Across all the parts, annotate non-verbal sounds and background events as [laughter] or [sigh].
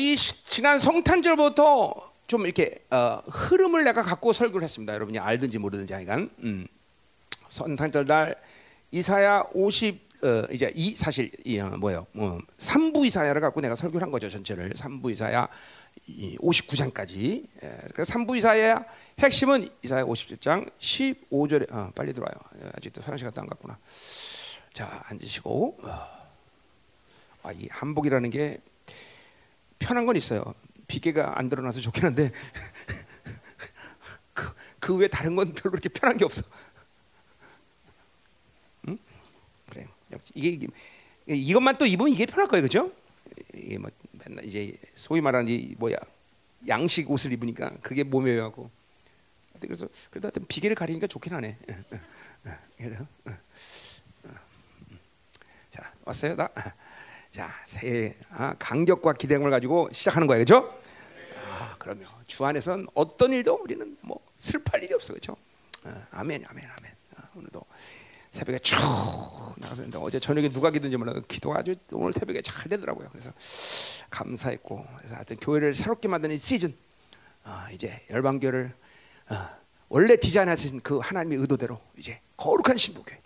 우리 시- 지난 성탄절부터 좀 이렇게 어, 흐름을 내가 갖고 설교를 했습니다. 여러분이 알든지 모르든지 하여간 음. 성탄절 날 이사야 50 어, 이제 이 사실 이 어, 뭐예요? 뭐 3부 이사야를 갖고 내가 설교를 한 거죠 전체를 3부 이사야 이 59장까지. 예, 그래서 3부 이사야 핵심은 이사야 57장 15절에 어, 빨리 들어와요. 예, 아직도 화장실 갔다 안 갔구나. 자 앉으시고 아, 이 한복이라는 게 편한 건 있어요. 비계가 안 드러나서 좋긴 한데 [laughs] 그, 그 외에 다른 건 별로 그렇게 편한 게 없어. 응? 그래. 이게, 이게 이것만 또 입으면 이게 편할 거예요, 그죠? 이게 뭐 맨날 이제 소위 말하는 이 뭐야 양식 옷을 입으니까 그게 몸에 하고. 그래서 그래도 하여튼 비계를 가리니까 좋긴 하네. 그래요. 자 왔어요, 나. 자, 새해 아, 간격과 기대감을 가지고 시작하는 거예요, 그렇죠? 아, 그러면 주 안에선 어떤 일도 우리는 뭐 슬퍼할 일이 없어, 그렇죠? 아, 아멘, 아멘, 아멘. 아, 오늘도 새벽에 쭉 나가서 어제 저녁에 누가 기든지 몰라도 기도가 아주 오늘 새벽에 잘 되더라고요. 그래서 감사했고 그래서 하여튼 교회를 새롭게 만드는 이 시즌 아, 이제 열방교를 아, 원래 디자인하신 그 하나님의 의도대로 이제 거룩한 신부교회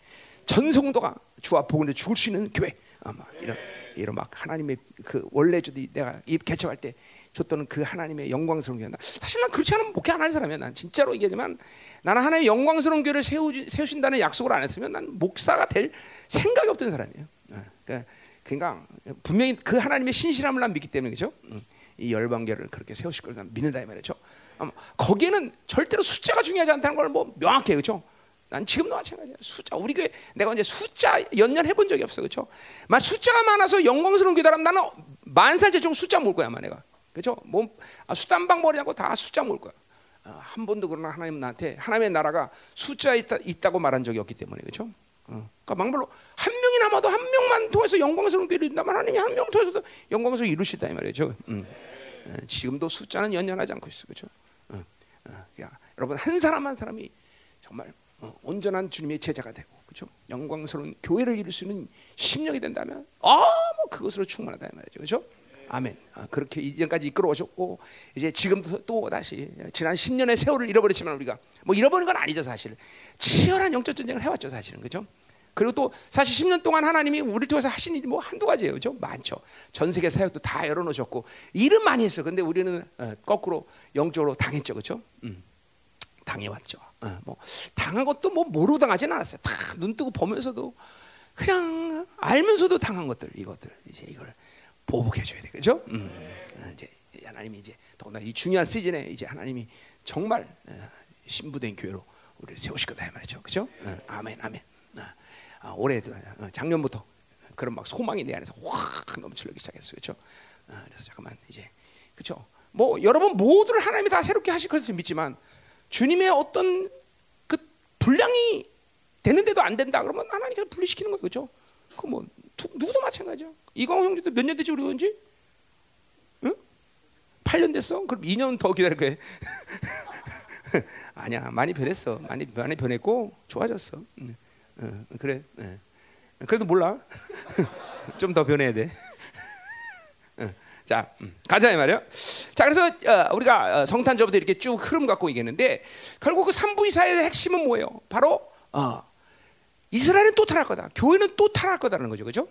전성도가 주와 복음을 죽을 수 있는 교회 아마 이런 이런 막 하나님의 그 원래 주디 내가 이 개척할 때 줬던 그 하나님의 영광스러운 교회. 나 사실 난 그렇지 않으면 목회 안 하는 사람이야. 난 진짜로 얘기하지만 나는 하나님의 영광스러운 교회를 세우 세우신다는 약속을 안 했으면 난 목사가 될 생각이 없던 사람이에요. 어, 그러니까, 그러니까 분명히 그 하나님의 신실함을 난 믿기 때문에 그죠? 음, 이 열방교를 그렇게 세우실 걸난 믿는다 이 말이죠. 거기에는 절대로 숫자가 중요하지 않다는 걸 뭐 명확해 그죠? 난 지금도 마찬가지야. 숫자 우리 교회 내가 이제 숫자 연연 해본 적이 없어, 그렇죠? 만 숫자가 많아서 영광스러운 교회라면 나는 만 살째 좀 숫자 모을 거야, 아마 내가, 그렇죠? 뭐 아, 숫단방 머리하고 다 숫자 모을 거야. 어, 한 번도 그러나 하나님 나한테 하나님의 나라가 숫자에 있다, 있다고 말한 적이 없기 때문에, 그렇죠? 어. 그러니까 막말로 한 명이 남아도 한 명만 통해서 영광스러운 교회를 이룬다면 하나님이 한 명 통해서도 영광스러운 이루시다 이 말이죠. 음. 어, 지금도 숫자는 연연하지 않고 있어, 그렇죠? 어, 어, 야, 여러분 한 사람 한 사람이 정말 어, 온전한 주님의 제자가 되고 그렇죠? 영광스러운 교회를 이룰 수 있는 심령이 된다면 아뭐 그것으로 충만하다 이 말이죠. 그렇죠? 아멘. 아, 그렇게 이전까지 이끌어 오셨고 이제 지금도 또 다시 지난 10년의 세월을 잃어버렸지만 우리가 뭐 잃어버린 건 아니죠, 사실. 치열한 영적 전쟁을 해 왔죠, 사실은. 그렇죠? 그리고 또 사실 10년 동안 하나님이 우리를 통해서 하신 일이 뭐 한두 가지예요. 그죠? 많죠. 전 세계 사역도 다 열어 놓으셨고 일은 많이 했어. 근데 우리는 어, 거꾸로 영적으로 당했죠. 그렇죠? 음. 당해왔죠. 어, 뭐 당한 것도 뭐 모르고 당하진 않았어요. 다 눈 뜨고 보면서도 그냥 알면서도 당한 것들 이것들 이제 이걸 보복해 줘야 돼, 그죠? 음. 어, 이제 하나님이 이제 더구나 이 중요한 시즌에 이제 하나님이 정말 어, 신부된 교회로 우리를 세우실 거다 이 말이죠, 그죠? 어, 아멘, 아멘. 어, 아, 올해 어, 작년부터 그런 막 소망이 내 안에서 확 넘치기 시작했어요? 어, 그래서 잠깐만 이제 그죠? 뭐 여러분 모두를 하나님이 다 새롭게 하실 것을 믿지만 주님의 어떤 그 분량이 되는데도 안 된다 그러면 하나님께서 분리시키는 거예요, 그렇죠? 그뭐 누구도 마찬가지야. 이광호 형제도 몇 년 됐지 우리 온지? 응? 8년 됐어? 그럼 2년 더 기다릴 거야. [laughs] 아니야, 많이 변했어. 많이 많이 변했고 좋아졌어. 응, 응, 그래. 응. 그래도 몰라. [laughs] 좀 더 변해야 돼. 응. 자, 음, 가자 이 말이야. 자, 그래서 어, 우리가 어, 성탄절부터 이렇게 쭉 흐름 갖고 얘기했는데 결국 그 삼부 이사의 핵심은 뭐예요? 바로 어, 이스라엘은 또 타락할 거다. 교회는 또 타락할 거다라는 거죠, 그렇죠?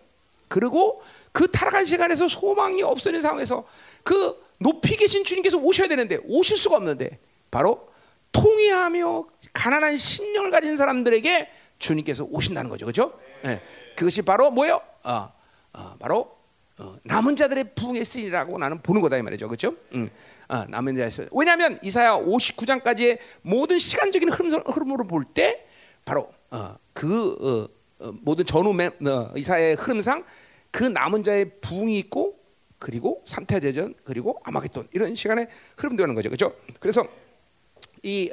그리고 그 타락한 시간에서 소망이 없어진 상황에서 그 높이 계신 주님께서 오셔야 되는데 오실 수가 없는데 바로 통회하며 가난한 심령을 가진 사람들에게 주님께서 오신다는 거죠, 그렇죠? 네. 그것이 바로 뭐예요? 어, 어, 바로 어, 남은 자들의 부흥의 쓰이라고 나는 보는 거다 이 말이죠, 그렇죠? 음, 어, 남은 자에서 왜냐하면 이사야 59장까지의 모든 시간적인 흐름, 흐름으로 볼 때 바로 어, 그 어, 어, 모든 전후 매, 어, 이사의 흐름상 그 남은 자의 부흥이 있고 그리고 삼태 대전 그리고 아마겟돈 이런 시간에 흐름되는 거죠, 그렇죠? 그래서 이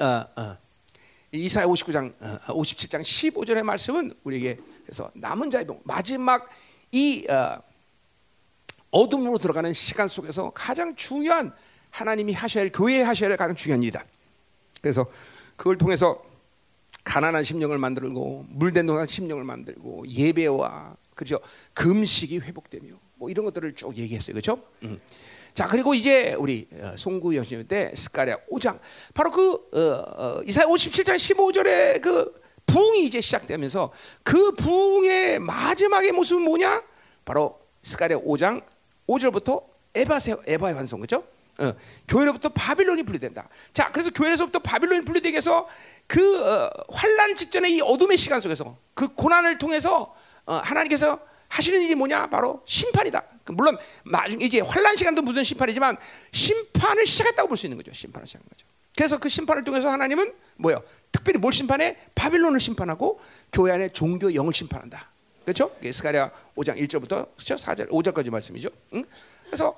이사야 59장, 어, 57장 15절의 말씀은 우리에게 그래서 남은 자의 병 마지막 이 어, 어둠으로 들어가는 시간 속에서 가장 중요한 하나님이 하셔야 할 교회에 하셔야 할 가장 중요한 일이다. 그래서 그걸 통해서 가난한 심령을 만들고 물된 동안 심령을 만들고 예배와 그죠 금식이 회복되며 뭐 이런 것들을 쭉 얘기했어요, 그렇죠? 음. 자 그리고 이제 우리 어, 송구 여신 때 스가랴 5장 바로 그 어, 어, 이사야 57장 15절에 그 부흥이 이제 시작되면서 그 부흥의 마지막의 모습은 뭐냐? 바로 스가랴 5장 5절부터 에바세 에바의 환송 그죠? 어, 교회로부터 바빌론이 분리된다. 자, 그래서 교회에서부터 바빌론이 분리되게 해서 그 어, 환란 직전의 이 어둠의 시간 속에서 그 고난을 통해서 어, 하나님께서 하시는 일이 뭐냐? 바로 심판이다. 그 물론 나중에 이제 환란 시간도 무슨 심판이지만 심판을 시작했다고 볼 수 있는 거죠. 심판을 시작한 거죠. 그래서 그 심판을 통해서 하나님은 뭐요? 특별히 뭘 심판해? 바빌론을 심판하고 교회 안에 종교 영을 심판한다. 그렇죠? 스가랴 5장 1절부터 그렇죠? 4절 5절까지 말씀이죠. 응? 그래서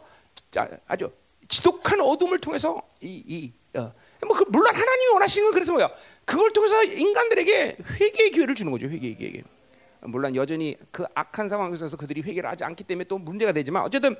자, 아주 지독한 어둠을 통해서 이, 이 어, 뭐 그, 물론 하나님이 원하시는 건 그래서 뭐야? 그걸 통해서 인간들에게 회개의 기회를 주는 거죠. 회개의 기회. 물론 여전히 그 악한 상황에서 그들이 회개를 하지 않기 때문에 또 문제가 되지만 어쨌든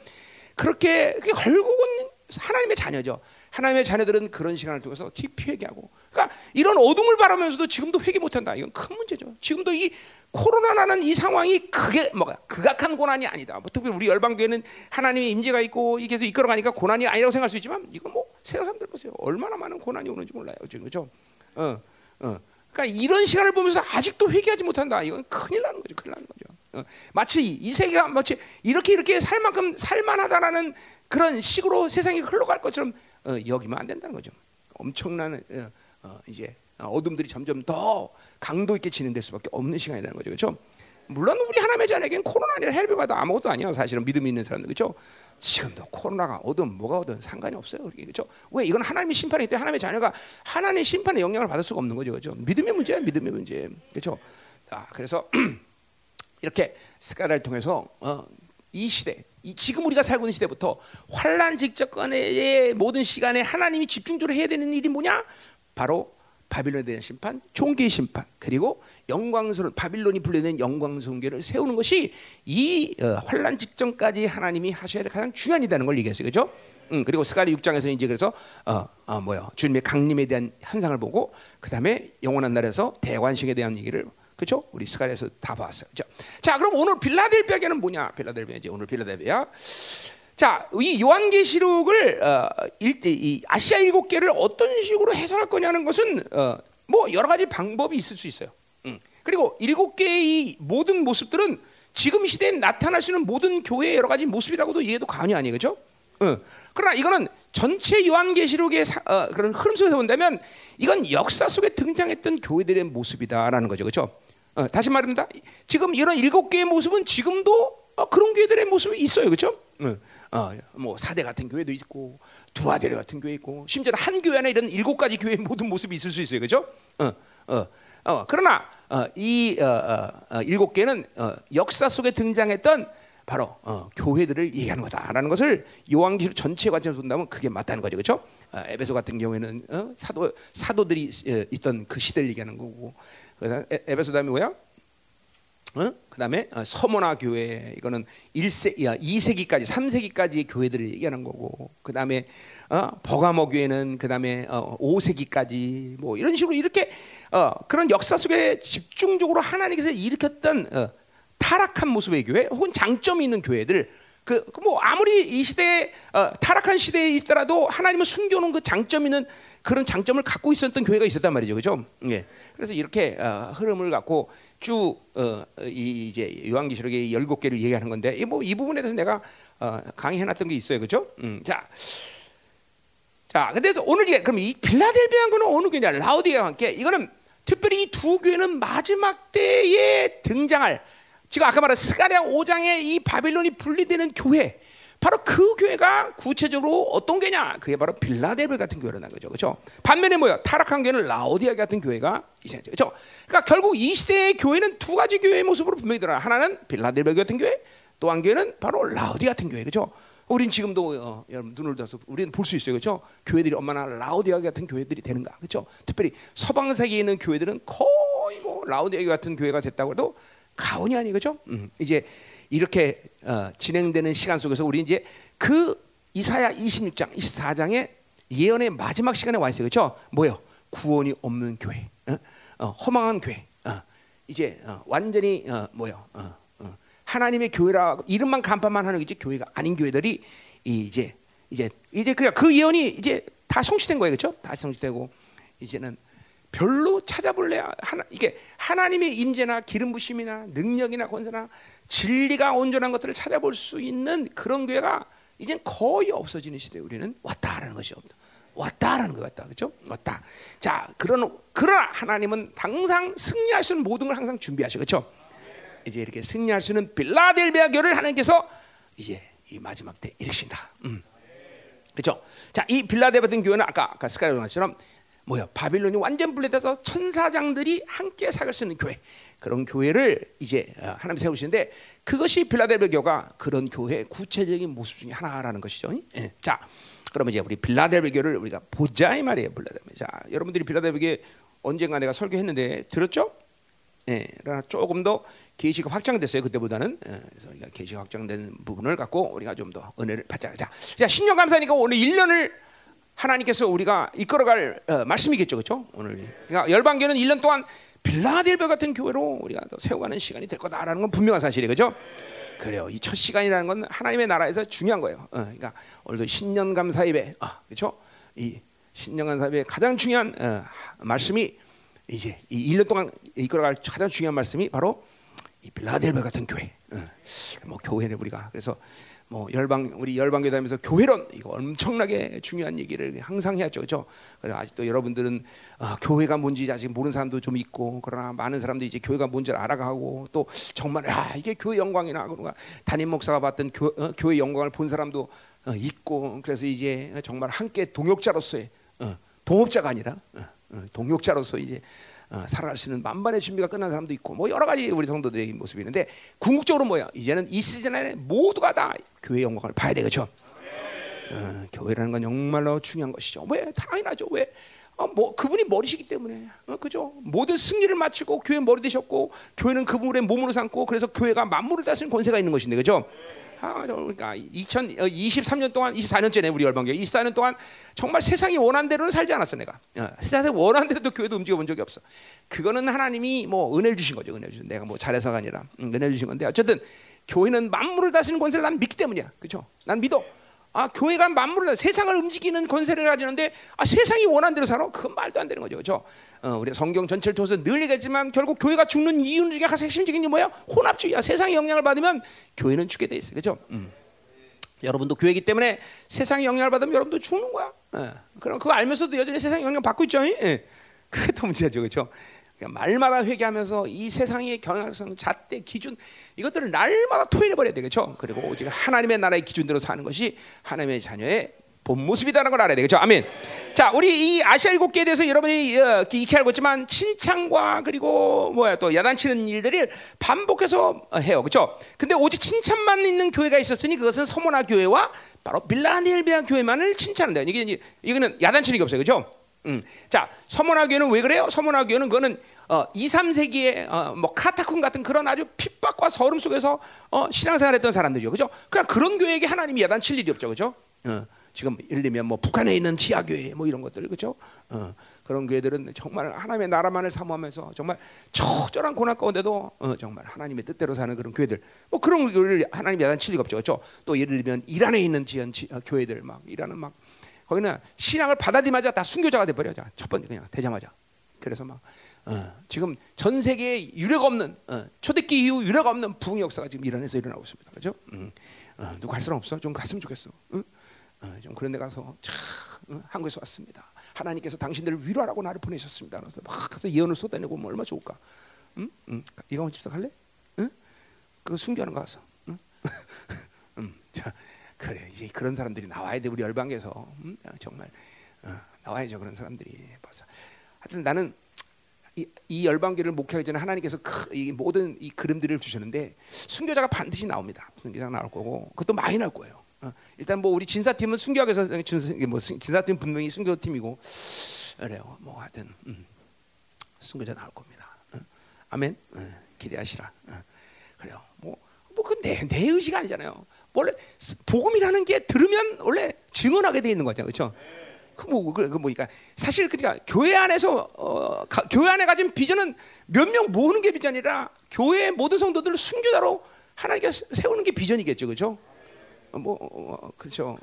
그렇게 결국은 하나님의 자녀죠. 하나님의 자녀들은 그런 시간을 통해서 깊이 회개하고, 그러니까 이런 어둠을 바라면서도 지금도 회개 못한다. 이건 큰 문제죠. 지금도 이 코로나라는 이 상황이 그게 뭐가 극악한 고난이 아니다. 뭐 특히 우리 열방교회는 하나님의 임재가 있고 이게 서 이끌어가니까 고난이 아니라고 생각할 수 있지만 이건 뭐 세상 사람들 보세요. 얼마나 많은 고난이 오는지 몰라요. 지금 그죠? 어, 어. 그러니까 이런 시간을 보면서 아직도 회개하지 못한다. 이건 큰일 나는 거죠. 큰일 나는 거죠. 어, 마치 이 세계가 마치 이렇게 이렇게 살 만큼 살만하다라는 그런 식으로 세상이 흘러갈 것처럼 어, 여기면 안 된다는 거죠. 엄청난 어, 어, 이제 어둠들이 점점 더 강도 있게 진행될 수밖에 없는 시간이라는 거죠. 그렇죠? 물론 우리 하나님의 자녀에겐 코로나 아니라 헬비가 아무것도 아니야. 사실은 믿음이 있는 사람들 그렇죠? 지금도 코로나가 오든 뭐가 오든 상관이 없어요. 그렇죠? 왜 이건 하나님의 심판이기 때문에 하나님의 자녀가 하나님의 심판의 영향을 받을 수가 없는 거죠. 그렇죠? 믿음의 문제야. 믿음의 문제. 그렇죠? 아, 그래서 [clears throat] 이렇게 스카라를 통해서 어, 이 시대, 이 지금 우리가 살고 있는 시대부터 환란 직접간의 모든 시간에 하나님이 집중적으로 해야 되는 일이 뭐냐? 바로 바빌론에 대한 심판, 총기의 심판, 그리고 영광스러운 바빌론이 불리는 영광스러운 교를 세우는 것이 이 어, 환란 직전까지 하나님이 하셔야 될 가장 중요한 일이라는 걸 얘기했어요, 그렇죠? 음, 그리고 스가리 6장에서 이제 그래서 어, 어 뭐요 주님의 강림에 대한 현상을 보고 그 다음에 영원한 날에서 대관식에 대한 얘기를 그렇죠? 우리 스가랴에서 다 봤어요. 그렇죠? 자, 그럼 오늘 빌라델비아는 뭐냐? 빌라델비아 이제 오늘 빌라델비아. 자, 이 요한계시록을 어, 일, 이 아시아 일곱 개를 어떤 식으로 해석할 거냐는 것은 어, 뭐 여러 가지 방법이 있을 수 있어요. 음. 그리고 일곱 개의 이 모든 모습들은 지금 시대에 나타날 수 있는 모든 교회의 여러 가지 모습이라고도 이해도 과언이 아니에요, 그렇죠? 어. 그러나 이거는 전체 요한계시록의 사, 어, 그런 흐름 속에서 본다면 이건 역사 속에 등장했던 교회들의 모습이다라는 거죠, 그렇죠? 어, 다시 말합니다. 지금 이런 일곱 개의 모습은 지금도 어, 그런 교회들의 모습이 있어요, 그렇죠? 어, 뭐 사대 같은 교회도 있고 두아데르 같은 교회 있고 심지어 한 교회 안에 이런 일곱 가지 교회의 모든 모습이 있을 수 있어요, 그렇죠? 어, 어, 어, 그러나 어, 이 어, 어, 어, 일곱 개는 어, 역사 속에 등장했던 바로 어, 교회들을 얘기하는 거다라는 것을 요한계시록 전체 관점에서 본다면 그게 맞다는 거죠, 그렇죠? 어, 에베소 같은 경우에는 어, 사도 사도들이 있던 그 시대를 얘기하는 거고. 그다음 에베소 다음에 뭐야? 어? 그다음에 어, 서모나 교회. 이거는 1세 2세기까지 3세기까지의 교회들을 얘기하는 거고. 그다음에 어, 버가모 교회는 그다음에 어, 5세기까지 뭐 이런 식으로 이렇게 어, 그런 역사 속에 집중적으로 하나님께서 일으켰던 어, 타락한 모습의 교회 혹은 장점이 있는 교회들 그 뭐 아무리 이 시대에 어, 타락한 시대에 있더라도 하나님은 숨겨놓은 그 장점 있는 그런 장점을 갖고 있었던 교회가 있었단 말이죠, 그죠? 예. 그래서 이렇게 어, 흐름을 갖고 쭉 어, 이, 이제 요한계시록의 열곱 개를 얘기하는 건데 이 뭐이 뭐, 부분에 대해서 내가 어, 강의해놨던 게 있어요, 그죠? 음, 자. 자, 근데 오늘 이게 그럼 이 빌라델비아 교는 어느 교냐? 라우디아와 함께 이거는 특별히 이 두 교회는 마지막 때에 등장할 지금 아까 말한 스가랴 5장의 이 바빌론이 분리되는 교회 바로 그 교회가 구체적으로 어떤 교회냐? 그게 바로 빌라델베 같은 교회라는 거죠. 그렇죠? 반면에 뭐야? 타락한 교회는 라오디아 같은 교회가 있어야죠. 그렇죠? 그러니까 결국 이 시대의 교회는 두 가지 교회의 모습으로 분명히 드러나. 하나는 빌라델베 같은 교회, 또 한 교회는 바로 라오디아 같은 교회. 그렇죠? 우린 지금도 어, 여러분 눈을 떠서 우리는 볼 수 있어요. 그렇죠? 교회들이 얼마나 라오디아 같은 교회들이 되는가. 그렇죠? 특별히 서방 세계에 있는 교회들은 거의 뭐 라오디아 같은 교회가 됐다고 해도 가온이 아니 그죠? 음, 이제 이렇게 어, 진행되는 시간 속에서 우리 이제 그 이사야 26장, 24장의 예언의 마지막 시간에 와 있어요. 그렇죠? 뭐요? 구원이 없는 교회, 어? 어, 허망한 교회. 어, 이제 어, 완전히 어, 뭐요? 하나님의 교회라 이름만 간판만 하는 거지 교회가 아닌 교회들이 이제 이제 이제 그냥 그 예언이 이제 다 성취된 거예요, 그렇죠? 다 성취되고 이제는 별로 찾아볼래 하나 이게 하나님의 임재나 기름 부심이나 능력이나 권세나 진리가 온전한 것들을 찾아볼 수 있는 그런 교회가 이젠 거의 없어지는 시대에 우리는 왔다라는 것이 없다. 왔다라는 거 같다, 그렇죠? 왔다. 자, 그런 그러나 하나님은 항상 승리할 수 있는 모든 걸 항상 준비하셔, 그렇죠? 이제 이렇게 승리할 수 있는 빌라델비아 교를 하나님께서 이제 이 마지막 때 일으킨다. 음. 그렇죠? 자, 이 빌라델비아 교회는 아까 아까 스카이로나처럼 뭐야 바빌론이 완전 분裂돼서 천사장들이 함께 사을 쓰는 교회 그런 교회를 이제 어, 하나님 세우시는데 그것이 빌라델비아 교가 그런 교회의 구체적인 모습 중에 하나라는 것이죠. 예. 자, 그러면 이제 우리 빌라델비아 교를 우리가 보자 이 말이에요. 빌라델비아. 자, 여러분들이 빌라델비아 언젠가 내가 설교했는데 들었죠? 예, 조금 더 계시가 확장됐어요 그때보다는. 예, 그래서 우리가 계시가 확장된 부분을 갖고 우리가 좀 더 은혜를 받자. 자, 자 신령 감사니까 오늘 1년을 하나님께서 우리가 이끌어갈 어, 말씀이겠죠, 그렇죠? 오늘 그러니까 열방교는 1년 동안 빌라델비아 같은 교회로 우리가 또 세워가는 시간이 될 거다라는 건 분명한 사실이에요, 그렇죠? 그래요. 이 첫 시간이라는 건 하나님의 나라에서 중요한 거예요. 어, 그러니까 오늘도 신년 감사 예배, 어, 그렇죠? 이 신년 감사 예배 가장 중요한 어, 말씀이 이제 이 1년 동안 이끌어갈 가장 중요한 말씀이 바로 이 빌라델비아 같은 교회. 어, 뭐 교회는 우리가 그래서 뭐 열방 우리 열방교 다니면서 교회론 이거 엄청나게 중요한 얘기를 항상 해야죠, 그렇죠? 그래 아직도 여러분들은 어, 교회가 뭔지 아직 모르는 사람도 좀 있고 그러나 많은 사람들이 이제 교회가 뭔지를 알아가고 또 정말 아 이게 교회 영광이나 그런가 담임 목사가 봤던 교, 어, 교회 영광을 본 사람도 어, 있고 그래서 이제 정말 함께 동역자로서의 어, 동업자가 아니라 어, 어, 동역자로서 이제 어, 살아갈 수 있는 만반의 준비가 끝난 사람도 있고 뭐 여러 가지 우리 성도들의 모습이 있는데 궁극적으로 뭐야 이제는 이 시즌 에 모두가 다 교회 영광을 봐야 되겠죠. 어, 교회라는 건 정말로 중요한 것이죠. 왜 당연하죠. 왜? 어, 뭐 그분이 머리시기 때문에 어, 그죠? 모든 승리를 마치고 교회 머리 되셨고 교회는 그분의 몸으로 삼고 그래서 교회가 만물을 다스리는 권세가 있는 것인데 그죠? 아, 그러니까 2023년 동안 24년째네 우리 열방교 24년 동안 정말 세상이 원한 대로는 살지 않았어 내가. 어, 세상이 원한 대로도 교회도 움직여 본 적이 없어. 그거는 하나님이 뭐 은혜를 주신 거죠 은혜 주신. 내가 뭐 잘해서가 아니라. 음, 은혜 주신 건데 어쨌든 교회는 만물을 다스리는 권세를 난 믿기 때문이야. 그렇죠 난 믿어 아 교회가 만물을 세상을 움직이는 권세를 가지는데 아 세상이 원하는 대로 살아? 그건 말도 안 되는 거죠. 그렇죠? 어, 우리 성경 전체를 통해서 늘 얘기했지만 결국 교회가 죽는 이유 중에 가장 핵심적인 게 뭐야 혼합주의야. 세상의 영향을 받으면 교회는 죽게 돼 있어 그렇죠? 음. 여러분도 교회이기 때문에 세상의 영향을 받으면 여러분도 죽는 거야. 예. 그럼 그거 알면서도 여전히 세상의 영향 받고 있죠. 예. 그게 더 문제죠. 그렇죠 그러니까 말마다 회개하면서 이 세상의 경향성, 잣대, 기준 이것들을 날마다 토해내 버려야 되겠죠. 그리고 오직 하나님의 나라의 기준대로 사는 것이 하나님의 자녀의 본 모습이다라는 걸 알아야 되겠죠. 아멘. 자, 우리 이 아시아 일곱 개에 대해서 여러분이 어, 익히 알고 있지만 칭찬과 그리고 뭐야 또 야단치는 일들을 반복해서 해요. 그렇죠? 근데 오직 칭찬만 있는 교회가 있었으니 그것은 서모나 교회와 바로 빌라델비아 교회만을 칭찬한다. 이게 이거는 야단치는 게 없어요. 그렇죠? 음. 자, 서문화교는 왜 그래요? 서문화교는 그거는 어, 2, 3세기에 어, 뭐 카타콤 같은 그런 아주 핍박과 서름 속에서 어, 신앙생활 했던 사람들이죠, 그죠? 그냥 그런 교회에게 하나님이 야단칠 일이 없죠, 그죠? 어, 지금 예를 들면 뭐 북한에 있는 지하 교회 뭐 이런 것들, 그죠? 어, 그런 교회들은 정말 하나님의 나라만을 사모하면서 정말 적절한 고난 가운데도 어, 정말 하나님의 뜻대로 사는 그런 교회들, 뭐 그런 교회를 하나님이 야단칠 리가 없죠, 그죠? 또 예를 들면 이란에 있는 지연 지, 어, 교회들 막 이란은 막 거기는 신앙을 받아들이마자 다 순교자가 돼 버려. 첫 번째 그냥 되자마자. 그래서 막 어, 지금 전 세계에 유례가 없는 어, 초대기 이후 유례가 없는 부흥 역사가 지금 이란에서 일어나고 있습니다. 그렇죠? 음, 어, 누구 할 사람 없어? 좀 갔으면 좋겠어. 응? 어, 좀 그런 데 가서 참 응? 한국에서 왔습니다. 하나님께서 당신들을 위로하라고 나를 보내셨습니다. 그래서 막 가서 예언을 쏟아내고 뭐 얼마 좋을까? 응? 응? 이강원 집사 갈래? 응? 그거 순교하는 거 가서. 응? [laughs] 음, 자, 그래 이제 그런 사람들이 나와야 돼 우리 열방에서. 음? 정말. 어, 나와야죠 그런 사람들이 벌써. 하여튼 나는 이, 이 열방교를 목회하기 전에 하나님께서 크, 이 모든 이 그림들을 주셨는데 순교자가 반드시 나옵니다. 순교자가 나올 거고. 그것도 많이 나올 거예요. 어, 일단 뭐 우리 진사팀은 순교학에서 뭐 진사팀 분명히 순교팀이고. 그래요. 뭐 하여튼 음, 순교자 나올 겁니다. 어? 아멘. 어, 기대하시라. 어, 그래요. 뭐 뭐그내 내 의지가 아니잖아요 원래 복음이라는 게 들으면 원래 증언하게 돼 있는 거죠, 그렇죠? 그뭐 그, 그 뭐니까 사실 그러니까 교회 안에서 어, 가, 교회 안에 가진 비전은 몇 명 모으는 게 비전이라 교회 모든 성도들을 순교자로 하나님께 세우는 게 비전이겠죠, 그렇죠? 어, 뭐 어, 그렇죠.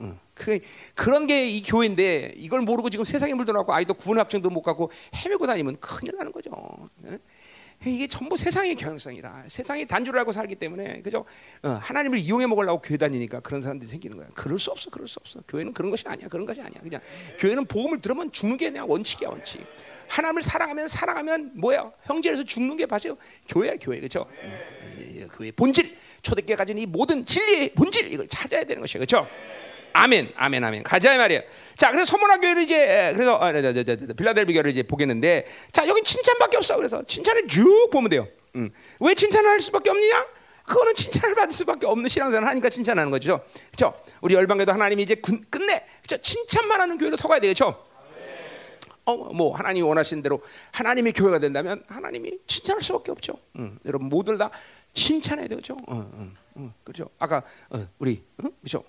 응. 그 그런 게 이 교회인데 이걸 모르고 지금 세상에 물들어가고 아이도 구원 학생도 못 가고 헤매고 다니면 큰일 나는 거죠. 응? 이게 전부 세상의 경향성이다. 세상이 단주를 알고 살기 때문에 그죠? 어, 하나님을 이용해 먹으려고 교회 다니니까 그런 사람들이 생기는 거야. 그럴 수 없어, 그럴 수 없어. 교회는 그런 것이 아니야, 그런 것이 아니야. 그냥 교회는 복음을 들으면 죽는 게 그냥 원칙이야, 원칙. 하나님을 사랑하면 사랑하면 뭐야? 형제에서 죽는 게 바로 교회야, 교회 그죠? 음, 교회 본질, 초대교회 가진 이 모든 진리의 본질 이걸 찾아야 되는 것이야, 그죠? 아멘, 아멘, 아멘. 가자 이 말이에요. 자, 그래서 서문화 교회를 이제 그래서 아, 저, 저, 저, 빌라델비 교회를 이제 보겠는데, 자, 여긴 칭찬밖에 없어. 그래서 칭찬을 쭉 보면 돼요. 음. 왜 칭찬을 할 수밖에 없느냐? 그거는 칭찬을 받을 수밖에 없는 신앙생활 하니까 칭찬하는 거죠. 그렇죠? 우리 열방교도 하나님이 이제 끝내 그렇죠? 칭찬만 하는 교회로 서가야 되겠죠. 어, 뭐 하나님이 원하신 대로 하나님의 교회가 된다면 하나님이 칭찬할 수밖에 없죠. 음, 여러분 모두를 다 칭찬해야 되죠. 어, 어, 어, 그렇죠. 아까 어, 우리 어? 그렇죠.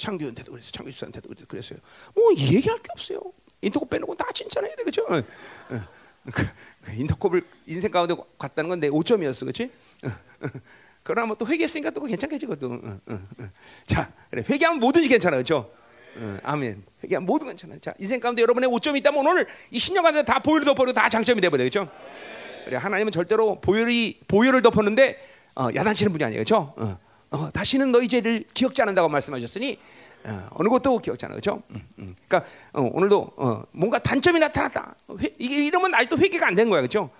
어. 창규한테도 그랬어요. 창규 씨한테도 그랬어요. 뭐 얘기할 게 없어요. 인터콥 빼놓고 다 칭찬해야 돼, 그렇죠? 어, 어. 그, 그 인터콥을 인생 가운데 갔다는 건내 5점이었어, 그렇지? 어, 어. 그러나 뭐 또 회개했으니까 또 괜찮겠지거든. 어, 자, 그래 회개하면 뭐든지 괜찮아, 그렇죠? 아멘. 회개하면 모두 괜찮아. 자, 인생 가운데 여러분의 5점이 있다면 오늘 이 신년 가운데 다 보혈을 덮어도 다 장점이 돼버려, 그렇죠? 그래 하나님은 절대로 보혈이 보혈을 덮었는데 어, 야단치는 분이 아니에요, 그렇죠? 어, 다시는 너희 죄를 기억지 않는다고 말씀하셨으니 어, 느 것도 기억지 않아 그렇죠? 음, 음. 그러니까 어, 오늘도 어, 뭔가 단점이 나타났다. 회, 이게 이러면 아직도 회개가 안 된 거야, 그렇죠?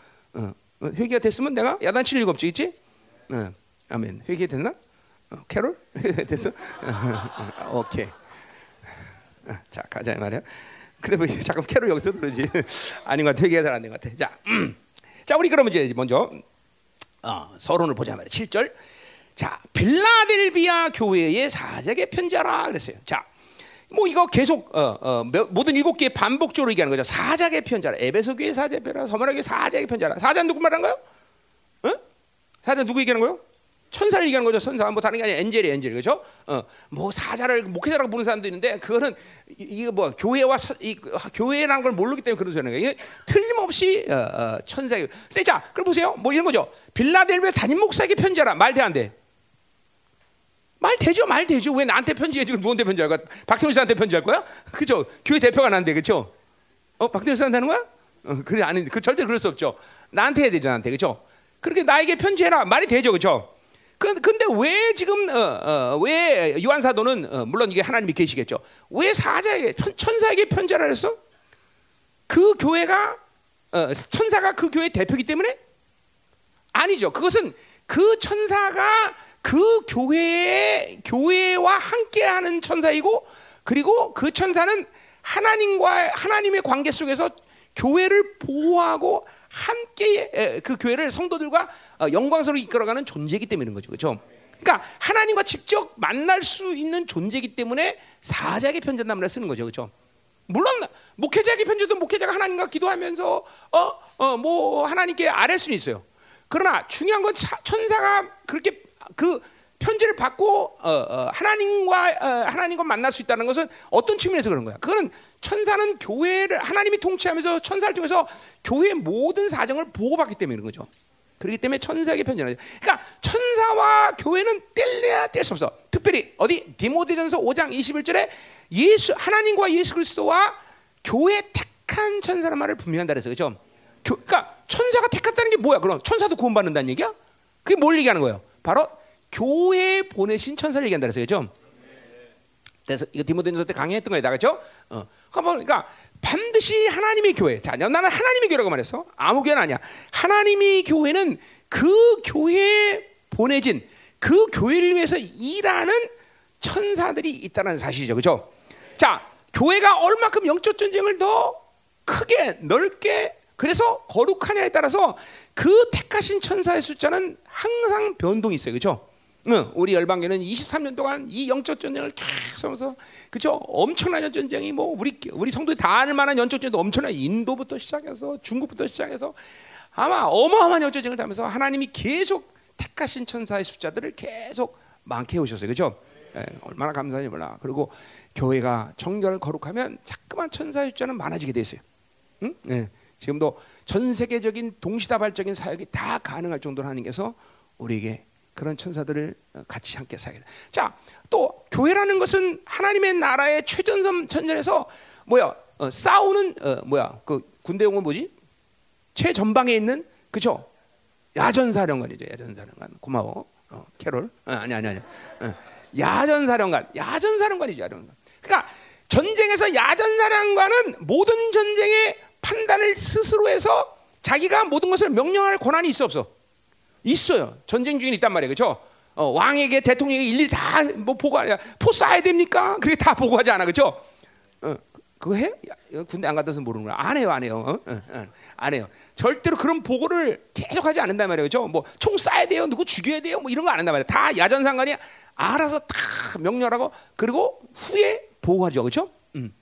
회개가 됐으면 내가 야단 칠 리가 없지, 그렇지? 아멘. 회개 됐나? 캐롤 [laughs] 됐어? 오케이. 자 가자 말이야. 근데 뭐 잠깐 캐롤 여기서 들으지 [laughs] 아닌 것 같아. 회개가 잘 안 된 것 같아. 자, 음. [clears throat] 자 우리 그러면 이제 먼저 어, 서론을 보자 말이야. 7절. 자, 빌라델비아 교회의 사제에게 편지하라 그랬어요. 자, 뭐 이거 계속 어, 어, 모든 일곱 개 반복적으로 얘기하는 거죠. 사자에게 편지하라. 에베소 교회 사제 편지하라. 서머나 교회 사제에게 편지하라. 사자 누구 거요? 어? 사자 누구 얘기하는 거요? 천사를 얘기하는 거죠. 천사 뭐 다른 게 아니라 엔젤이 엔젤 그죠? 어, 뭐 사자를 목회자라고 부르는 사람도 있는데 그거는 이거 뭐 교회와 서, 이, 교회라는 걸 모르기 때문에 그런 소리는 거예요. 틀림없이 어, 어, 천사예요. 근데 자, 그럼 보세요. 뭐 이런 거죠. 빌라델비아 담임 목사에게 편지하라. 말돼 안 돼? 말 되죠, 말 되죠. 왜 나한테 편지해? 지금 누구한테 편지할 거야? 박태훈 씨한테 편지할 거야? 그죠? 교회 대표가 난데, 그죠? 어, 박태훈 씨한테 하는 거야? 어, 그래, 아니, 그 절대 그럴 수 없죠. 나한테 해야 되죠, 나한테, 그죠? 그렇게 나에게 편지해라. 말이 되죠, 그죠? 그, 근데 왜 지금, 어, 어, 왜 요한 사도는, 어, 물론 이게 하나님이 계시겠죠. 왜 사자에게, 천, 사에게 편지하라 그랬어? 그 교회가, 어, 천사가 그 교회 대표이기 때문에? 아니죠. 그것은 그 천사가 그 교회의 교회와 함께하는 천사이고 그리고 그 천사는 하나님과 하나님의 관계 속에서 교회를 보호하고 함께 그 교회를 성도들과 어, 영광스럽게 이끌어가는 존재이기 때문인 거죠, 그렇죠? 그러니까 하나님과 직접 만날 수 있는 존재이기 때문에 사자에게 편지한단 말을 쓰는 거죠, 그렇죠? 물론 목회자에게 편지도 목회자가 하나님과 기도하면서 어 어 뭐 하나님께 아뢰 수는 있어요. 그러나 중요한 건 천사가 그렇게 그 편지를 받고 어, 어, 하나님과 어, 하나님과 만날 수 있다는 것은 어떤 측면에서 그런 거야? 그거는 천사는 교회를 하나님이 통치하면서 천사를 통해서 교회의 모든 사정을 보고받기 때문에 그런 거죠. 그렇기 때문에 천사에게 편지하는 거죠. 그러니까 천사와 교회는 뗄래야 뗄 수 없어. 특별히 어디 디모데전서 5장 21절에 예수 하나님과 예수 그리스도와 교회 택한 천사란 말을 분명한다 그래서 그죠? 그러니까 천사가 택했다는 게 뭐야? 그럼 천사도 구원받는다는 얘기야? 그게 뭘 얘기하는 거예요? 바로 교회에 보내신 천사를 얘기한다 그랬어요. 그래서 이거 디모데전서 때 강의했던 거예요. 그죠? 어. 그러니까 반드시 하나님의 교회. 자, 나는 하나님의 교회라고 말했어. 아무 교회는 아니야. 하나님의 교회는 그 교회에 보내진 그 교회를 위해서 일하는 천사들이 있다는 사실이죠. 그죠? 자, 교회가 얼마큼 영적 전쟁을 더 크게 넓게 그래서 거룩하냐에 따라서 그 택하신 천사의 숫자는 항상 변동이 있어요. 그렇죠? 응, 우리 열방교는 23년 동안 이 영적 전쟁을 계속 하면서 그죠? 엄청난 전쟁이 뭐 우리 우리 성도들이 다 알 만한 영적 전쟁도 엄청난 인도부터 시작해서 중국부터 시작해서 아마 어마어마한 영적 전쟁을 하면서 하나님이 계속 택하신 천사의 숫자들을 계속 많게 해오셨어요. 그죠? 예, 얼마나 감사한지 몰라. 그리고 교회가 정결 거룩하면 자꾸만 천사의 숫자는 많아지게 돼 있어요. 응? 예, 지금도 전 세계적인 동시다발적인 사역이 다 가능할 정도로 하나님께서 우리에게 그런 천사들을 어, 같이 함께 돼. 자, 또 교회라는 것은 하나님의 나라의 최전선 전전에서 뭐야 어, 싸우는 어, 뭐야 그 군대 용어 뭐지? 최전방에 있는 그죠? 야전사령관이죠. 야전사령관. 고마워. 어, 캐롤. 어, 아니 아니 아니. 어, 야전사령관. 야전사령관이죠. 야전사령관. 그러니까 전쟁에서 야전사령관은 모든 전쟁의 판단을 스스로 해서 자기가 모든 것을 명령할 권한이 있어 없어? 있어요. 전쟁 중에 있단 말이에요. 그렇죠? 어, 왕에게 대통령에게 일일이 다 뭐 보고 하냐? 포 쏴야 됩니까? 그게 다 보고하지 않아. 그렇죠? 어, 그거 해? 야, 군대 안 갔다 서 모르는 거야. 안 해요, 안 해요. 어? 어, 어, 안 해요. 절대로 그런 보고를 계속 하지 않는단 말이에요. 그죠? 뭐총 쏴야 돼요. 누구 죽여야 돼요. 뭐 이런 거 안 한단 말이에요. 다 야전 상관이 알아서 다 명령하고 그리고 후에 보고하죠. 그렇죠? 음.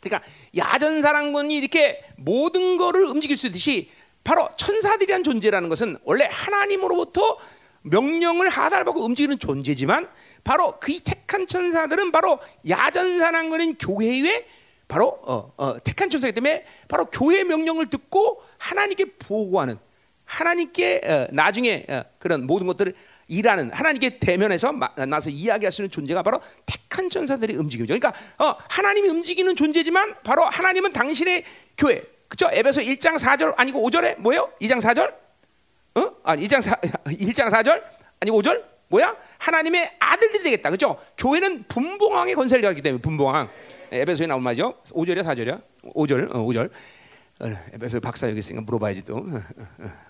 그러니까 야전사랑군이 이렇게 모든 거를 움직일 수 있듯이 바로 천사들이란 존재라는 것은 원래 하나님으로부터 명령을 하달받고 움직이는 존재지만 바로 그 택한 천사들은 바로 야전사랑군인 교회의 바로 어, 어, 택한 천사이기 때문에 바로 교회 명령을 듣고 하나님께 보고하는 하나님께 어, 나중에 어, 그런 모든 것들을 일하는 하나님께 대면해서 만나서 이야기할 수 있는 존재가 바로 택한 천사들의 움직임이죠. 그러니까 어, 하나님이 움직이는 존재지만 바로 하나님은 당신의 교회. 그죠? 에베소 1장 4절 아니고 5절에 뭐예요? 2장 4절? 어? 아니 2장 4 1장 4절 아니 5절? 뭐야? 하나님의 아들들이 되겠다. 그죠? 교회는 분봉왕의 권세를 가기 때문에 분봉왕. 에베소에 나온 말이죠. 5절이야, 4절이야? 5절. 어, 5절. 에베소 박사 여기 있으니까 물어봐야지 또.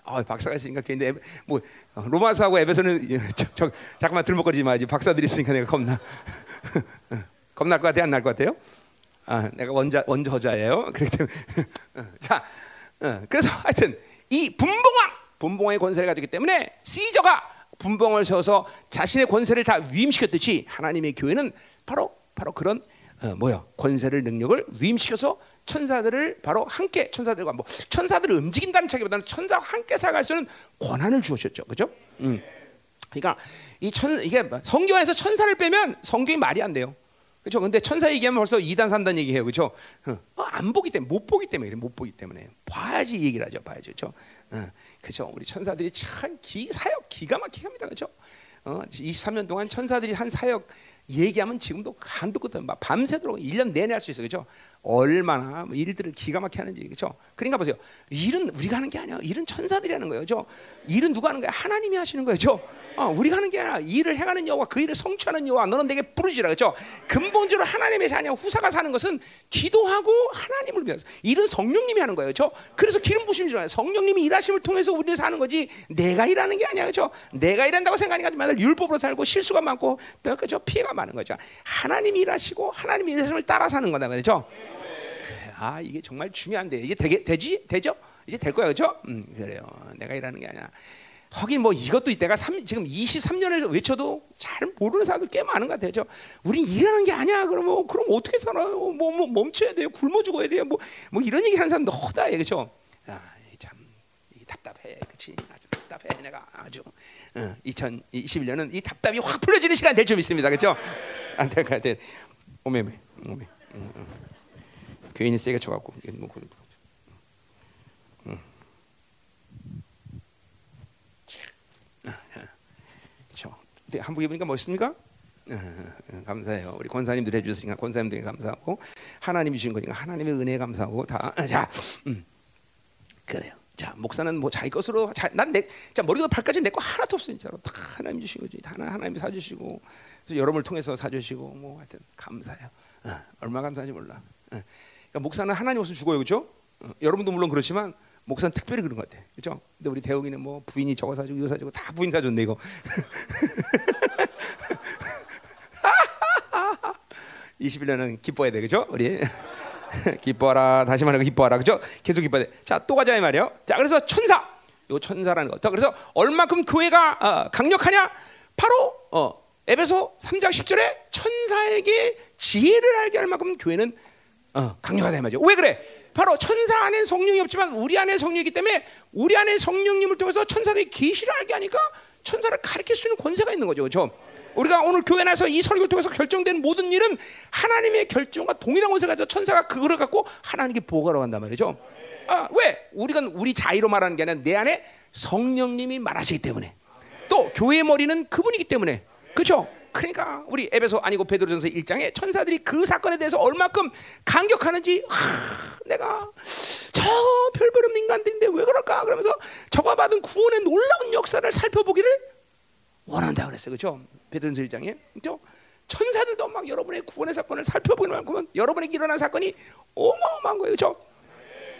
아, 박사가 있으니까 근데 뭐 로마서하고 에베소는 저, 저, 잠깐만 들먹거리지 마지. 박사들이 있으니까 내가 겁나. [laughs] 겁날 것 같아? 안 날 것 같아요? 아, 내가 원자 원저자예요. [laughs] 그렇기 때문에 자, 어, 그래서 하여튼 이 분봉왕, 분봉왕의 권세를 가지기 때문에 시저가 분봉을 세워서 자신의 권세를 다 위임시켰듯이 하나님의 교회는 바로 바로 그런 어, 뭐야 권세를 능력을 위임시켜서 천사들을 바로 함께 천사들과 뭐 천사들을 움직인다는 차기보다는 천사와 함께 살아갈 수 있는 권한을 주셨죠, 그렇죠? 음. 그러니까 이 천 이게 성경에서 천사를 빼면 성경이 말이 안 돼요. 그렇죠? 근데 천사 얘기하면 벌써 2단 3단 얘기해요. 그렇죠? 어, 안 보기 때문에 못 보기 때문에 못 보기 때문에 봐야지 얘기를 하죠. 봐야죠. 그렇죠? 어, 그렇죠? 우리 천사들이 참 기, 사역 기가 막히게 합니다. 그렇죠? 어, 23년 동안 천사들이 한 사역 얘기하면 지금도 한도 끝도 막 밤새도록 1년 내내 할 수 있어요. 그죠? 얼마나 뭐 일들을 기가 막히게 하는지. 그죠? 그러니까 보세요. 일은 우리가 하는 게 아니야. 일은 천사들이 하는 거예요. 그죠? 일은 누가 하는 거야? 하나님이 하시는 거죠. 어, 우리가 하는 게 아니라 일을 해가는 여호와 그 일을 성취하는 여호와 너는 내게 부르지라. 그죠? 근본적으로 하나님의 자녀 후사가 사는 것은 기도하고 하나님을 위해서. 일은 성령님이 하는 거예요. 그죠? 그래서 기름 부심이 좋아요. 성령님이 일하심을 통해서 우리는 사는 거지 내가 일하는 게 아니야. 그죠? 내가 일한다고 생각하니까 맨날 율법으로 살고 실수가 많고 그죠? 피해가 많은 거죠. 하나님이 일하시고 하나님이 일하심을 따라 사는 거다 말이죠. 아 이게 정말 중요한데 이제 되게 되지 되죠? 이제 될 거야 그렇죠? 음 그래요. 내가 일하는 게 아니야. 하긴 뭐 이것도 이때가 3, 지금 23년을 외쳐도 잘 모르는 사람들 꽤 많은 것 같아요. 우린 일하는 게 아니야. 그러면 그럼 어떻게 살아요? 뭐, 뭐 멈춰야 돼요. 굶어 죽어야 돼요. 뭐, 뭐 이런 얘기 하는 사람도 허다해. 그렇죠? 아, 참 답답해. 그렇지? 아주 답답해. 내가 아주 어, 2021년은 이 답답이 확 풀려지는 시간 될 줄 믿습니다. 그렇죠? 안될 것 같아. 오메 오메. 오메. 음, 음. 괜히 세게 쳐갖고 이게 뭐 음. 그렇죠. 한복 입으니까 멋있습니까? 감사해요. 우리 권사님들 해주시니까 권사님들께 감사하고 하나님이 주신 거니까 하나님의 은혜 감사하고 다 자, 음. 그래요. 자 목사는 뭐 자기 것으로 난내 자 머리부터 발까지 내 거 하나도 없어 진짜로 다 하나님 주신 거지 다 하나님 사주시고 그래서 여러분을 통해서 사주시고 뭐 하여튼 감사해요. 어, 얼마 감사한지 몰라. 어. 그러니까 목사는 하나님 없으면 죽어요, 그렇죠? 어, 여러분도 물론 그렇지만 목사는 특별히 그런 것 같아, 그렇죠? 근데 우리 대웅이는 뭐 부인이 저거 사주고 이거 사주고 다 부인 사줬네 이거. [laughs] 21년은 기뻐야 돼, 그렇죠? 우리 [laughs] 기뻐하라 다시 말해 기뻐하라, 그렇죠? 계속 기뻐야 돼. 자, 또 가자 이 말이요. 자, 그래서 천사, 요 천사라는 거. 그래서 얼마큼 교회가 어, 강력하냐? 바로 어, 에베소 3장 10절에 천사에게 지혜를 알게 할 만큼 교회는 어, 강력하다 말이죠. 왜 그래? 바로 천사 안에 성령이 없지만 우리 안에 성령이기 때문에 우리 안에 성령님을 통해서 천사들이 계시를 알게 하니까 천사를 가르칠 수 있는 권세가 있는 거죠. 그렇죠? 우리가 오늘 교회 나서 이 설교를 통해서 결정된 모든 일은 하나님의 결정과 동일한 권세를 가지고 천사가 그거를 갖고 하나님께 보고하러 간단 말이죠. 아, 왜? 우리가 우리 자의로 말하는 게 아니라 내 안에 성령님이 말하시기 때문에 또 교회의 머리는 그분이기 때문에 그렇죠. 그러니까 우리 에베소 아니고 베드로전서 1장에 천사들이 그 사건에 대해서 얼마큼 강격하는지 하, 내가 저 별별 없는 인간들인데 왜 그럴까 그러면서 저가 받은 구원의 놀라운 역사를 살펴보기를 원한다 그랬어요. 그렇죠? 베드로전서 1장에. 그렇죠? 천사들도 막 여러분의 구원의 사건을 살펴보는 만큼은 여러분에게 일어난 사건이 어마어마한 거예요. 그렇죠?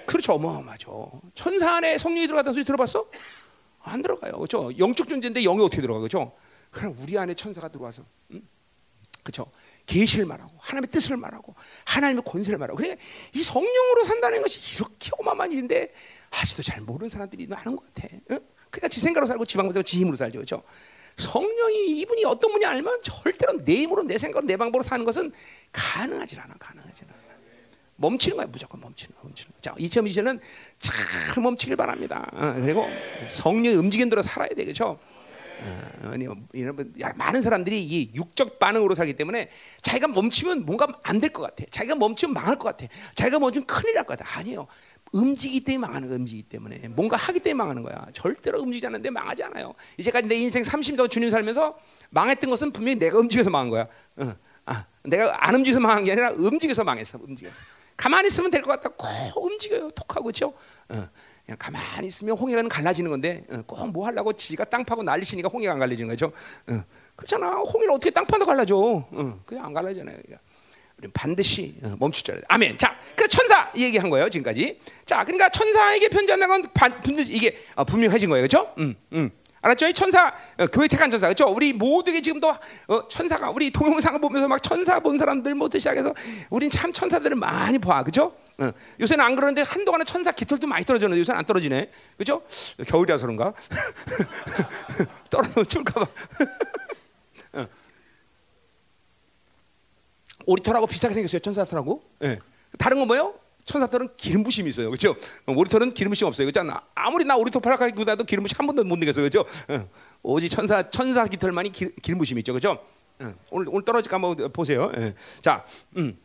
그렇죠. 어마어마죠. 천사 안에 성령이 들어갔다는 소리 들어봤어? 안 들어가요. 그렇죠? 영적 존재인데 영이 어떻게 들어가? 그렇죠? 그럼 우리 안에 천사가 들어와서 음? 그렇죠? 계시를 말하고 하나님의 뜻을 말하고 하나님의 권세를 말하고 그러니까 이 성령으로 산다는 것이 이렇게 어마어마한 일인데 아직도 잘 모르는 사람들이 많은 것 같아. 응? 그러니까 지 생각으로 살고 지방으로 살고 지 힘으로 살죠. 그렇죠? 성령이 이분이 어떤 분이 알면 절대로 내 힘으로 내 생각으로 내 방법으로 사는 것은 가능하지 않아. 가능하지 않아. 멈추는 거야 무조건 멈추는 거야. 멈추는 거야. 자 2020년은 잘 멈추길 바랍니다. 어, 그리고 성령의 움직임 대로 살아야 돼. 그렇죠? 어, 여러분, 많은 사람들이 이 육적 반응으로 살기 때문에 자기가 멈추면 뭔가 안 될 것 같아. 자기가 멈추면 망할 것 같아. 자기가 멈추면 큰일 날 것 같아. 아니에요. 움직이기 때문에 망하는 거야. 움직이기 때문에 뭔가 하기 때문에 망하는 거야. 절대로 움직이지 않는데 망하지 않아요. 이제까지 내 인생 30년 주님 살면서 망했던 것은 분명히 내가 움직여서 망한 거야. 어. 아, 내가 안 움직여서 망한 게 아니라 움직여서 망했어. 움직여서. 가만히 있으면 될 것 같다. 꼭 움직여요. 톡하고 그렇죠? 어. 그냥 가만히 있으면 홍해가 갈라지는 건데 어, 꼭뭐 하려고 지가 땅 파고 난리치니까 홍해가 안 갈라지는 거죠. 어, 그렇잖아. 홍해를 어떻게 땅 파도 갈라져? 어, 그냥 안 갈라지잖아요. 우리는 반드시 알아요. 아멘. 자, 그 천사 얘기한 거예요 지금까지. 자, 그러니까 천사에게 편지한다는 건 반드시 이게 분명해진 거예요, 그렇죠? 음, 음. 알았죠? 이 천사 어, 교회 택한 천사 그렇죠? 우리 모두에게 지금도 어, 천사가 우리 동영상을 보면서 막 천사 본 사람들 뭐부터 시작해서 우린 참 천사들을 많이 봐, 그렇죠? 어. 요새는 안 그러는데 한동안은 천사 깃털도 많이 떨어졌는데 요새는 안 떨어지네, 그렇죠? 겨울이라서 그런가? [laughs] 떨어지면 줄까봐. [laughs] 어. 오리털하고 비슷하게 생겼어요, 천사털하고. 네. 다른 건 뭐예요? 천사들은 기름 부심이 있어요. 그렇죠? 오리털은 기름 부심 없어요. 그렇죠? 아무리 나 오리털 파랗게 구다도 기름 부심 한 번도 못 느꼈어요. 그렇죠? 오직 천사 천사 깃털만이 기, 름 부심이 있죠. 그렇죠? 오늘 오늘 떨어질까 한번 보세요. 자, 음.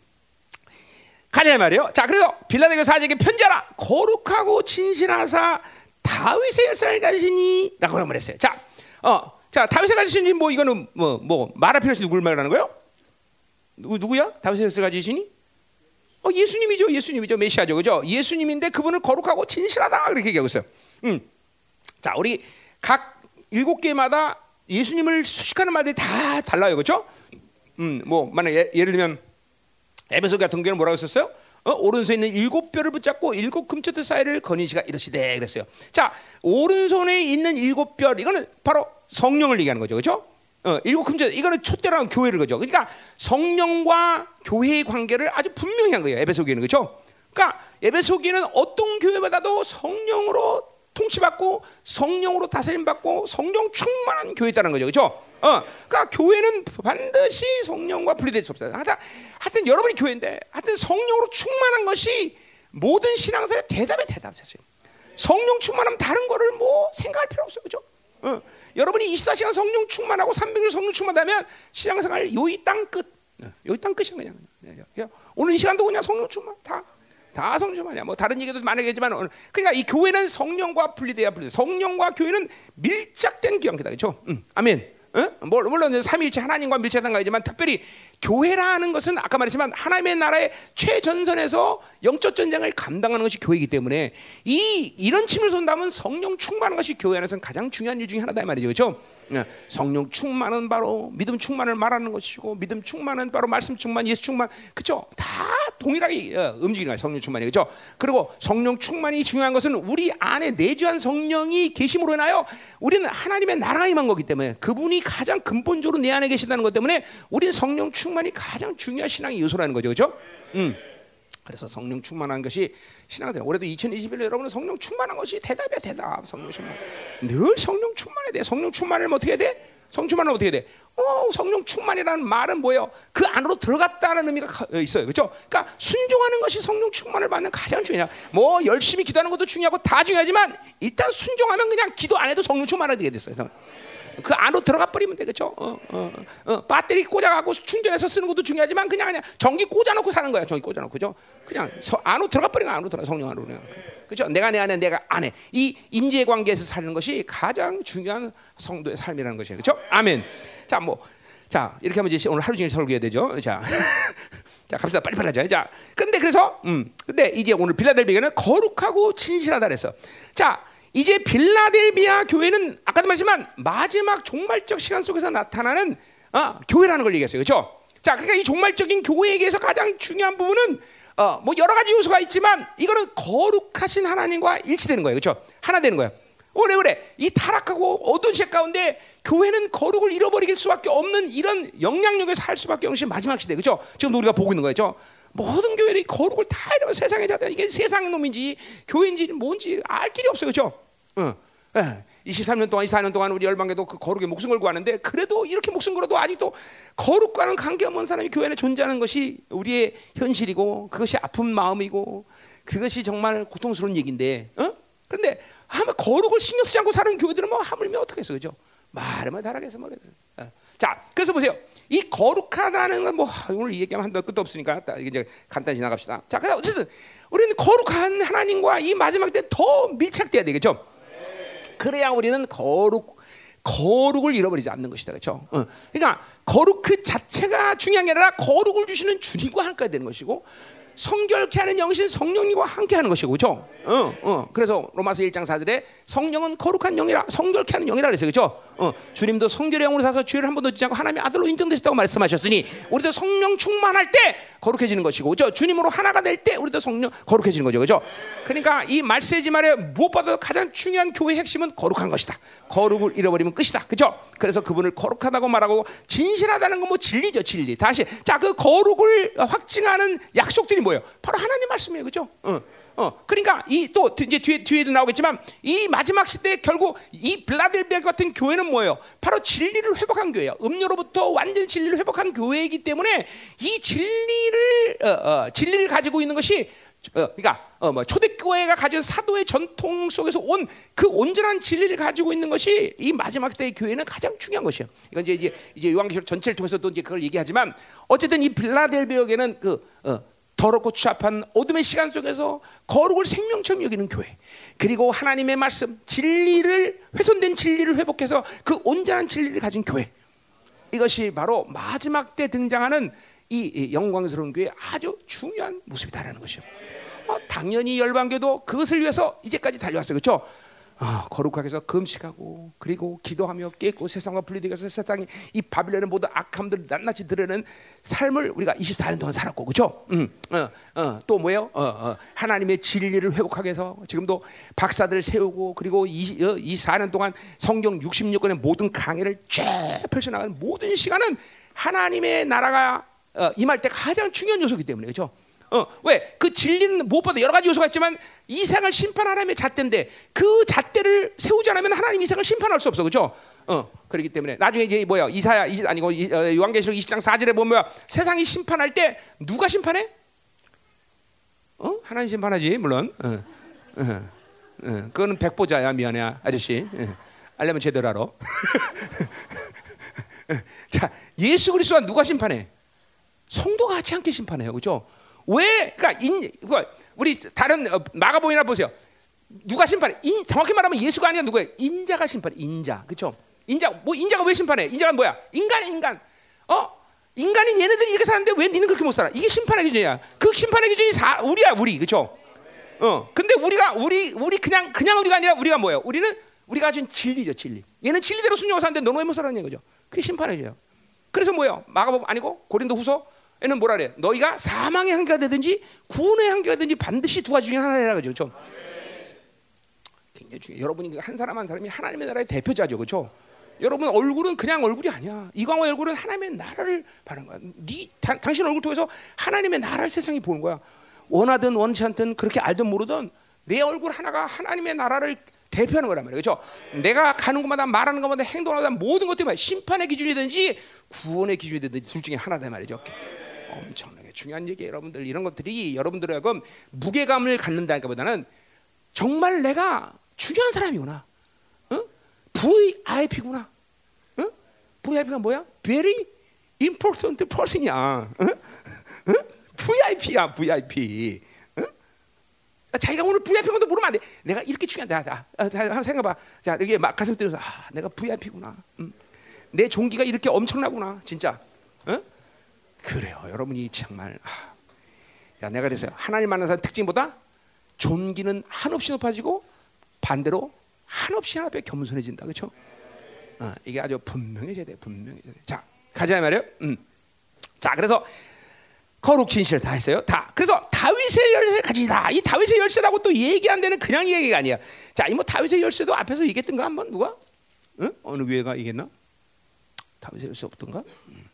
가자 말이에요. 자, 그래서 빌라데교 사제에게 편지하라. 거룩하고 진실하사 다윗의 열쇠를 가지니라고 말했어요. 자, 어, 자 다윗의 가지시니 뭐 이거는 뭐뭐 말할 필요 없이 누굴 말하는 거예요? 누구 누구야? 다윗의 열쇠를 가지시니? 어, 예수님이죠. 예수님이죠. 메시아죠. 그죠? 예수님인데 그분을 거룩하고 진실하다 그렇게 얘기하고 있어요. 음. 자, 우리 각 일곱 개마다 예수님을 수식하는 말들이 다 달라요. 그렇죠? 음, 뭐 만약 예, 예를 들면 에베소 같은 경우는 뭐라고 했었어요? 어? 오른손에 있는 일곱 뼈를 붙잡고 일곱 금초대 사이를 거니시가 이러시되 그랬어요. 자, 오른손에 있는 일곱 뼈 이거는 바로 성령을 얘기하는 거죠. 그렇죠? 어, 일곱 금제 이거는 촛대라는 교회를 그죠. 그러니까 성령과 교회의 관계를 아주 분명히 한 거예요. 에베소 교회는 그죠. 그러니까 에베소 교회는 어떤 교회보다도 성령으로 통치받고 성령으로 다스림 받고 성령 충만한 교회다는 거죠. 그죠? 어, 그러니까 교회는 반드시 성령과 분리될 수 없어요. 하여튼, 하여튼 여러분이 교회인데 하여튼 성령으로 충만한 것이 모든 신앙생활의 대답의 대답이었어요. 성령 충만하면 다른 거를 뭐 생각할 필요 없어요. 그죠? 어. 여러분이 24시간 성령 충만하고 300일 성령 충만하면 신앙생활 요이 땅 끝. 어, 요이 땅 끝이야 그냥. 네, 오늘 이 시간도 그냥 성령 충만 다. 다 성령 충만이야. 뭐 다른 얘기도 많이겠지만 그러니까 이 교회는 성령과 분리돼야 분리. 성령과 교회는 밀착된 관계다. 그렇죠? 음, 아멘. 어? 물론 삼일체 하나님과 밀착한 거지만 특별히 교회라는 것은 아까 말했지만 하나님의 나라의 최전선에서 영적 전쟁을 감당하는 것이 교회이기 때문에 이 이런 측면에서 본다면 성령 충만한 것이 교회 안에서는 가장 중요한 일 중에 하나다 이 말이죠, 그렇죠? 예, 성령 충만은 바로 믿음 충만을 말하는 것이고 믿음 충만은 바로 말씀 충만, 예수 충만, 그죠? 다 동일하게 어, 움직이는 거예요. 성령 충만이 그죠? 그리고 성령 충만이 중요한 것은 우리 안에 내주한 성령이 계심으로 인하여 우리는 하나님의 나라가 임한 거기 때문에 그분이 가장 근본적으로 내 안에 계신다는 것 때문에 우리는 성령 충만이 가장 중요한 신앙의 요소라는 거죠, 그죠? 음. 그래서 성령 충만한 것이 신앙생활. 올해도 2021년 여러분은 성령 충만한 것이 대답이야 대답. 성령 충만. 늘 성령 충만해야 돼. 성령 충만을 어떻게 해야 돼? 성령 충만을 어떻게 해야 돼? 어, 성령 충만이라는 말은 뭐예요? 그 안으로 들어갔다는 의미가 어, 있어요. 그렇죠? 그러니까 순종하는 것이 성령 충만을 받는 가장 중요해요. 뭐 열심히 기도하는 것도 중요하고 다 중요하지만 일단 순종하면 그냥 기도 안 해도 성령 충만하게 됐어요. 그 안으로 들어가 버리면 되겠죠. 어, 어, 어. 배터리 꽂아갖고 충전해서 쓰는 것도 중요하지만 그냥 그냥 전기 꽂아놓고 사는 거야. 전기 꽂아놓고 그죠? 그냥 서, 안으로 들어가 버리면 안으로 들어 성령 안으로 그냥. 그죠? 내가 내 안에 내가 안에 이 인재 관계에서 사는 것이 가장 중요한 성도의 삶이라는 것이에요. 그죠? 아멘. 자, 뭐. 자 이렇게 하면 이제 오늘 하루 종일 설교해야 되죠. 자, [laughs] 자 갑시다 빨리빨리 하자. 자, 근데 그래서 음, 근데 이제 오늘 빌라델비아는 거룩하고 진실하다 그래서 자 이제 빌라델비아 교회는 아까도 말했지만 마지막 종말적 시간 속에서 나타나는 어, 교회라는 걸 얘기했어요. 그렇죠? 자, 그러니까 이 종말적인 교회에게서 가장 중요한 부분은 어, 뭐 여러 가지 요소가 있지만 이거는 거룩하신 하나님과 일치되는 거예요. 그렇죠? 하나 되는 거예요. 그래 그래 이 타락하고 어두운 시 가운데 교회는 거룩을 잃어버릴 수밖에 없는 이런 영향력에 살 수밖에 없는 마지막 시대 그죠? 지금 우리가 보고 있는 거죠. 모든 교회들이 거룩을 다 잃어 세상에 자다 이게 세상의 놈인지 교회인지 뭔지 알 길이 없어요 그죠? 어. 예. 23년 동안 24년 동안 우리 열방에도 그 거룩에 목숨 걸고 하는데 그래도 이렇게 목숨 걸어도 아직도 거룩과는 관계없는 사람이 교회 안에 존재하는 것이 우리의 현실이고 그것이 아픈 마음이고 그것이 정말 고통스러운 얘기인데 어? 근데 하면 거룩을 신경 쓰지 않고 사는 교회들은 뭐 하물며 어떻게 해서 그죠? 말하면 다르겠어 뭐겠어. 어. 자, 그래서 보세요. 이 거룩하다는 건 뭐 오늘 얘기하면 한도 끝도 없으니까 이제 간단히 지나갑시다. 자, 그래서 어쨌든 우리는 거룩한 하나님과 이 마지막 때 더 밀착돼야 되겠죠. 그래야 우리는 거룩 거룩을 잃어버리지 않는 것이다, 그렇죠? 어. 그러니까 거룩 그 자체가 중요한 게 아니라 거룩을 주시는 주님과 함께 되는 것이고 성결케 하는 영신 성령님과 함께 하는 것이고 그렇죠? 어, 어. 그래서 로마서 1장 4절에 성령은 거룩한 영이라 성결케 하는 영이라 그랬어요. 그렇죠? 어. 주님도 성결의 영으로 사서 죄를 한 번도 짓지 않고 하나님의 아들로 인정되셨다고 말씀하셨으니 우리도 성령 충만할 때 거룩해지는 것이고 그렇죠? 주님으로 하나가 될 때 우리도 성령 거룩해지는 거죠. 그렇죠? 그러니까 이 말세지 말에 무엇보다 가장 중요한 교회의 핵심은 거룩한 것이다. 거룩을 잃어버리면 끝이다. 그렇죠? 그래서 그분을 거룩하다고 말하고 진실하다는 건 뭐 진리죠, 진리. 다시 자, 그 거룩을 확증하는 약속들이 뭐예요? 바로 하나님 말씀이에요, 그죠? 어, 어. 그러니까 이 또 이제 뒤에 뒤에도 나오겠지만 이 마지막 시대 결국 이 블라델비아 같은 교회는 뭐예요? 바로 진리를 회복한 교회예요. 음료로부터 완전 진리를 회복한 교회이기 때문에 이 진리를 어, 어, 진리를 가지고 있는 것이 어, 그러니까 어, 뭐 초대교회가 가진 사도의 전통 속에서 온 그 온전한 진리를 가지고 있는 것이 이 마지막 때의 교회는 가장 중요한 것이에요. 이건 이제 이제, 요한계시록 전체를 통해서도 이제 그걸 얘기하지만 어쨌든 이 빌라델비아에는 그 어, 더럽고 추잡한 어둠의 시간 속에서 거룩을 생명처럼 여기는 교회. 그리고 하나님의 말씀, 진리를 훼손된 진리를 회복해서 그 온전한 진리를 가진 교회. 이것이 바로 마지막 때 등장하는 이 영광스러운 교회의 아주 중요한 모습이다라는 것이요. 어, 당연히 열방교도 그것을 위해서 이제까지 달려왔어요. 그렇죠? 어, 거룩하게 해서 금식하고 그리고 기도하며 깨고 세상과 분리되게 해서 세상이 이 바빌론의 모든 악함들을 낱낱이 드러내는 삶을 우리가 24년 동안 살았고 그죠? 음, 어, 어, 또 뭐예요? 어, 어, 하나님의 진리를 회복하게 해서 지금도 박사들 세우고 그리고 이, 어, 이 4년 동안 성경 66권의 모든 강의를 쫙 펼쳐나가는 모든 시간은 하나님의 나라가 어, 임할 때 가장 중요한 요소이기 때문에 그죠? 어, 왜? 그 진리는 무엇보다 여러 가지 요소가 있지만 이생을 심판 하나님의 잣대인데 그 잣대를 세우지 않으면 하나님 이생을 심판할 수 없어. 그죠? 어, 그렇기 때문에 나중에 이제 뭐야? 이사야 이시 아니고 이, 어, 요한계시록 20장 4절에 보면 세상이 심판할 때 누가 심판해? 어? 하나님 심판하지, 물론. 어, 어, 어. 그거는 백보자야. 미안해. 아저씨. 어. 알려면 제대로 알아. [laughs] 자, 예수 그리스도가 누가 심판해? 성도가 같이 함께 심판해요. 그죠? 왜? 그러니까 인, 우리 다른 어, 마가복음이나 보세요. 누가 심판해? 인, 정확히 말하면 예수가 아니라 누구예요? 인자가 심판해. 인자, 그렇죠? 인자, 뭐 인자가 왜 심판해? 인자가 뭐야? 인간, 인간. 어? 인간인 얘네들이 이렇게 사는데 왜 니는 그렇게 못 살아? 이게 심판의 기준이야. 그 심판의 기준이 사, 우리야, 우리, 그렇죠? 어. 근데 우리가 우리 우리 그냥 그냥 우리가 아니라 우리가 뭐예요? 우리는 우리가 가진 진리죠, 진리. 얘는 진리대로 순종해서 사는데 너는 왜 못 살았냐 거죠? 그게 심판의 기준이야. 그래서 뭐예요? 마가복음 아니고 고린도후서 에는 뭐라 그래? 너희가 사망의 한계가 되든지 구원의 한계가 되든지 반드시 두 가지 중에 하나라 그죠? 그렇죠? 굉장히 중요해. 여러분이 한 사람 한 사람이 하나님의 나라의 대표자죠. 그렇죠? 여러분 얼굴은 그냥 얼굴이 아니야. 이광호 얼굴은 하나님의 나라를 바는 거야. 네 당, 당신 얼굴 통해서 하나님의 나라를 세상이 보는 거야. 원하든 원치 않든 그렇게 알든 모르든 내 얼굴 하나가 하나님의 나라를 대표하는 거란 말이에요. 그렇죠? 내가 가는 곳마다 말하는 것마다 행동하는 모든 것들이 심판의 기준이든지 구원의 기준이 되든지 둘 중에 하나다 말이죠. 엄청나게 중요한 얘기예요, 여러분들. 이런 것들이 여러분들의 무게감을 갖는다기보다는 정말 내가 중요한 사람이구나. 어? VIP구나. VIP가 뭐야? Very important person이야. 응? 응? VIP야, VIP. 응? 자기가 오늘 VIP 건도 모르면 안 돼. 내가 이렇게 중요한데, 자, 자, 자, 한번 생각해봐. 자, 이렇게 막 가슴 뛰면서, 아, 내가 VIP구나. 응? 내 종기가 이렇게 엄청나구나, 진짜. 응? 그래요, 여러분이 정말. 아. 자, 내가 그래서 하나님 만나는 사람 특징보다 존귀는 한없이 높아지고 반대로 한없이 하나님 앞에 겸손해진다, 그렇죠? 어, 이게 아주 분명해져야 돼, 분명해져야 돼. 자, 가자 말이에요. 음. 자, 그래서 거룩 진실 다 했어요. 다. 그래서 다윗의 열쇠를 가지다. 이 다윗의 열쇠라고 또 얘기 안 되는 그냥 얘기가 아니야. 자, 이 뭐 다윗의 열쇠도 앞에서 얘기했던가 한번 누가? 응? 어느 교회가 얘기했나? 다윗의 열쇠 없던가? 음, 음,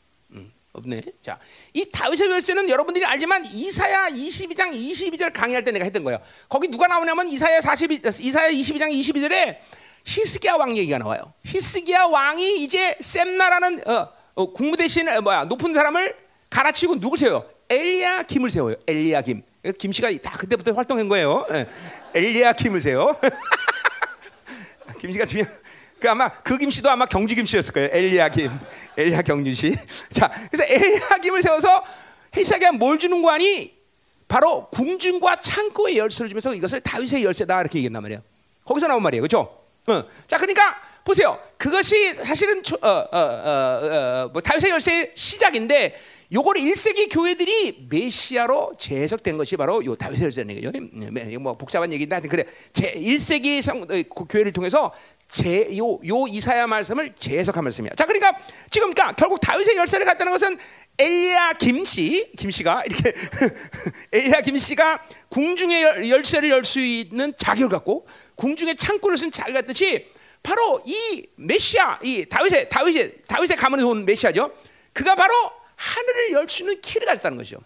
없네. 자, 이 다윗의 열쇠는 여러분들이 알지만 이사야 22장 22절 강의할 때 내가 했던 거예요. 거기 누가 나오냐면 이사야 42 이사야 22장 22절에 히스기야 왕 얘기가 나와요. 히스기야 왕이 이제 셈나라는 어, 어, 국무 대신 어, 뭐야 높은 사람을 갈아치고 누구 세워요? 엘리야 김을 세워요. 엘리야 김. 김 씨가 다 그때부터 활동한 거예요. 예. 엘리야 김을 세워. [laughs] 김 씨가 중요. 그 아마 그 김씨도 아마 경주 김씨였을 거예요. 엘리야 김, 엘리야 경주 씨. [laughs] 자, 그래서 엘리야 김을 세워서 히스기야 뭘 주는 거 아니? 바로 궁중과 창고의 열쇠를 주면서 이것을 다윗의 열쇠다 이렇게 얘기했단 말이에요. 거기서 나온 말이에요, 그렇죠? 어. 자, 그러니까 보세요. 그것이 사실은 어, 어, 어, 뭐 다윗의 열쇠의 시작인데 요걸 1세기 교회들이 메시아로 재해석된 것이 바로 요 다윗의. 이거 뭐 복잡한 얘기인데 하여튼 그래. 제 1세기 성, 교회를 통해서 제요 요 이사야 말씀을 재해석한 말씀이야. 자, 그러니까 지금 그러니까 결국 다윗의 열쇠를 갖다는 것은 엘리야 김씨, 김씨가 이렇게 [laughs] 엘리야 김씨가 궁중의 열쇠를 열 수 있는 자격을 갖고 궁중의 창고를 쓴 자격 같듯이 바로 이 메시아, 이 다윗의 다윗의 다윗의 가문에서 온 메시아죠. 그가 바로 하늘을 열 수 있는 키를 가졌다는 것이죠.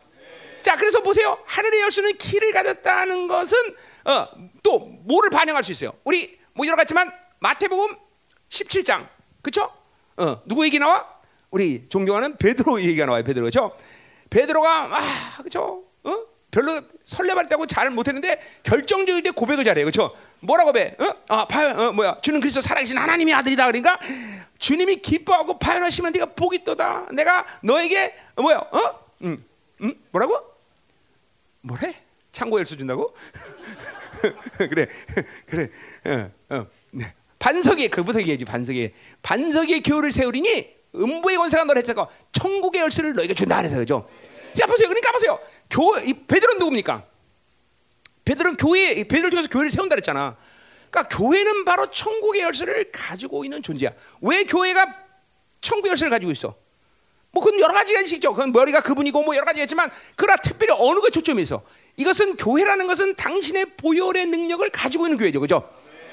자, 그래서 보세요. 하늘을 열수 있는 키를 가졌다는 것은 어, 또 뭐를 반영할 수 있어요. 우리 뭐 여러 가지만 마태복음 17장, 그렇죠? 어, 누구 얘기 나와? 우리 존경하는 베드로 얘기가 나와요. 베드로 그렇죠? 베드로가 아, 그렇죠? 어? 별로 설레발다고 잘 못했는데 결정적일 때 고백을 잘해요, 그렇죠? 뭐라 고백? 어? 아, 바 어, 뭐야? 주는 그리스도 살아계신 하나님의 아들이다. 그러니까 주님이 기뻐하고 파연하시면 네가 복이 있도다. 내가 너에게 어, 뭐야? 어? 음, 음, 뭐라고? 뭐래? 창고 열수 준다고? 그래, [laughs] 그래. 어, 어. 네. 반석에 얘기하지 반석에 반석에 교를 세우리니 음부의 권세가 너를 했다고 천국의 열쇠를 너에게 준다 그래서 그죠? 자 보세요. 그러니까 보세요. 교 베드로는 누굽니까? 베드로는 교회 베드로를 통해서 교회를 세운다 그랬잖아. 그러니까 교회는 바로 천국의 열쇠를 가지고 있는 존재야. 왜 교회가 천국의 열쇠를 가지고 있어? 뭐 그건 여러 가지가 있죠. 그건 머리가 그분이고 뭐 여러 가지가 있지만 그러나 특별히 어느 게 초점이 있어. 이것은 교회라는 것은 당신의 보혈의 능력을 가지고 있는 교회죠. 그죠?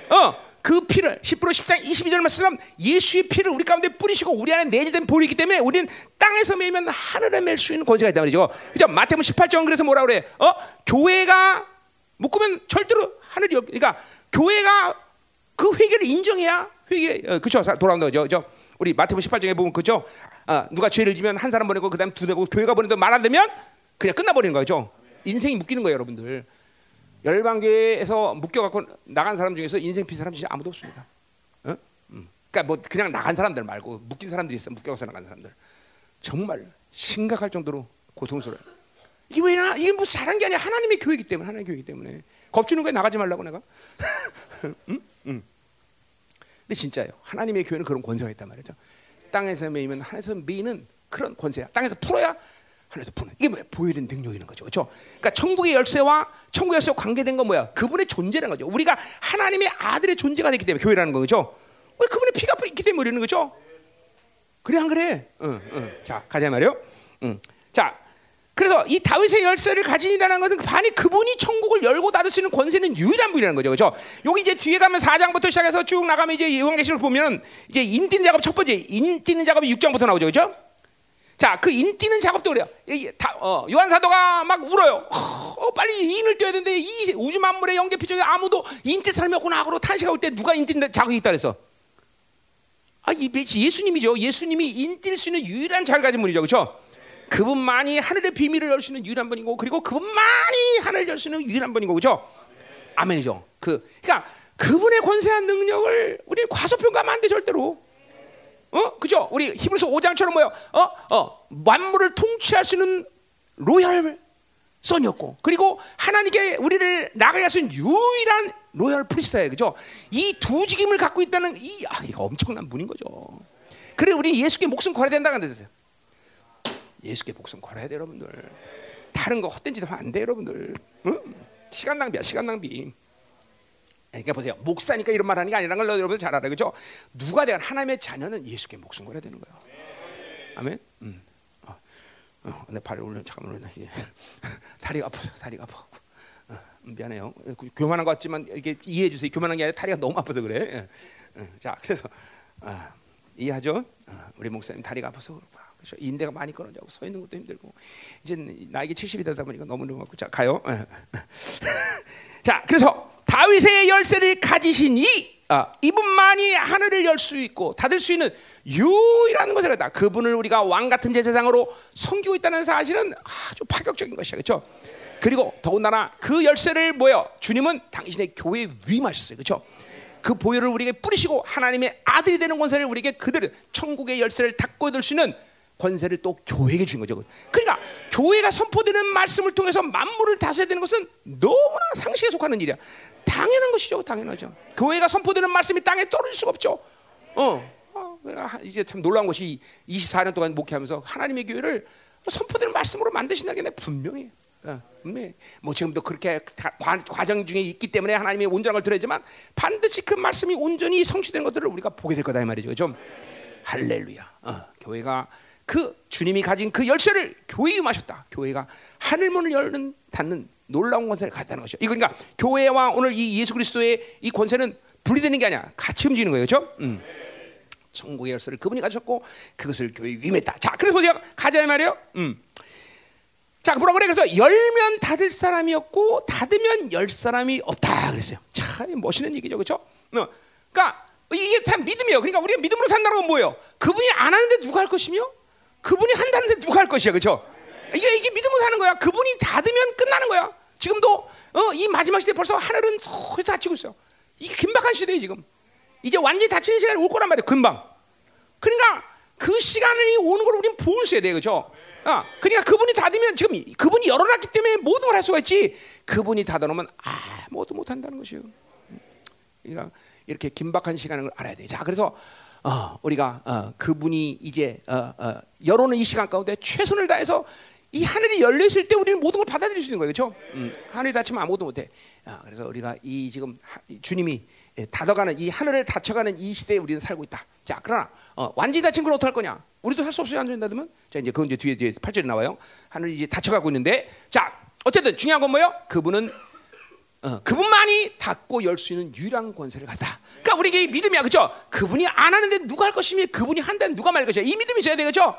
어. 그 피를 10% 10장 22절 말씀 예수의 피를 우리 가운데 뿌리시고 우리 안에 내재된 보이기 이 때문에 우리는 땅에서 매면 하늘에 맬 수 있는 권세가 있단 말이죠. 그죠? 마태복음 18장 그래서 뭐라 그래? 어? 교회가 묶으면 절대로 하늘이 없. 그러니까 교회가 그 회개를 인정해야 회개 어, 그죠? 돌아온다 그죠? 그죠? 우리 마태복음 18장에 보면 그죠? 아, 누가 죄를 지면 한 사람 보내고 그다음 두 대고 교회가 보내도 말 안 되면 그냥 끝나버리는 거죠. 인생이 묶이는 거예요, 여러분들. 열방교회에서 묶여갖고 나간 사람 중에서 인생 핀 사람 진짜 아무도 없습니다. 어? 음. 그러니까 뭐 그냥 나간 사람들 말고 묶인 사람들이 있어 묶여서 나간 사람들 정말 심각할 정도로 고통스러워요. 이게 왜나 이게 뭐 잘한 게 아니야 하나님의 교회이기 때문에 하나님의 교회이기 때문에 겁주는 거에 나가지 말라고 내가. [laughs] 응? 응. 근데 진짜요. 하나님의 교회는 그런 권세가 있단 말이죠. 땅에서 매이면 하늘에서 매이는 그런 권세야. 땅에서 풀어야 하늘에서 푸는 이게 뭐야? 보혈의 능력이는 거죠, 그렇죠? 그러니까 천국의 열쇠와 천국의 열쇠와 관계된 건 뭐야? 그분의 존재라는 거죠. 우리가 하나님의 아들의 존재가 됐기 때문에 교회라는 거죠. 왜 그분의 피가 있기 때문에 우리는 거죠? 그래 안 그래? 응, 응. 자 가자 말이요. 응. 자 그래서 이 다윗의 열쇠를 가진이라는 것은 반이 그분이 천국을 열고 닫을 수 있는 권세는 유일한 분이라는 거죠. 그렇죠? 여기 이제 뒤에 가면 4장부터 시작해서 쭉 나가면 이제 요한계시록 보면 이제 인뛰는 작업 첫 번째 인뛰는 작업이 6장부터 나오죠. 그렇죠? 자, 그 인 뛰는 작업도 그래요. 다, 어, 요한 사도가 막 울어요. 어, 빨리 인을 뛰어야 되는데 이 우주 만물의 영계 피조에 아무도 인뛸 사람이 없구나 하고 탄식할 때 누가 인뛴 작업이 있다 그래서 아, 이 예수님이죠. 예수님이 인뛸 수 있는 유일한 잘 가진 분이죠. 그렇죠? 그분만이 하늘의 비밀을 열 수 있는 유일한 분이고 그리고 그분만이 하늘을 열 수 있는 유일한 분이고 그렇죠? 아멘이죠. 그 그러니까 그분의 권세와 능력을 우리 과소평가하면 안 돼 절대로. 어, 그죠? 우리 히브리서 5장처럼 뭐요? 어, 어, 만물을 통치할 수 있는 royal son이었고, 그리고 하나님께 우리를 나가게 하신 유일한 royal priest예요, 그죠? 이 두 직임을 갖고 있다는 이 아, 이거 엄청난 분인 거죠. 그래, 우리 예수께 목숨 걸어야 된다는 데서 예수께 목숨 걸어야 돼, 여러분들. 다른 거 헛된 짓 하면 안 돼, 여러분들. 응? 시간 낭비야, 시간 낭비. 그러니까 보세요. 목사니까 이런 말 하는 게 아니라는 걸 여러분들 잘 알아요. 그죠? 누가 되건 하나님의 자녀는 예수께 목숨 걸어야 되는 거예요. 아멘. 음. 어, 어, 내 발을 올려 잠깐만 올려. [laughs] 다리가 아파서 다리가 아파. 어, 미안해요. 교만한 것 같지만 이게 이해해 주세요. 교만한 게 아니라 다리가 너무 아파서 그래. 예. 예. 자, 그래서 아, 이해하죠? 어, 우리 목사님 다리가 아파서 그렇죠. 인대가 많이 끊어져고 서 있는 것도 힘들고 이제 나에게 70이 되다 보니까 너무 너무하고 자 가요. 예. [laughs] 자, 그래서 다윗의 열쇠를 가지신 이 아, 이분만이 하늘을 열 수 있고 닫을 수 있는 유일한 것을 했다. 그분을 우리가 왕 같은 제사장으로 섬기고 있다는 사실은 아주 파격적인 것이야, 그렇죠? 그리고 더군다나 그 열쇠를 뭐요? 주님은 당신의 교회에 위임하셨어요, 그렇죠? 그 보혈을 우리에게 뿌리시고 하나님의 아들이 되는 권세를 우리에게 그대로 천국의 열쇠를 닫고 들 수 있는 권세를 또 교회에게 준 거죠. 그러니까 교회가 선포되는 말씀을 통해서 만물을 다스려야 되는 것은 너무나 상식에 속하는 일이야. 당연한 것이죠. 당연하죠. 교회가 선포되는 말씀이 땅에 떨어질 수가 없죠. 어. 어 이제 참 놀라운 것이 24년 동안 목회하면서 하나님의 교회를 선포되는 말씀으로 만드신다는 게 분명해요. 어, 뭐 지금도 그렇게 과 정 중에 있기 때문에 하나님의 온전한 걸 들어야지만 반드시 그 말씀이 온전히 성취된 것들을 우리가 보게 될 거다 이 말이죠. 좀 할렐루야. 어, 교회가 그 주님이 가진 그 열쇠를 교회에 임하셨다. 교회가 하늘 문을 열는 닫는 놀라운 권세를 갖다는 것이죠. 이 그러니까 교회와 오늘 이 예수 그리스도의 이 권세는 분리되는 게 아니야. 같이 움직이는 거예요, 그렇죠? 음. 천국의 열쇠를 그분이 가졌고 그것을 교회에 위임했다. 자, 그래서 보세요. 가자 말이에요. 음. 자, 뭐라 그래? 그래서 열면 닫을 사람이었고 닫으면 열 사람이 없다 그랬어요. 참 멋있는 얘기죠, 그렇죠? 어. 그러니까 이게 다 믿음이에요. 그러니까 우리가 믿음으로 산다는 건 뭐예요? 그분이 안 하는데 누가 할 것이며 그분이 한다는데 누가 할 것이야, 그렇죠? 이게 이게 믿음으로 사는 거야. 그분이 닫으면 끝나는 거야. 지금도 어, 이 마지막 시대 벌써 하늘은 소위 닫히고 있어. 이게 긴박한 시대에 지금. 이제 완전히 닫히는 시간이 올 거란 말이야. 금방. 그러니까 그 시간이 오는 걸 우리는 있어야 돼, 그렇죠? 아, 그러니까 그분이 닫으면 지금 그분이 열어놨기 때문에 모든 걸 할 수가 있지. 그분이 닫아놓으면 아무것도 못 한다는 것이요. 그러니까 이렇게 긴박한 시간을 알아야 돼. 자, 그래서 어, 우리가 어, 그분이 이제 어, 어, 열어놓은 이 시간 가운데 최선을 다해서 이 하늘이 열려 있을 때 우리는 모든 걸 받아들일 수 있는 거예요, 그렇죠? 음, 하늘이 닫히면 아무것도 못해. 아, 그래서 우리가 이 지금 하, 주님이 예, 닫아가는 이 하늘을 닫혀가는 이 시대에 우리는 살고 있다. 자, 그러나 어, 완전히 닫힌 걸 어떻게 할 거냐? 우리도 할 수 없어요, 완전히 닫으면. 자, 이제 그건 이제 뒤에 뒤에 8절에 나와요. 하늘이 이제 닫혀가고 있는데, 자, 어쨌든 중요한 건 뭐예요? 그분은 어, 그분만이 닫고 열 수 있는 유일한 권세를 갖다. 그러니까 우리에게 믿음이야, 그죠? 그분이 안 하는데 누가 할 것이며 그분이 한다는 누가 말 것이야. 이 믿음이 있어야 돼, 그죠?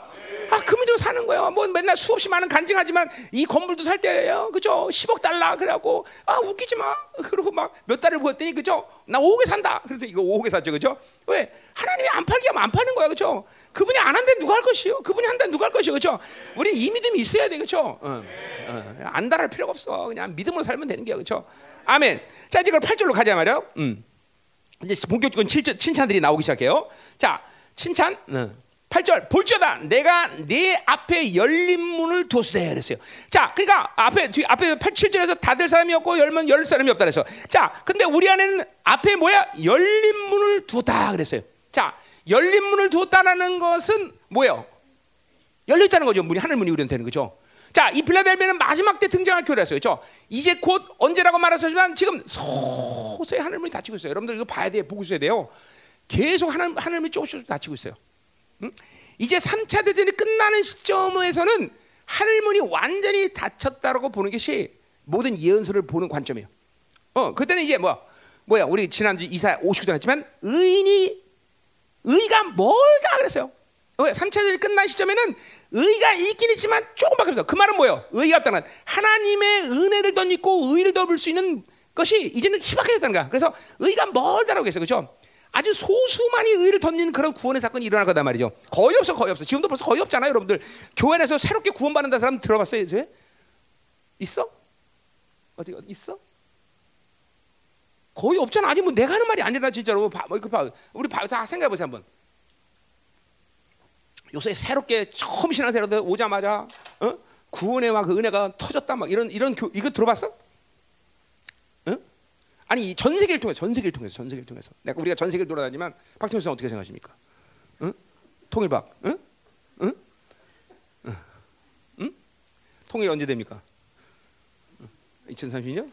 아, 그 믿음 사는 거예요. 뭐 맨날 수없이 많은 간증하지만 이 건물도 살 때예요, 그죠? 10억 달러 그래갖고 아 웃기지 마. 그러고 막 몇 달을 보았더니 그죠? 나 5억에 산다. 그래서 이거 5억에 샀죠, 그죠? 왜? 하나님이 안 팔게 하면 안 파는 거야, 그죠? 그분이 안 한데 누가 할 것이요? 그분이 한다 누가 할 것이요, 그죠? 우리 이 믿음이 있어야 돼, 그죠? 어, 어, 안 달할 필요가 없어. 그냥 믿음으로 살면 되는 게야, 그죠? 아멘. 자 이제 그걸 8절로 가자 말이야. 음. 이제 본격적인 칭찬들이 나오기 시작해요. 자 칭찬. 음. 8절 볼지어다 내가 네 앞에 열린 문을 두었으되 그랬어요. 자, 그러니까 앞에 뒤 앞에 8, 7절에서 닫을 사람이 없고 열면 열 사람이 없다 그래서. 자, 근데 우리 안에는 앞에 뭐야? 열린 문을 두었다 그랬어요. 자, 열린 문을 두었다라는 것은 뭐예요? 열려 있다는 거죠. 문이 하늘 문이 우리는 되는 거죠. 자, 이 빌라델비아는 마지막 때 등장할 교회였어요. 죠 이제 곧 언제라고 말했었지만 지금 서서히 하늘문이 닫히고 있어요. 여러분들 이거 봐야 돼요. 보고 있어야 돼요. 계속 하늘 하늘문이 조금씩 닫히고 있어요. 응? 이제 3차 대전이 끝나는 시점에서는 하늘문이 완전히 닫혔다라고 보는 것이 모든 예언서를 보는 관점이에요. 어, 그때는 이제 뭐 뭐야? 우리 지난주 이사 59장 했지만 의인이 의가 멀다 그랬어요. 3차 대전이 끝난 시점에는 의가 있긴 있지만 조금밖에 없어. 그 말은 뭐예요? 의가 없다는 하나님의 은혜를 덧입고 의를 덮을 수 있는 것이 이제는 희박해졌다는 거야. 그래서 의가 멀다라고 했어요. 그죠? 아주 소수만이 의를 덮는 그런 구원의 사건이 일어날 거단 말이죠. 거의 없어, 거의 없어. 지금도 벌써 거의 없잖아요, 여러분들. 교회 안에서 새롭게 구원받는다 사람 들어봤어요, 이제? 있어? 어디 있어? 거의 없잖아. 아니 뭐 내가 하는 말이 아니라 진짜로. 봐, 뭐, 봐. 우리 봐, 다 생각해 보세요 한번. 요새 새롭게 처음 신앙생활 오자마자 어? 구원의 막그 은혜가 터졌다 막 이런 이런 교, 이거 들어봤어? 어? 아니 전 세계를 통해서 전 세계를 통해서 전 세계를 통해서 내가 우리가 전 세계를 돌아다니면 박태호 씨 어떻게 생각하십니까? 응? 통일박, 응? 응? 응? 응? 통일 언제 됩니까? 2030년?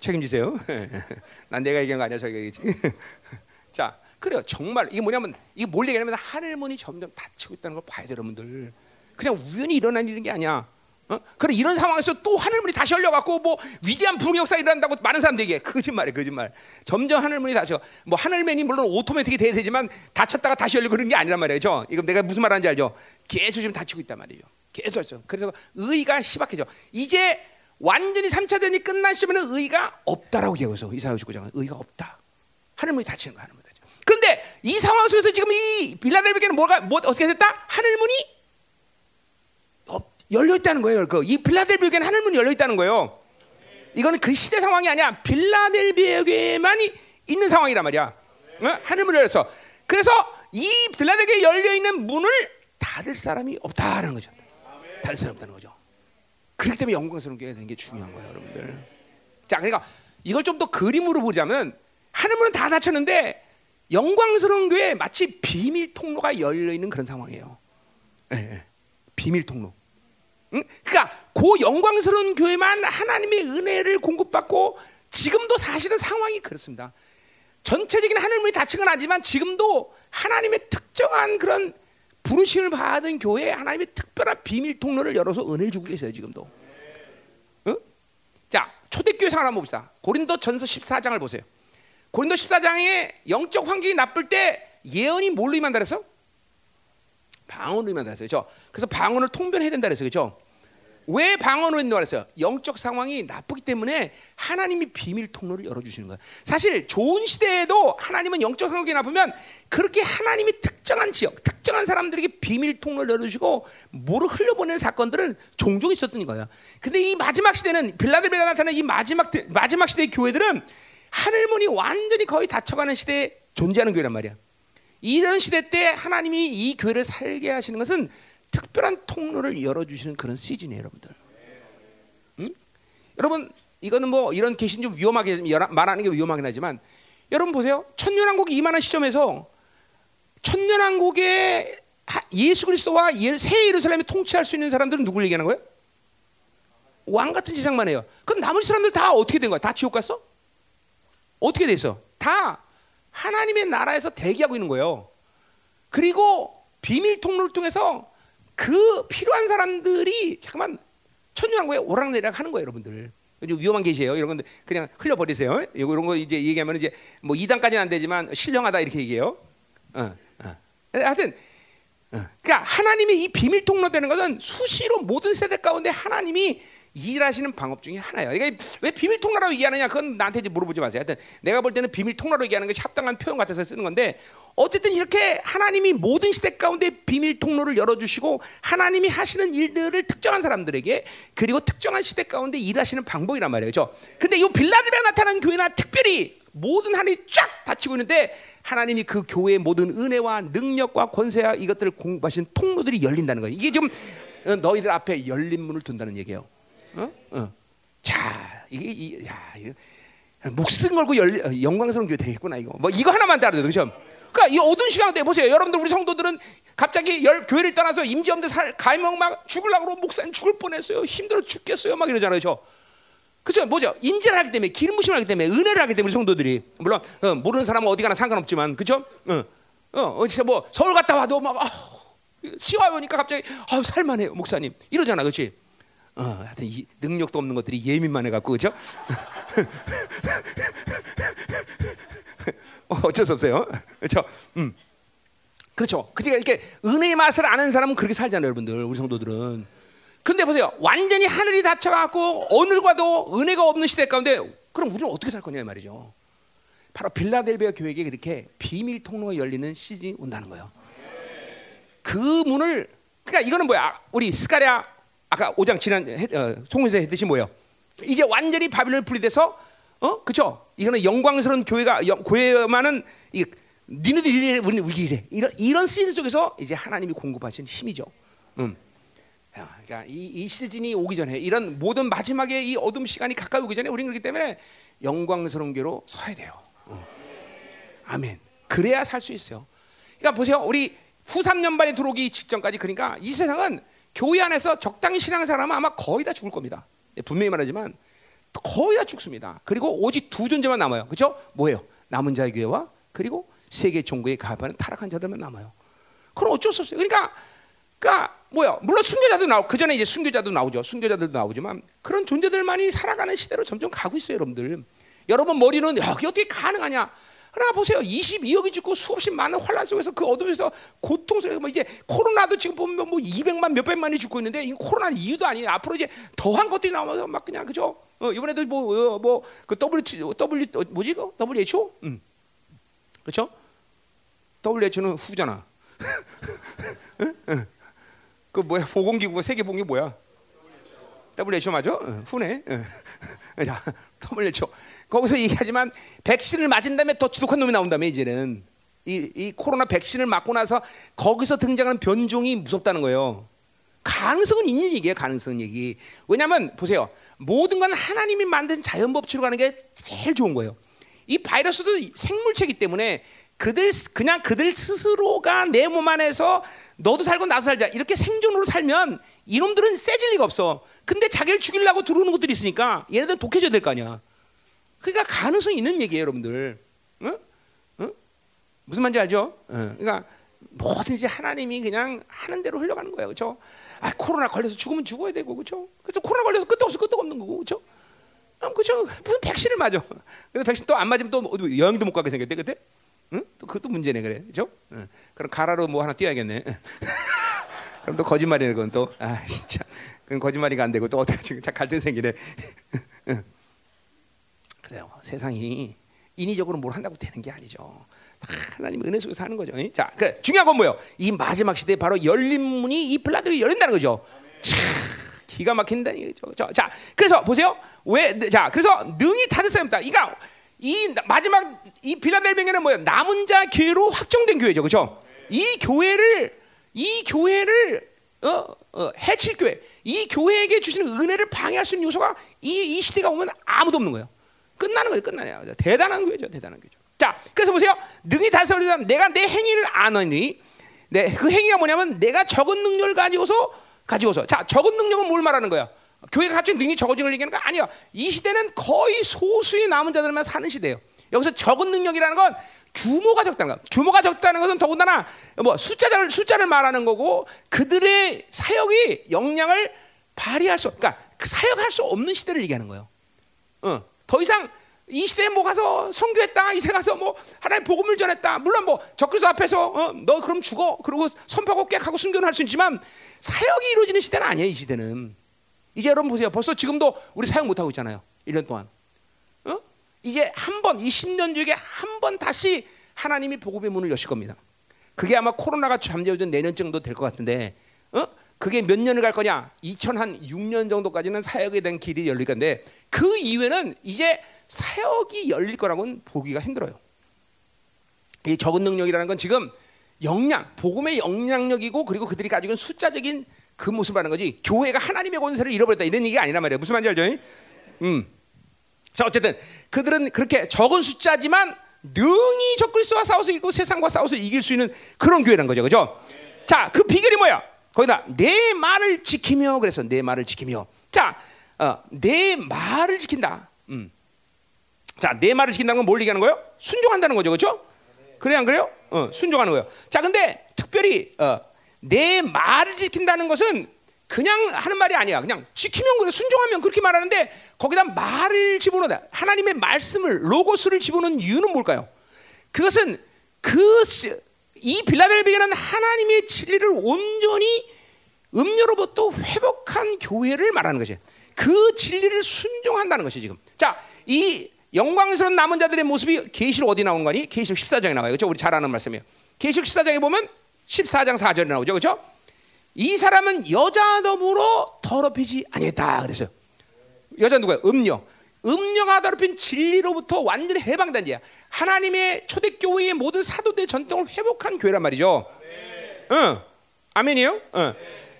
책임지세요. [laughs] 난 내가 얘기한 거 아니야, 저희가 얘기지. [laughs] 자, 그래요. 정말 이게 뭐냐면 이게 뭘 얘기하냐면 하늘 문이 점점 닫히고 있다는 걸 봐야 돼, 여러분들. 그냥 우연히 일어난 일인 게 아니야. 어? 그래 이런 상황에서 또 하늘문이 다시 열려갖고 뭐 위대한 부흥 역사 일어난다고 많은 사람들이 얘기해. 거짓말이야, 거짓말. 점점 하늘문이 닫혀. 뭐 하늘맨이 물론 오토매틱이 돼야 되지만 닫혔다가 다시 열리고 그런 게 아니란 말이죠. 이거 내가 무슨 말하는지 알죠? 계속 지금 닫히고 있단 말이죠. 계속 닫혀. 그래서 의가 희박해져. 이제 완전히 3차 대전이 시점에는 의가 없다라고 얘기해서 이사야 59장은 의가 없다. 하늘문이 닫히는 거야. 하늘문이 닫혀. 그런데 이 상황 속에서 지금 이 빌라델비아는 뭐가 뭐 어떻게 됐다? 하늘 문이 열려 있다는 거예요. 그이 빌라델비아에는 하늘 문이 열려 있다는 거예요. 이거는 그 시대 상황이 아니야. 빌라델비아에만이 있는 상황이란 말이야. 어? 하늘문 열렸어. 그래서 이 빌라델비아에 열려 있는 문을 닫을 사람이 없다는 거죠. 닫을 사람 없다는 거죠. 그렇기 때문에 영광스러운 교회가 되는 게 중요한 거예요, 여러분들. 자, 그러니까 이걸 좀 더 그림으로 보자면 하늘문은 다 닫혔는데 영광스러운 교회 마치 비밀 통로가 열려 있는 그런 상황이에요. 예, 예. 비밀 통로. 응? 그러니까 그 영광스러운 교회만 하나님의 은혜를 공급받고 지금도 사실은 상황이 그렇습니다. 전체적인 하늘문이 닫힌 건 아니지만 지금도 하나님의 특정한 그런 부르심을 받은 교회에 하나님의 특별한 비밀 통로를 열어서 은혜를 주고 계세요 지금도. 응? 자 초대교회 상을 한번 봅시다. 고린도 전서 14장을 보세요. 고린도 14장에 영적 환경이 나쁠 때 예언이 뭘로 임한다 그랬어? 방언으로 임한다 그랬어요. 그래서 방언을 통변해야 된다 그랬어요. 그렇죠? 왜 방언으로 했노 그랬어요? 영적 상황이 나쁘기 때문에 하나님이 비밀 통로를 열어 주시는 거예요. 사실 좋은 시대에도 하나님은 영적 상황이 나쁘면 그렇게 하나님이 특정한 지역, 특정한 사람들에게 비밀 통로를 열어 주시고 뭐를 흘려보내는 사건들은 종종 있었던 거예요. 근데 이 마지막 시대는 빌라델비아 나타나는 이 마지막 마지막 시대의 교회들은 하늘문이 완전히 거의 닫혀가는 시대에 존재하는 교회란 말이야. 이런 시대 때 하나님이 이 교회를 살게 하시는 것은 특별한 통로를 열어주시는 그런 시즌이에요, 여러분들. 응? 여러분 이거는 뭐 이런 계신 좀 위험하게 말하는 게 위험하긴 하지만 여러분 보세요. 천년왕국이 임하는 시점에서 천년왕국에 예수 그리스도와 새 예루살렘을 통치할 수 있는 사람들은 누굴 얘기하는 거예요? 왕 같은 지상만 해요. 그럼 나머지 사람들 다 어떻게 된 거야? 다 지옥 갔어? 어떻게 됐어? 다 하나님의 나라에서 대기하고 있는 거예요. 그리고 비밀 통로를 통해서 그 필요한 사람들이 잠깐만 천년왕국에 오락내락 하는 거예요, 여러분들. 위험한 계시예요. 이런 건 그냥 흘려 버리세요. 이런 거 이제 얘기하면 이제 뭐 2단까지는 안 되지만 신령하다 이렇게 얘기해요. 어, 어. 하여튼 어. 그러니까 하나님의 이 비밀 통로 되는 것은 수시로 모든 세대 가운데 하나님이 일하시는 방법 중에 하나예요. 그러니까 왜 비밀 통로라고 얘기하느냐? 그건 나한테 이제 물어보지 마세요. 하여튼 내가 볼 때는 비밀 통로로 얘기하는 것이 합당한 표현 같아서 쓰는 건데 어쨌든 이렇게 하나님이 모든 시대 가운데 비밀 통로를 열어주시고 하나님이 하시는 일들을 특정한 사람들에게 그리고 특정한 시대 가운데 일하시는 방법이란 말이에요. 그렇죠? 근데 이 빌라델비아 나타나는 교회나 특별히 모든 하늘이 쫙 닫히고 있는데 하나님이 그 교회의 모든 은혜와 능력과 권세와 이것들을 공부하신 통로들이 열린다는 거예요. 이게 지금 너희들 앞에 열린 문을 둔다는 얘기예요. 어? 어. 자, 이게 이, 야, 이거, 목숨 걸고 열, 어, 영광스러운 교회 되겠구나 이거. 뭐 이거 하나만 따라도 그죠? 그러니까 이 어두운 시간 때 보세요. 여러분들 우리 성도들은 갑자기 열, 교회를 떠나서 임지 없는 살 가명 막 죽으려고 목사님 죽을 뻔했어요. 힘들어 죽겠어요. 막 이러잖아요. 저. 그죠? 뭐죠? 인지를 하기 때문에 기름 부심을 하기 때문에 은혜를 하기 때문에 우리 성도들이 물론 어, 모르는 사람은 어디 가나 상관없지만 그죠? 어, 어, 어뭐 서울 갔다 와도 막 아, 시와 오니까 갑자기 아, 살만해요 목사님 이러잖아, 그렇지? 어, 하여튼 이 능력도 없는 것들이 예민만 해갖고 그죠? [laughs] 어, 어쩔 수 없어요. 그렇죠? 음. 그렇죠. 그러니까 이렇게 은혜의 맛을 아는 사람은 그렇게 살잖아요, 여러분들. 우리 성도들은. 근데 보세요. 완전히 하늘이 닫혀갖고 오늘과도 은혜가 없는 시대 가운데 그럼 우리는 어떻게 살 거냐 말이죠. 바로 빌라델비아 교회에 그렇게 비밀 통로가 열리는 시즌이 온다는 거예요. 그 문을 그러니까 이거는 뭐야? 우리 스가랴 아까 5장 지난 어, 송문세 했듯이 뭐예요? 이제 완전히 바빌론 분리돼서 어 그죠? 이거는 영광스러운 교회가 영, 교회만은 이 니네들 이래, 우리는 우리 이래. 이런 이런 시즌 속에서 이제 하나님이 공급하신 힘이죠. 음. 야, 그러니까 이, 이 시즌이 오기 전에 이런 모든 마지막에 이 어둠 시간이 가까이 오기 전에 우리는 그렇기 때문에 영광스러운 교로 서야 돼요. 어. 아멘. 그래야 살 수 있어요. 그러니까 보세요. 우리 후 3년 반에 들어오기 직전까지 그러니까 이 세상은 교회 안에서 적당히 신앙생활하면 아마 거의 다 죽을 겁니다. 예, 분명히 말하지만 거의 다 죽습니다. 그리고 오직 두 존재만 남아요. 그렇죠? 뭐예요? 남은 자의 교회와 그리고 세계 종교에 가입하는 타락한 자들만 남아요. 그럼 어쩔 수 없어요. 그러니까 그러니까 뭐야? 물론 순교자도 나오. 그 전에 이제 순교자도 나오죠. 순교자들도 나오지만 그런 존재들만이 살아가는 시대로 점점 가고 있어요, 여러분들. 여러분 머리는 야, 그게 어떻게 가능하냐? 하나 보세요. 22억이 죽고 수없이 많은 환란 속에서 그 어둠에서 고통 속에서 뭐 이제 코로나도 지금 보면 뭐 200만 몇백만이 죽고 있는데 이 코로나는 이유도 아니에요. 앞으로 이제 더한 것들이 나와서 막 그냥 그죠? 어, 이번에도 뭐 뭐그 W W 어, 뭐지 그 WHO? 음. 그렇죠? WHO는 후잖아. [laughs] 응? 응. 그 뭐야 보건기구가 세계 보건기 뭐야? WHO 맞아? 응, 후네. 응. [laughs] 자, WHO. 거기서 얘기하지만 백신을 맞은 다음에 더 지독한 놈이 나온다며 이제는 이, 이 코로나 백신을 맞고 나서 거기서 등장하는 변종이 무섭다는 거예요. 가능성은 있는 얘기예요. 가능성 얘기. 왜냐하면 보세요. 모든 건 하나님이 만든 자연 법칙으로 가는 게 제일 좋은 거예요. 이 바이러스도 생물체이기 때문에 그들 그냥 그들 스스로가 내 몸 안에서 너도 살고 나도 살자 이렇게 생존으로 살면 이놈들은 세질 리가 없어. 근데 자기를 죽이려고 들어오는 것들이 있으니까 얘네들은 독해져야 될 거 아니야. 그러니까 가능성이 있는 얘기예요, 여러분들. 응? 응? 무슨 말인지 알죠? 응. 그러니까 뭐든지 하나님이 그냥 하는 대로 흘러가는 거예요, 그렇죠? 아 코로나 걸려서 죽으면 죽어야 되고, 그렇죠? 그래서 코로나 걸려서 끝도 없어, 끝도 없는 거고, 그렇죠? 그렇죠? 무슨 백신을 맞아? 근데 백신 또 안 맞으면 또 여행도 못 가게 생겼대, 그때? 응? 또 그것도 문제네, 그래, 그렇죠? 응. 그럼 가라로 뭐 하나 띄어야겠네. [laughs] 그럼 또 거짓말이네, 그건 또. 아 진짜, 그건 거짓말이가 안 되고 또 어떻게 지금 갈등 생기네. [laughs] 그래요. 세상이 인위적으로 뭘 한다고 되는 게 아니죠. 하나님 은혜 속에서 하는 거죠. 자, 그래 중요한 건 뭐예요? 이 마지막 시대에 바로 열린 문이 이 플라톤이 열린다는 거죠. 참 기가 막힌다는 거죠. 자, 그래서 보세요. 왜? 자, 그래서 능이 다들 사람다. 그러니까 이 마지막 이 빌라델뱅에는 뭐예요? 남은 자 교회로 확정된 교회죠, 그렇죠? 이 교회를 이 교회를 어, 어, 해칠 교회, 이 교회에게 주시는 은혜를 방해할 수 있는 요소가 이, 이 시대가 오면 아무도 없는 거예요. 끝나는 거예요. 끝나냐. 대단한 교회죠. 대단한 교회죠. 자, 그래서 보세요. 능히 달성하려 내가 내 행위를 아느니 네, 그 행위가 뭐냐면 내가 적은 능력을 가지고서 가지고서 자, 적은 능력은 뭘 말하는 거야? 교회가 갑자기 능력이 적어진 걸 얘기하는 거 아니야. 이 시대는 거의 소수의 남은 자들만 사는 시대예요. 여기서 적은 능력이라는 건 규모가 적다는 거. 규모가 적다는 것은 더군다나 뭐 숫자를 숫자를 말하는 거고 그들의 사역이 역량을 발휘할 수, 그러니까 그 사역할 수 없는 시대를 얘기하는 거예요. 어. 더 이상 이 시대에 뭐 가서 선교했다, 이 시대 가서 뭐 하나님 복음을 전했다. 물론 뭐 적그리스도 앞에서 어, 너 그럼 죽어. 그리고 선포하고 깨하고 순교는 할 수 있지만 사역이 이루어지는 시대는 아니에요. 이 시대는. 이제 여러분 보세요. 벌써 지금도 우리 사역 못 하고 있잖아요. 1년 동안. 어? 이제 한 번, 이 10년 중에 한 번 다시 하나님이 복음의 문을 여실 겁니다. 그게 아마 코로나가 잠재워진 내년 정도 될 것 같은데, 어? 그게 몇 년을 갈 거냐? 2006년 정도까지는 사역에 대한 길이 열릴 건데 그 이후에는 이제 사역이 열릴 거라고는 보기가 힘들어요. 이 적은 능력이라는 건 지금 역량, 복음의 역량력이고 그리고 그들이 가지고 있는 숫자적인 그 모습을 하는 거지. 교회가 하나님의 권세를 잃어버렸다 이런 얘기가 아니란 말이에요. 무슨 말인지 알죠? 음. 자 어쨌든 그들은 그렇게 적은 숫자지만 능히 적그리스도와 싸워서 이기고 세상과 싸워서 이길 수 있는 그런 교회란 거죠, 그죠? 자, 그 비결이 뭐야? 거기다 내 말을 지키며 그래서 내 말을 지키며 자, 어, 내 말을 지킨다. 음. 자, 내 말을 지킨다는 건 뭘 얘기하는 거예요? 순종한다는 거죠, 그렇죠? 그래 안 그래요? 어, 순종하는 거예요. 자, 근데 특별히 어, 내 말을 지킨다는 것은 그냥 하는 말이 아니야. 그냥 지키면 그래, 순종하면 그렇게 말하는데 거기다 말을 집어넣다. 하나님의 말씀을 로고스를 집어넣는 이유는 뭘까요? 그것은 그 이 빌라델비아는 하나님의 진리를 온전히 음료로부터 회복한 교회를 말하는 것이 그 진리를 순종한다는 것이 지금. 자, 이 영광스러운 남은 자들의 모습이 계시록 어디 나오는 거니? 계시록 14장에 나와요. 그렇죠? 우리 잘 아는 말씀이에요. 계시록 14장에 보면 14장 4절에 나오죠. 그렇죠? 이 사람은 여자 덤으로 더럽히지 아니했다 그랬어요. 여자 누구야? 음녀. 음녀가 더럽힌 진리로부터 완전히 해방된 자야. 하나님의 초대교회의 모든 사도들 전통을 회복한 교회란 말이죠. 응. 아멘이요? 응.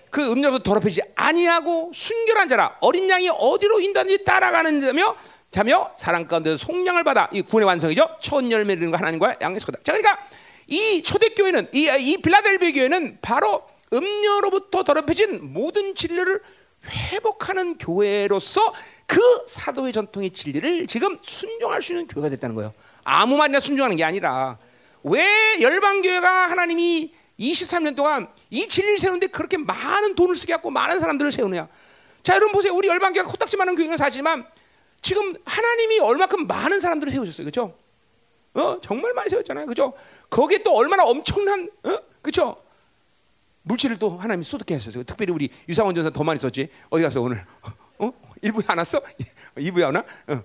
그 음료도 더럽히지 아니하고 순결한 자라 어린 양이 어디로 인도하는지 따라가는 자며 자며 사랑 가운데 속량을 받아 이 구원의 완성이죠. 첫 열매를 이는 거 하나님과 양의 소다. 자 그러니까 이 초대교회는 이, 이 빌라델비 교회는 바로 음료로부터 더럽혀진 모든 진리를 회복하는 교회로서 그 사도의 전통의 진리를 지금 순종할 수 있는 교회가 됐다는 거예요. 아무 말이나 순종하는 게 아니라 왜 열방 교회가 하나님이 23년 동안 이 진리를 세우는데 그렇게 많은 돈을 쓰게 하고 많은 사람들을 세우느냐? 자, 여러분 보세요. 우리 열방 교회가 코딱지 많은 교회는 사실지만 지금 하나님이 얼마큼 많은 사람들을 세우셨어요. 그렇죠? 어, 정말 많이 세웠잖아요. 그죠? 거기에 또 얼마나 엄청난, 어? 그죠? 물질을 또 하나님이 쏟게 하셨어요. 특별히 우리 유상원 전사 더 많이 썼지. 어디 가서 오늘, 어? 1부에 안 왔어? 2부에 안 와? 어.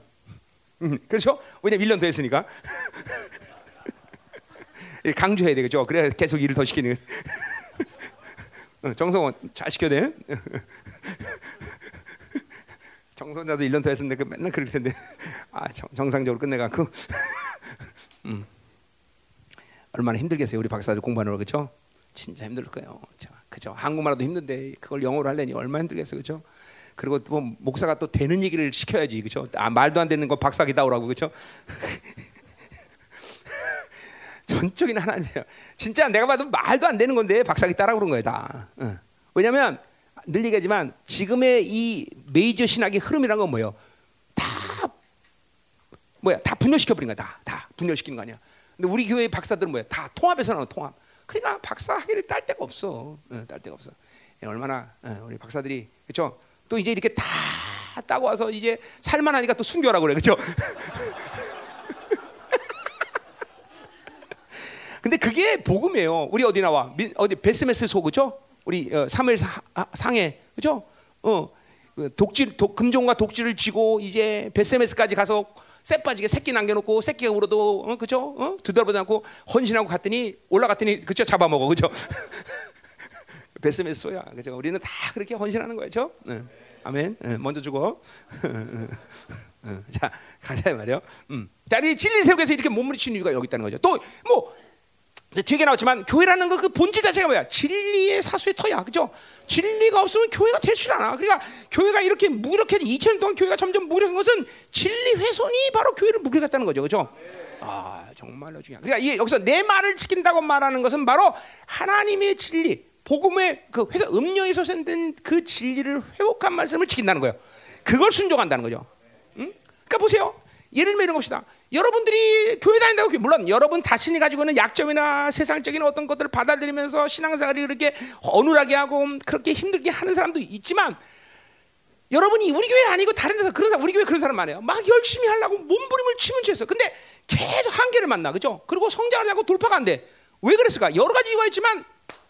음, 그렇죠? 왜냐면 1년 더 했으니까. [laughs] 강조해야 되겠죠. 그래야 계속 일을 더 시키는. [laughs] 어, 정성원 잘 시켜야 돼. [laughs] 정선자도 1년 더 했는데 그 맨날 그럴 텐데. 아, 정, 상적으로 끝내갖고. 음. 얼마나 힘들겠어요. 우리 박사들 공부하는 거 그렇죠? 진짜 힘들 거예요. 그죠? 한국말도 힘든데 그걸 영어로 하려니 얼마나 힘들겠어요. 그죠? 그리고 또 목사가 또 되는 얘기를 시켜야지. 그죠? 아, 말도 안 되는 거 박사기 다 오라고. 그죠? [laughs] 전적인 하나님이에요. 진짜 내가 봐도 말도 안 되는 건데 박사기 따라 그런 거예요, 다. 응. 왜냐면 늘 얘기하지만 지금의 이 메이저 신학의 흐름이란 건 뭐예요? 다 뭐야? 다 분열시켜 버린 거야, 다. 다 분열시키는 거 아니야. 근데 우리 교회 박사들은 뭐야? 다 통합해서 나온 통합. 그러니까 박사 학위를 딸 데가 없어. 응, 딸 데가 없어. 예, 얼마나 응, 우리 박사들이 그렇죠? 또 이제 이렇게 다 따고 와서 이제 살만하니까 또 순교하라고 그래, 그렇죠? [laughs] 근데 그게 복음이에요. 우리 어디 나와? 어디 베스메스 소 그죠? 우리 어, 3일 상해 그죠? 어그 독질 독, 금종과 독질을 쥐고 이제 베스메스까지 가서 쎄 빠지게 새끼 남겨놓고 새끼가 울어도 어, 그죠? 어? 두달보지 않고 헌신하고 갔더니 올라갔더니 그죠? 잡아먹어 그죠? [laughs] 베스메스야 그죠? 우리는 다 그렇게 헌신하는 거죠. 네. 아멘. 네, 먼저 죽어. [laughs] 자 가자 말이요. 음. 자, 이 진리 세계에서 이렇게 몸부림치는 이유가 여기 있다는 거죠. 또 뭐 뒤에 나왔지만 교회라는 거그 본질 자체가 뭐야? 진리의 사수의 터야, 그죠? 진리가 없으면 교회가 될 줄 않아. 그러니까 교회가 이렇게 무력해 2천 년 동안 교회가 점점 무력한 것은 진리 훼손이 바로 교회를 무력했다는 거죠, 그죠? 아 정말로 중요한. 그러니까 이게 여기서 내 말을 지킨다고 말하는 것은 바로 하나님의 진리, 복음의 그 회사 음료에서 생된 그 진리를 회복한 말씀을 지킨다는 거예요. 그걸 순종한다는 거죠. 응? 그러니까 보세요. 예를 들면 이런 것이다. 여러분들이 교회 다닌다고 물론 여러분 자신이 가지고 있는 약점이나 세상적인 어떤 것들을 받아들이면서 신앙생활이 그렇게 어눌하게 하고 그렇게 힘들게 하는 사람도 있지만 여러분이 우리 교회 아니고 다른 데서 그런 사람 우리 교회 그런 사람 많아요. 막 열심히 하려고 몸부림을 치면 치어 근데 계속 한계를 만나. 그죠? 그리고 성장을 하고 돌파가 안 돼. 왜 그랬을까? 여러 가지 이유가 있지만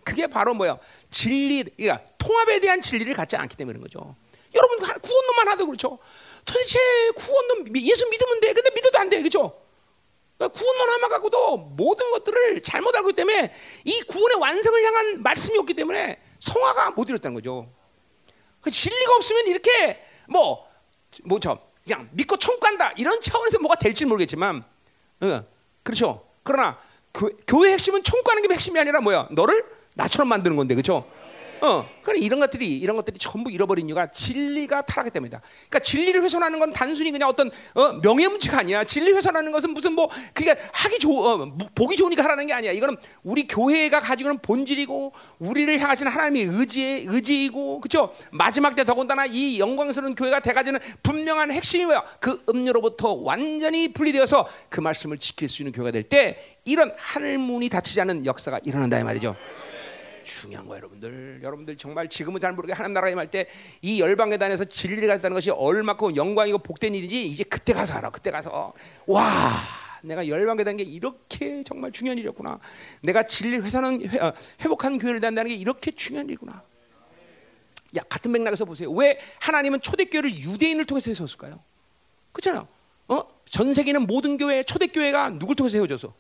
그게 바로 뭐야? 진리, 그러니까 통합에 대한 진리를 갖지 않기 때문인 거죠. 여러분 구원론만 하도 그렇죠. 도대체 구원은 예수 믿으면 돼. 근데 믿어도 안 돼. 그죠? 그러니까 구원론 하나 갖고도 모든 것들을 잘못 알고 있기 때문에 이 구원의 완성을 향한 말씀이 없기 때문에 성화가 못 이뤘다는 거죠. 그 진리가 없으면 이렇게 뭐, 뭐, 저, 그냥 믿고 천국 간다. 이런 차원에서 뭐가 될지 모르겠지만, 어, 그렇죠. 그러나 교, 교회 핵심은 천국 가는 게 핵심이 아니라 뭐야? 너를 나처럼 만드는 건데, 그렇죠? 어, 그래 이런 것들이 이런 것들이 전부 잃어버린 이유가 진리가 타락했기 때문이다. 그러니까 진리를 훼손하는 건 단순히 그냥 어떤 어, 명예 문제가 아니야. 진리 훼손하는 것은 무슨 뭐 그게 하기 좋 어, 보기 좋으니까 하라는 게 아니야. 이거는 우리 교회가 가지고 있는 본질이고 우리를 향하시는 하나님의 의지의 의지이고 그렇죠? 마지막 때 더군다나 이 영광스러운 교회가 돼가지는 분명한 핵심이 뭐야? 그 음료로부터 완전히 분리되어서 그 말씀을 지킬 수 있는 교회가 될 때 이런 하늘 문이 닫히지 않는 역사가 일어난다 이 말이죠. 중요한 거예요, 여러분들. 여러분들 정말 지금은 잘 모르게 하나님 나라에 임할 때이 열방에 다녀서 진리를 갖다는 것이 얼마큼 영광이고 복된 일인지 이제 그때 가서 알아. 그때 가서 와. 내가 열방에 다는 게 이렇게 정말 중요한 일이었구나. 내가 진리 회사는 회, 어, 회복한 교회를 단다는 게 이렇게 중요한 일이구나. 야 같은 맥락에서 보세요. 왜 하나님은 초대교회를 유대인을 통해서 세웠을까요? 그렇잖아요. 어? 전 세계는 모든 교회 초대교회가 누굴 통해서 세워져서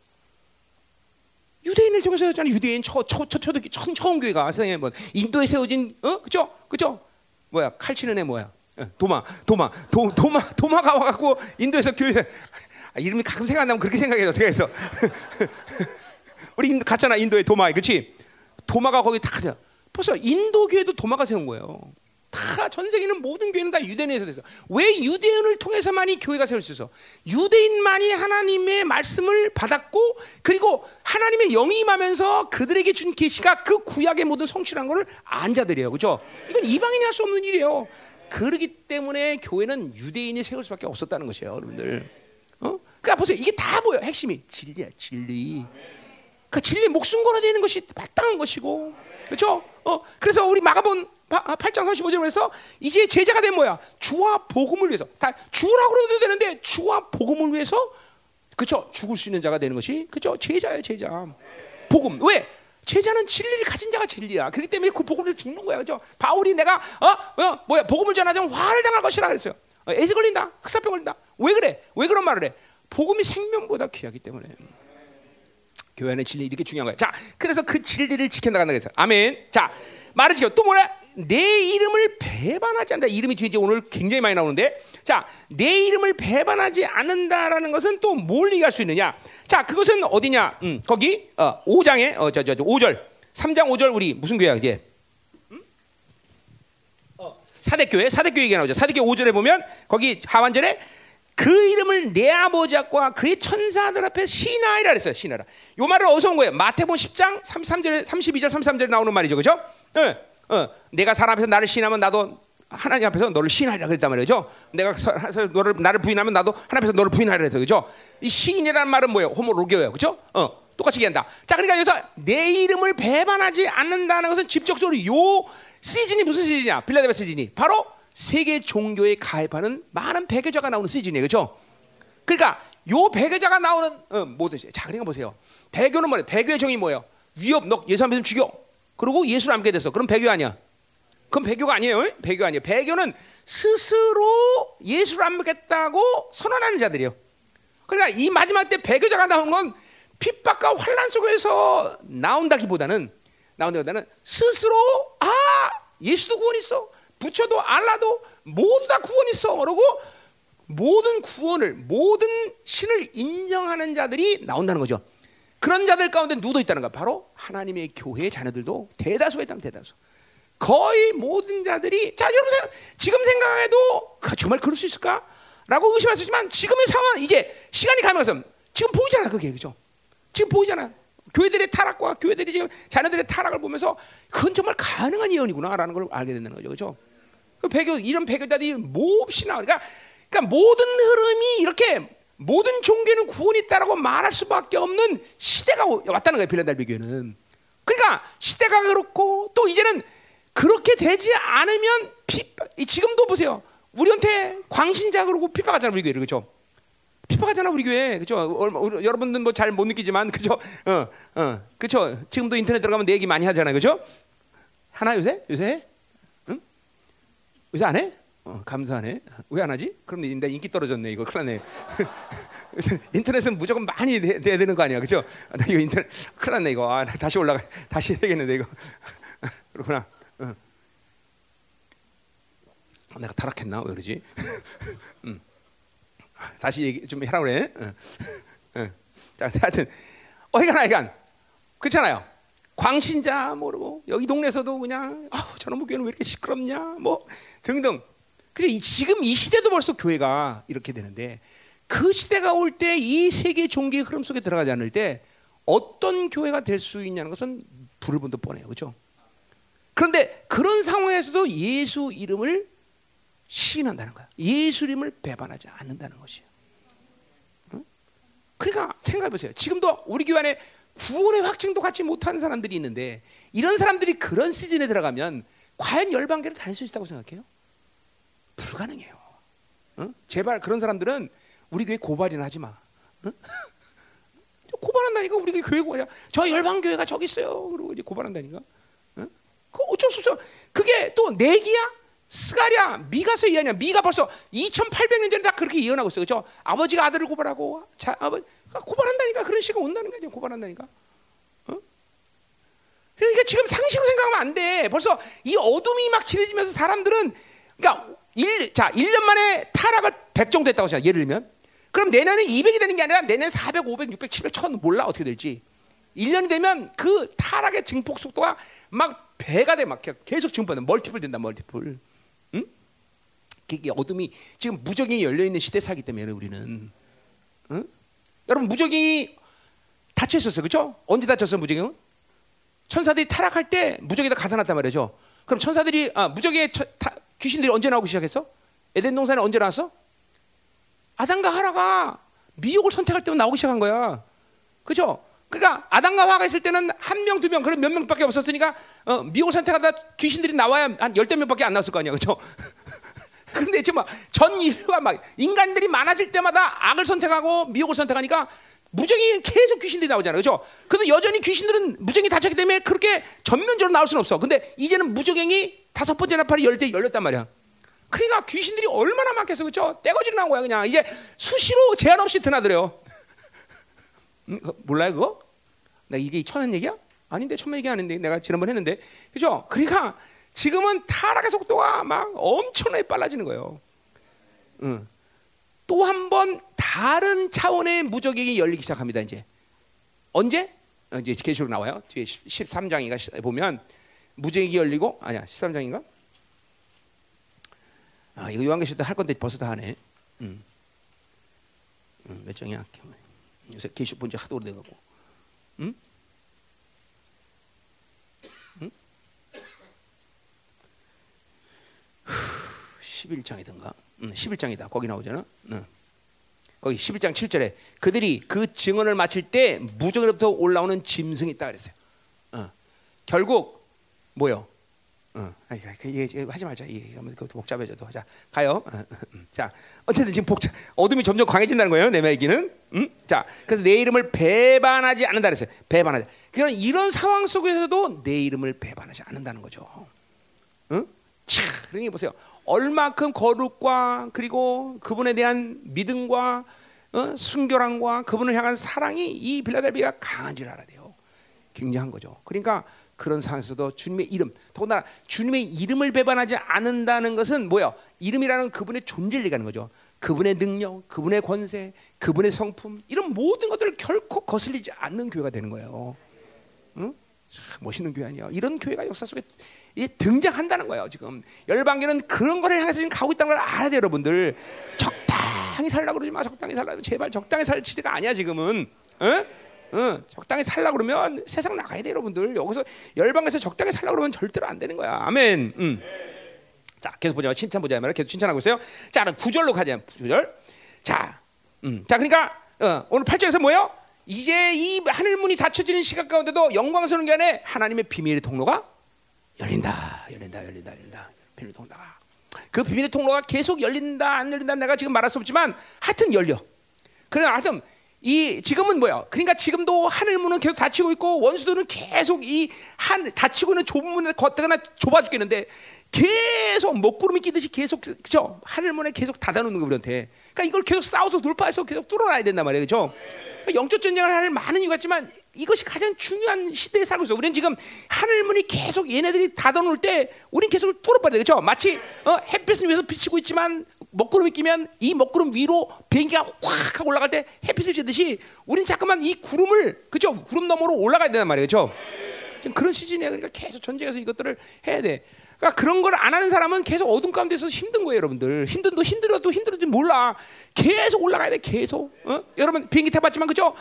유대인을 통해서 였잖아요. 유대인 초대 처음 교회가 세상에 뭐 인도에 세워진 어 그죠 그죠 뭐야 칼 치는 애 뭐야 어, 도마, 도마, 도, 도마, 도마가 와갖고 인도에서 교회 아, 이름이 가끔 생각 안 나면 그렇게 생각해요. 어떻게 해서 [laughs] 우리 인도 갔잖아 인도에 도마, 그렇지? 도마가 거기 다 가자. 벌써 인도 교회도 도마가 세운 거예요. 다 전 세계 있는 모든 교회는 다 유대인에서 돼서 왜 유대인을 통해서만이 교회가 세울 수 있어? 유대인만이 하나님의 말씀을 받았고 그리고 하나님의 영이 임하면서 그들에게 준 계시가 그 구약의 모든 성취란 것을 안 자들이에요, 그렇죠? 이건 이방인이 할 수 없는 일이에요. 그러기 때문에 교회는 유대인이 세울 수밖에 없었다는 것이에요, 여러분들. 어? 그러니까 보세요, 이게 다 뭐야? 핵심이 진리야, 진리. 그 진리 목숨 걸어야 되는 것이 마땅한 것이고, 그렇죠? 어, 그래서 우리 마가본 8장 35절에 서 이제 제자가 된 뭐야? 주와 복음을 위해서. 다 주라고 그러도 되는데 주와 복음을 위해서 그렇죠? 죽을 수 있는 자가 되는 것이 그렇죠? 제자예요, 제자. 복음. 왜? 제자는 진리를 가진 자가 진리야. 그렇기 때문에 그 복음을 죽는 거야. 그죠? 바울이 내가 어? 어? 뭐야? 복음을 전하자면 화를 당할 것이라 그랬어요. 어, 애지 걸린다. 흑사병 걸린다. 왜 그래? 왜 그런 말을 해? 복음이 생명보다 귀하기 때문에. 교회는 진리 이렇게 중요한 거야. 자, 그래서 그 진리를 지켜 나간다 그래서 아멘. 자, 말을 지켜. 또 뭐래? 내 이름을 배반하지 않는다. 이름이 이제 오늘 굉장히 많이 나오는데, 자, 내 이름을 배반하지 않는다라는 것은 또 뭘 얘기할 수 있느냐? 자, 그것은 어디냐? 음, 거기 어, 5장에 어, 저, 저, 저 5절, 3장 5절 우리 무슨 교회야 이게? 음? 어, 사대교회, 사대교회 얘기 나오죠. 사대교회 5절에 보면 거기 하반절에 그 이름을 내 아버지와 그의 천사들 앞에 신하이라 그랬어요. 신하라. 요 말을 어디서 온 거예요? 마태복음 10장 33절, 32절, 33절에 나오는 말이죠. 그죠? 네. 어, 내가 사람 앞에서 나를 신하면 나도 하나님 앞에서 너를 신하리라 그랬단 말이죠. 내가 너를 나를 부인하면 나도 하나님 앞에서 너를 부인하리라 그랬어. 그죠? 이 시인이라는 말은 뭐예요? 호모로교예요. 그죠? 어. 똑같이 얘기한다. 자, 그러니까 여기서 내 이름을 배반하지 않는다는 것은 직접적으로 요 시즌이 무슨 시즌이야? 빌라델비아 시즌이 바로 세계 종교에 가입하는 많은 배교자가 나오는 시즌이에요. 그렇죠? 그러니까 요 배교자가 나오는 어, 모든 시. 자, 그러니까 보세요. 배교는 뭐예요? 배교의 정의 뭐예요? 위협, 너 예수 안 믿으면 죽여. 그리고 예수를 안 믿게 됐어. 그럼 배교 아니야. 그럼 배교가 아니에요. 배교 아니에요. 배교는 스스로 예수를 안 믿겠다고 선언하는 자들이에요. 그러니까 이 마지막 때 배교자가 나온 건 핍박과 환란 속에서 나온다기보다는 나온다기보다는 스스로 아 예수도 구원 있어. 부처도 알라도 모두 다 구원 있어. 그러고 모든 구원을 모든 신을 인정하는 자들이 나온다는 거죠. 그런 자들 가운데 누도 있다는 거 바로 하나님의 교회의 자녀들도 대다수가 있다는 대다수. 거의 모든 자들이 자 여러분 지금 생각해도 정말 그럴 수 있을까? 라고 의심할 수 있지만 지금의 상황 이제 시간이 가면서 지금 보이잖아 그게 그죠? 지금 보이잖아. 교회들의 타락과 교회들이 지금 자녀들의 타락을 보면서 그건 정말 가능한 예언이구나라는 걸 알게 된다는 거죠, 그렇죠? 그 배교 이런 배교자들이 몹시 나. 그러니까 그러니까 모든 흐름이 이렇게 모든 종교는 구원이 있다라고 말할 수밖에 없는 시대가 왔다는 거예요, 빌라델비 교회는. 그러니까 시대가 그렇고 또 이제는 그렇게 되지 않으면 피, 지금도 보세요. 우리한테 광신자 그러고 핍박하잖아 우리 교회 그렇죠? 핍박하잖아 우리 교회 그죠? 여러분들 뭐 잘 못 느끼지만 그죠? 어, 어, 그죠? 지금도 인터넷 들어가면 내 얘기 많이 하잖아요, 그죠? 하나 요새 요새 응? 요새 안 해? 어, 감사하네. 왜 안 하지? 그럼 내 인기 떨어졌네. 이거 큰일 났네. [laughs] 인터넷은 무조건 많이 돼, 야 되는 거 아니야, 그죠? 나 이거 인터넷 큰일 났네 이거. 아, 다시 올라가, [laughs] 다시 해야겠는데 이거. [laughs] 그렇구나. 어. 내가 타락했나? 왜 그러지? 음. 다시 얘기 좀 해라 그래. 어. 어. 자, 하여튼 어이간 어이간 그렇잖아요. 광신자 모르고 여기 동네에서도 그냥 아, 저놈 교회는 왜 이렇게 시끄럽냐 뭐 등등. 그래 지금 이 시대도 벌써 교회가 이렇게 되는데 그 시대가 올 때 이 세계 종교의 흐름 속에 들어가지 않을 때 어떤 교회가 될 수 있냐는 것은 불을 본듯 뻔해요, 그렇죠? 그런데 그런 상황에서도 예수 이름을 시인한다는 거야. 예수 이름을 배반하지 않는다는 것이에요. 응? 그러니까 생각해 보세요. 지금도 우리 교회 안에 구원의 확증도 갖지 못하는 사람들이 있는데 이런 사람들이 그런 시즌에 들어가면 과연 열방계를 다닐 수 있다고 생각해요? 불가능해요. 응? 제발 그런 사람들은 우리 교회 고발이나 하지 마. 응? [laughs] 고발한다니까 우리 교회 고발이야. 저 열방 교회가 저기 있어요. 그리고 이제 고발한다니까. 응? 그 어쩔 수 없어. 그게 또 내기야? 스가랴, 미가서 이해하냐? 미가 벌써 2,800년 전에 다 그렇게 예언하고 있어요. 그죠? 아버지가 아들을 고발하고 자, 아버지 고발한다니까 그런 시가 온다는 거죠. 고발한다니까. 어? 그러니까 지금 상식으로 생각하면 안 돼. 벌써 이 어둠이 막 칠해지면서 사람들은 그러니까 일, 자, 1년 만에 타락을 100 정도 했다고 생각. 예를 들면 그럼 내년에 200이 되는 게 아니라 내년 400, 500, 600, 700, 1000 몰라 어떻게 될지. 1년이 되면 그 타락의 증폭 속도가 막 배가 돼 막 계속 증폭돼 multiple 된다 multiple. 응? 이게 어둠이 지금 무저갱이 열려 있는 시대 살기 때문에 우리는 응? 여러분 무저갱이 닫혀 있었어요. 그렇죠? 언제 닫혔어 무저갱은? 천사들이 타락할 때 무적에다 가사놨단 말이죠. 그럼 천사들이 아, 무적의 처, 타, 귀신들이 언제 나오기 시작했어? 에덴 동산에 언제 나왔어? 아담과 하라가 미혹을 선택할 때만 나오기 시작한 거야. 그죠? 그러니까 아담과 하가 있을 때는 한 명, 두 명, 그런 몇 명밖에 없었으니까 어, 미혹을 선택하다 귀신들이 나와야 한 열댓 명밖에 안 나왔을 거 아니야. 그죠? [laughs] 근데 지금 전 인류가 막 인간들이 많아질 때마다 악을 선택하고 미혹을 선택하니까 무정이 계속 귀신들이 나오잖아요. 그죠? 근데 여전히 귀신들은 무정이 닫혔기 때문에 그렇게 전면적으로 나올 수는 없어. 근데 이제는 무정행이 다섯 번째 나팔이 열 때 열렸단 말이야. 그러니까 귀신들이 얼마나 많겠어. 그죠? 떼거지로 나온 거야. 그냥 이제 수시로 제한 없이 드나들어요. [laughs] 음, 몰라요, 그거? 나 이게 천원 얘기야? 아닌데 천원 얘기 아닌데 내가 지난번 했는데. 그죠? 그러니까 지금은 타락의 속도가 막 엄청나게 빨라지는 거예요. 응. 또 한 번 다른 차원의 무적이 열리기 시작합니다. 이제 언제? 어, 이제 계시록 나와요. 뒤에 13장인가 보면 무적이 열리고 아니야 13장인가? 아 이거 요한계시록 때할 건데 벌써 다 하네. 음. 음, 몇 장이야? 요새 계시록 본지 하도 오래돼가고. 음? 음? 11장이든가. 음, 11장이다. 거기 나오잖아. 음. 거기 11장 7절에 그들이 그 증언을 마칠 때 무적으로부터 올라오는 짐승이 있다 그랬어요. 어. 결국 뭐요? 어, 아니, 그 얘기 하지 말자. 이게 그것도 복잡해져도 하자. 가요. 어, 어, 음. 자, 어쨌든 지금 복잡, 어둠이 점점 강해진다는 거예요. 내 얘기는. 음? 자, 그래서 내 이름을 배반하지 않는다 그랬어요. 배반하지. 그런 이런 상황 속에서도 내 이름을 배반하지 않는다는 거죠. 응? 차, 그러니 보세요. 얼마큼 거룩과 그리고 그분에 대한 믿음과 어? 순결함과 그분을 향한 사랑이 이 빌라델비가 강한 줄 알아야 돼요. 굉장한 거죠. 그러니까 그런 상황에서도 주님의 이름, 더군다나 주님의 이름을 배반하지 않는다는 것은 뭐야? 이름이라는 그분의 존재를 얘기하는 거죠. 그분의 능력, 그분의 권세, 그분의 성품 이런 모든 것들을 결코 거슬리지 않는 교회가 되는 거예요. 응? 멋있는 교회 아니야. 이런 교회가 역사 속에 등장한다는 거예요. 지금 열방계는 그런 거를 향해서 지금 가고 있다는 걸 알아야 돼요, 여러분들. 적당히 살라 그러지 마. 적당히 살라. 제발 적당히 살 시대가 아니야 지금은. 어? 어, 적당히 살라 그러면 세상 나가야 돼, 여러분들. 여기서 열방에서 적당히 살라 그러면 절대로 안 되는 거야. 아멘. 음. 자, 계속 보자. 칭찬 보자. 계속 칭찬하고 있어요. 자, 구절로 가자. 구절. 자, 음. 자, 그러니까 어, 오늘 8절에서 뭐예요? 이제 이 하늘 문이 닫혀지는 시각 가운데도 영광스러운 게 안에 하나님의 비밀의 통로가 열린다, 열린다, 열린다, 열린다. 비밀 통로가 그 비밀의 통로가 계속 열린다, 안 열린다 내가 지금 말할 수 없지만 하여튼 열려. 그래 하여튼 이 지금은 뭐야? 그러니까 지금도 하늘 문은 계속 닫히고 있고 원수들은 계속 이 한 닫히고 있는 좁은 문을 걷다가 좁아 죽겠는데 계속 먹구름이 끼듯이 계속 그죠? 하늘 문에 계속 닫아놓는 거 우리한테. 그러니까 이걸 계속 싸워서 돌파해서 계속 뚫어놔야 된단 말이에요, 그죠? 영적 전쟁을 하는 많은 이유가 있지만 이것이 가장 중요한 시대에 살고 있어. 우리는 지금 하늘 문이 계속 얘네들이 닫아놓을 때 우리는 계속 뚫어버려야 돼, 그죠? 마치 어, 햇빛은 위에서 비치고 있지만 먹구름이 끼면 이 먹구름 위로 비행기가 확 하고 올라갈 때 햇빛을 쬐듯이 우린 자꾸만 이 구름을 그죠 구름 너머로 올라가야 된단 말이에요, 그죠? 지금 그런 시즌이야. 그러니까 계속 전쟁에서 이것들을 해야 돼. 그러니까 그런 걸 안 하는 사람은 계속 어둠 가운데서 힘든 거예요, 여러분들. 힘든도 힘들어도 힘들어도 몰라. 계속 올라가야 돼, 계속. 어? 여러분 비행기 타봤지만 그죠?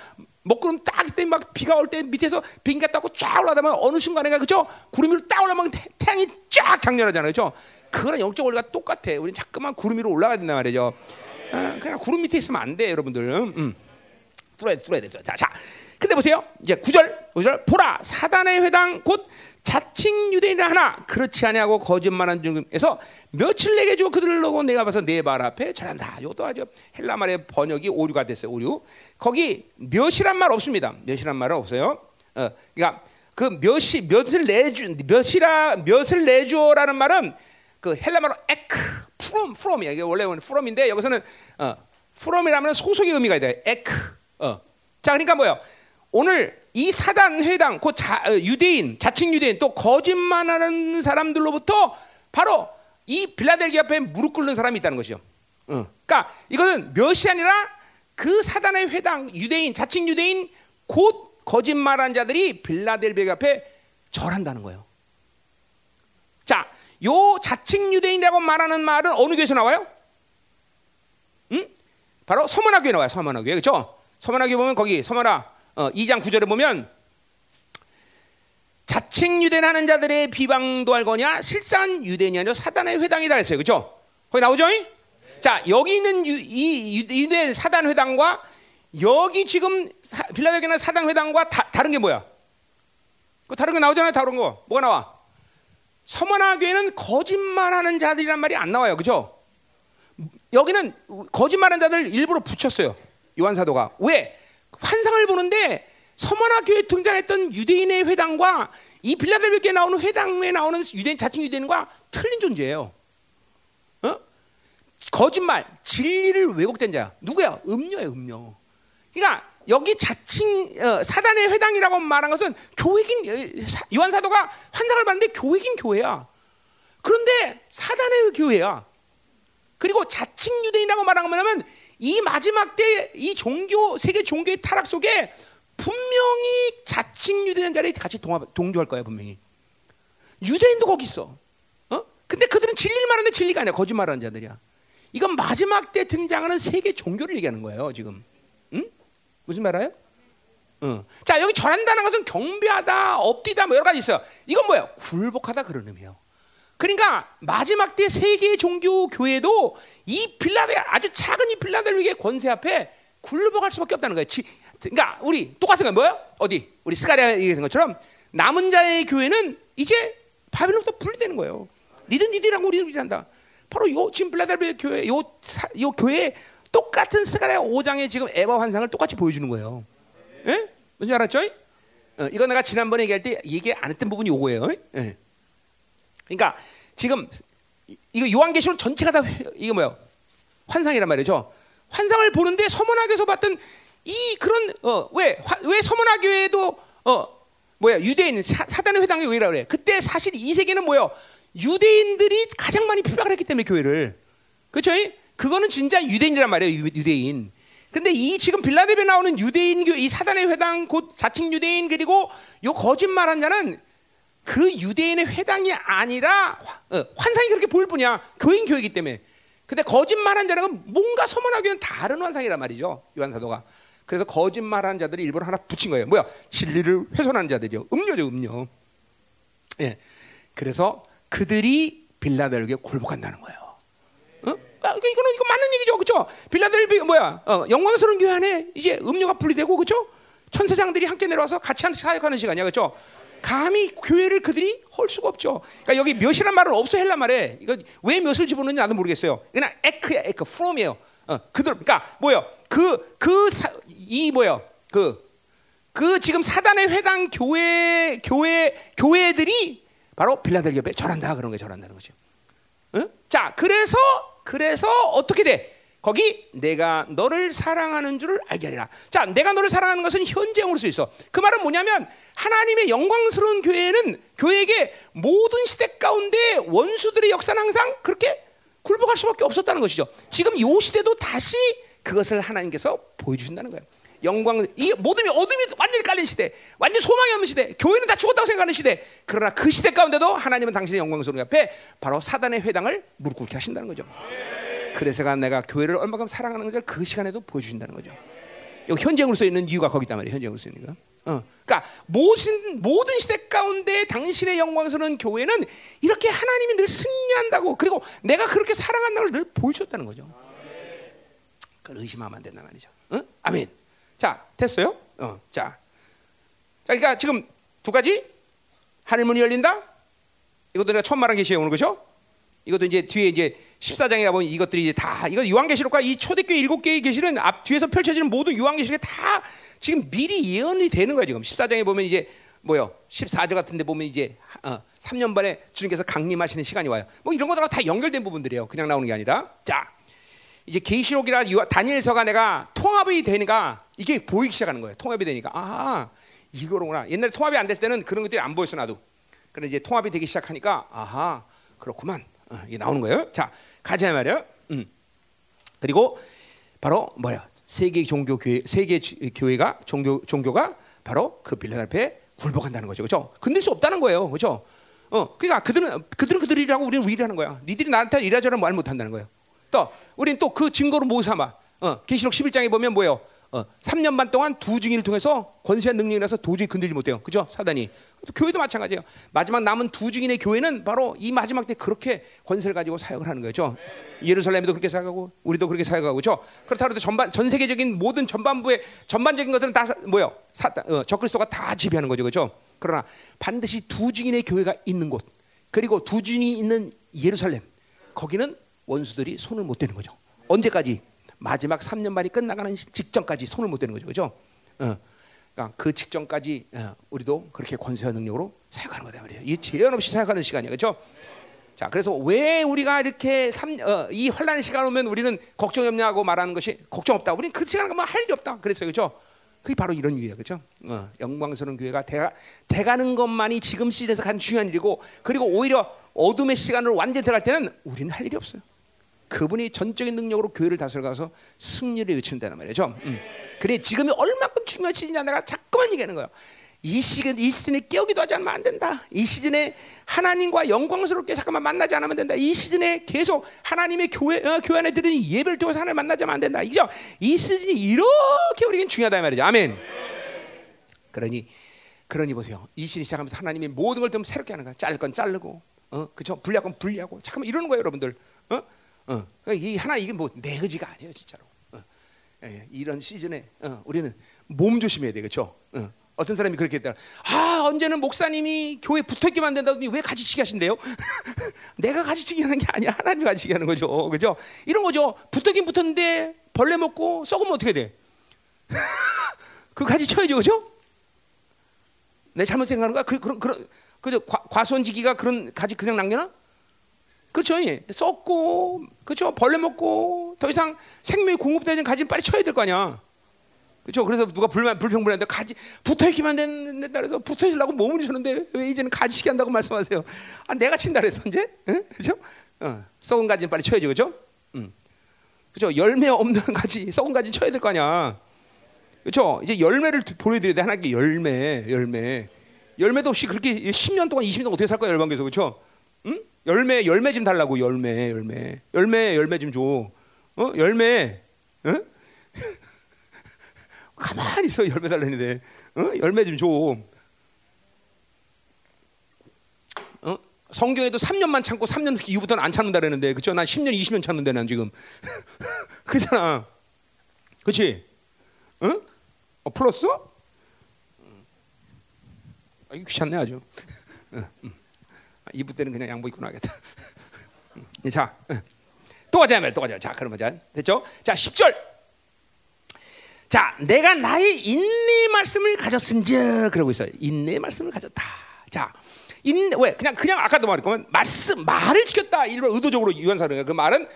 먹구름 딱 있을 막 비가 올 때 밑에서 비행기가 타고 쫙 올라가면 어느 순간에 그죠? 구름 위로 딱 올라가면 태양이 쫙 장렬하잖아요, 그죠? 그거랑 영적 원리가 똑같아. 우리는 자꾸만 구름 위로 올라가야 된단 말이죠. 아, 그냥 구름 밑에 있으면 안 돼, 여러분들. 음, 음. 뚫어야 돼, 뚫어야 돼. 자, 자. 근데 보세요. 이제 구절, 구절 보라 사단의 회당 곧 자칭 유대인이라 하나 그렇지 아니하고 거짓말한 중에서 몇을 네게 주고 그들을 놓고 내가 봐서 네 발 앞에 절한다. 이것도 아주 헬라 말의 번역이 오류가 됐어요. 오류. 거기 몇이란 말 없습니다. 몇이란 말은 없어요. 어, 그러니까 그 몇이 몇을 내주 몇이라 몇을 내주라는 말은 그 헬라말로 ἐκ from from이야 이게 원래는 from인데 여기서는 어, from이라면 소속의 의미가 있다. ἐκ. 어. 자 그러니까 뭐요? 오늘 이 사단 회당, 그 자, 어, 유대인, 자칭 유대인 또 거짓말하는 사람들로부터 바로 이 빌라델기 앞에 무릎 꿇는 사람이 있다는 것이죠. 어. 그러니까 이거는 몇이 아니라 그 사단의 회당 유대인 자칭 유대인 곧 거짓말한 자들이 빌라델비 앞에 절한다는 거예요. 자, 요 자칭 유대인이라고 말하는 말은 어느 교회에서 나와요? 응? 바로 서문화 교회 나와요. 서문화 교회 그렇죠? 서문화 교회 보면 거기 서문화 어, 2장 9절에 보면 자칭 유대하는 자들의 비방도 알거냐 실상 유대인이 아니라 사단의 회당이다 했어요. 그렇죠? 거기 나오죠? 자, 여기 있는 유, 이 유대 사단 회당과 여기 지금 빌라델기는 사단 회당과 다, 다른 게 뭐야? 그 다른 게 나오잖아요. 다른 거. 뭐가 나와? 서머나 교회는 거짓말하는 자들이란 말이 안 나와요. 그죠? 여기는 거짓말하는 자들 일부러 붙였어요. 요한 사도가. 왜? 환상을 보는데 서머나 교회 등장했던 유대인의 회당과 이 빌라델비아에 나오는 회당에 나오는 유대인 자칭 유대인과 틀린 존재예요. 어? 거짓말, 진리를 왜곡된 자. 누구야? 음녀예요, 음녀. 그러니까 여기 자칭 어, 사단의 회당이라고 말한 것은 교회긴 어, 요한 사도가 환상을 봤는데 교회긴 교회야. 그런데 사단의 교회야. 그리고 자칭 유대인이라고 말한 거면 이 마지막 때 이 종교 세계 종교의 타락 속에 분명히 자칭 유대인 자리 같이 동합, 동조할 거야 분명히. 유대인도 거기 있어. 어? 근데 그들은 진리를 말하는데 진리가 아니야 거짓말하는 자들이야. 이건 마지막 때 등장하는 세계 종교를 얘기하는 거예요 지금. 응? 무슨 말 알아요? 어. 자 여기 절한다는 것은 경배하다, 업디다 뭐 여러 가지 있어요. 이건 뭐예요? 굴복하다 그런 의미예요. 그러니까 마지막 때 세계 종교 교회도 이 빌라델 아주 작은 이 빌라델비아의 권세 앞에 굴복할 수밖에 없다는 거예요. 지, 그러니까 우리 똑같은 거 뭐야? 어디? 우리 스가랴 얘기한 것처럼 남은 자의 교회는 이제 바빌론부터 분리되는 거예요. 니들 니들이랑 우리 우리한다. 바로 요 지금 빌라델비아 교회 요, 요 교회 똑같은 스가랴 5장의 지금 에바 환상을 똑같이 보여주는 거예요. 예? 무슨 알았죠? 어, 이거 내가 지난번에 얘기할 때 얘기 안 했던 부분이 요거예요. 예. 그러니까 지금 이거 요한계시록 전체가 다 이거 뭐야? 환상이란 말이죠. 환상을 보는데 서문학에서 봤던 이 그런 어왜왜 서문학 교회도 어 뭐야 유대인 사, 단의 회당이 왜라 그래? 그때 사실 이 세계는 뭐요? 유대인들이 가장 많이 피박을 했기 때문에 교회를 그렇죠? 그거는 진짜 유대인이란 말이에요. 유대인. 근데 이 지금 빌라델비에 나오는 유대인 이 사단의 회당 곧 자칭 유대인 그리고 요 거짓말한 자는 그 유대인의 회당이 아니라 어, 환상이 그렇게 보일 뿐이야. 교인 교회이기 때문에. 근데 거짓말한 자는 뭔가 서문하기는 다른 환상이란 말이죠. 요한 사도가. 그래서 거짓말한 자들이 일부러 하나 붙인 거예요. 뭐야? 진리를 훼손하는 자들이요. 음료죠, 음료. 예. 그래서 그들이 빌라델비에 굴복한다는 거예요. 어? 그러니까 이거는 이거 맞는 얘기죠, 그렇죠? 빌라델비 뭐야? 어, 영광스러운 교회 안에 이제 음료가 분리되고, 그렇죠? 천사장들이 함께 내려와서 같이 한 사역하는 시간이야, 그렇죠? 감히 교회를 그들이 헐 수가 없죠. 그러니까 여기 몇이란 말은 없어 헬라 말에 이거 왜 몇을 집어넣는지 나도 모르겠어요. 그냥 에크야, 에크, from이에요. 어, 그들, 그러니까 뭐요? 그 그 이 뭐요? 그그 지금 사단의 회당 교회 교회 교회들이 바로 빌라델비아에 절한다 그런 게 절한다는 거죠. 어? 자, 그래서 그래서 어떻게 돼? 거기 내가 너를 사랑하는 줄을 알게 하리라. 자, 내가 너를 사랑하는 것은 현재형으로 수 있어. 그 말은 뭐냐면 하나님의 영광스러운 교회는 교회에게 모든 시대 가운데 원수들의 역사는 항상 그렇게 굴복할 수밖에 없었다는 것이죠. 지금 이 시대도 다시 그것을 하나님께서 보여주신다는 거예요. 영광 이 모든 어둠이 완전히 깔린 시대, 완전 소망이 없는 시대, 교회는 다 죽었다고 생각하는 시대. 그러나 그 시대 가운데도 하나님은 당신의 영광스러운 앞에 바로 사단의 회당을 무릎 꿇게 하신다는 거죠. 그래서 내가 교회를 얼마큼 사랑하는 것을 그 시간에도 보여주신다는 거죠. 현재으로 써 있는 이유가 거기 있단 말이에요. 현재으로 써 있는 거. 어. 그러니까 모든 모든 시대 가운데 당신의 영광스러운 교회는 이렇게 하나님이 늘 승리한다고 그리고 내가 그렇게 사랑한다는 걸 늘 보여줬다는 거죠. 그걸 의심하면 안 된다 말이죠. 어? 아멘. 자, 됐어요? 어, 자. 자, 그러니까 지금 두 가지 하늘 문이 열린다. 이것도 내가 처음 말한 계시에 오는 거죠. 이것도 이제 뒤에 이제 14장에 가보면 이것들이 이제 다 이거 요한계시록과 이 초대교회 일곱 개의 계시는 앞 뒤에서 펼쳐지는 모든 요한계시록에 다 지금 미리 예언이 되는 거야 지금 14장에 보면 이제 뭐요 14절 같은데 보면 이제 어, 3년 반에 주님께서 강림하시는 시간이 와요. 뭐 이런 것들과 다 연결된 부분들이에요. 그냥 나오는 게 아니라 자 이제 계시록이라 다니엘서가 내가 통합이 되니까 이게 보이기 시작하는 거예요. 통합이 되니까 아 이거로구나. 옛날에 통합이 안 됐을 때는 그런 것들이 안 보였어 나도. 그런데 이제 통합이 되기 시작하니까 아하 그렇구만. 어, 이게 나오는 거예요. 자, 가자 말이야. 음. 그리고 바로 뭐야? 세계 종교 교회, 세계 교회가 종교 종교가 바로 그 빌라델피아에 굴복한다는 거죠. 그렇죠? 건들 수 없다는 거예요. 그렇죠? 어, 그러니까 그들은 그들은 그들이라고 우리는 우리라는 거야. 니들이 나한테 이라저라 말 못한다는 거예요. 또 우리는 또 그 증거로 뭐 삼아? 어, 계시록 11장에 보면 뭐예요? 어, 3년 반 동안 두 증인을 통해서 권세한 능력이라서 도저히 건들지 못해요. 그죠? 사단이. 교회도 마찬가지예요. 마지막 남은 두 증인의 교회는 바로 이 마지막 때 그렇게 권세를 가지고 사역을 하는 거죠. 예루살렘도 그렇게 사역하고 우리도 그렇게 사역하고 그죠? 그렇다 해도 전반 전 세계적인 모든 전반부의 전반적인 것들은 다 뭐요? 사, 어, 적그리스도가 다 지배하는 거죠. 그죠? 그러나 반드시 두 증인의 교회가 있는 곳 그리고 두 증인이 있는 예루살렘 거기는 원수들이 손을 못 대는 거죠. 언제까지? 마지막 3년 반이 끝나가는 직전까지 손을 못 대는 거죠. 그죠? 어. 그러니까 그 직전까지 어, 우리도 그렇게 권세와 능력으로 사역하는 거다 말이에요. 이 제한 없이 사역하는 시간이에요. 그렇죠? 자, 그래서 왜 우리가 이렇게 삼, 어, 이 환란의 시간 오면 우리는 걱정이 없냐고 말하는 것이 걱정 없다. 우리는 그 시간 가면 할 일이 없다. 그랬어요. 그렇죠? 그게 바로 이런 이유예요. 그렇죠? 어, 영광스러운 교회가 돼가, 돼가는 것만이 지금 시대에서 가장 중요한 일이고 그리고 오히려 어둠의 시간을 완전히 들어갈 때는 우리는 할 일이 없어요. 그분이 전적인 능력으로 교회를 다스려가서 승리를 외친다는 말이죠. 음. 그래 지금이 얼마큼 중요한 시즌이냐 내가 자꾸만 얘기하는 거예요. 이 시즌 이 시즌에 깨우기도 하지 않으면 안 된다. 이 시즌에 하나님과 영광스럽게 잠깐만 만나지 않으면 된다. 이 시즌에 계속 하나님의 교회 어, 교회 안에 들은 예배를 통해서 하나님 만나지 않으면 안 된다. 이죠? 이 시즌이 이렇게 우리에겐 중요하다 말이죠. 아멘. 그러니 그러니 보세요. 이 시즌 시작하면서 하나님이 모든 걸 좀 새롭게 하는 거야. 자를 건 자르고, 어, 그죠? 분리할 건 분리하고. 잠깐만 이러는 거예요, 여러분들. 어? 어, 그러니까 이 하나 이게 뭐 내 의지가 아니에요, 진짜로. 어, 예, 이런 시즌에 어, 우리는 몸 조심해야 돼, 그렇죠? 어, 어떤 사람이 그렇게 했다. 아 언제는 목사님이 교회 붙어있게 만든다더니 왜 가지치기 하신대요? [laughs] 내가 가지치기 하는 게 아니야, 하나님이 가지치기 하는 거죠, 그죠? 이런 거죠. 붙었긴 붙었는데 벌레 먹고 썩으면 어떻게 돼? [laughs] 그 가지 쳐야죠, 그죠? 내 잘못 생각하는 거야? 그 그런 그런 그죠? 과손지기가 그런 가지 그냥 남겨놔? 그렇죠? 예. 썩고, 그렇죠? 벌레 먹고 더 이상 생명이 공급되는 가지 빨리 쳐야 될 거 아니야. 그렇죠? 그래서 누가 불만 불평불한데 가지 붙어 있기만 된다 그래서 붙어 있으려고 몸을 주는데 왜 이제는 가지시게 한다고 말씀하세요? 아 내가 친다 그래서 이제, 응? 그렇죠? 어, 썩은 가지는 빨리 쳐야지, 그렇죠? 음. 그렇죠? 열매 없는 [laughs] 가지, 썩은 가지 쳐야 될 거 아니야. 그렇죠? 이제 열매를 보내드려야 돼 하나님께 열매, 열매, 열매도 없이 그렇게 10년 동안, 20년 동안 어떻게 살 거야 열방에서, 그렇죠? 응? 열매 열매 좀 달라고 열매 열매 열매 열매 좀 줘. 어 열매. 어? [laughs] 가만히 있어 열매 달라는데 어? 열매 좀 줘. 어? 성경에도 3년만 참고 3년 이후부터는 안 참는다 그러는데 그죠? 난 10년 20년 참는데 난 지금 [laughs] 그잖아. 그렇지? 어? 어 플러스? 아, 이거 귀찮네 아주. 어, 음. 이부 때는 그냥 양복 입고 나겠다. [laughs] 자, 또 가자 말또 가자. 자, 그러면 자, 됐죠? 자, 10절. 자, 내가 나의 인내 말씀을 가졌은즉 그러고 있어요. 인내 말씀을 가졌다. 자, 인내 왜 그냥 그냥 아까도 말했지만 말씀 말을 지켰다. 일반 의도적으로 유한사는 그 말은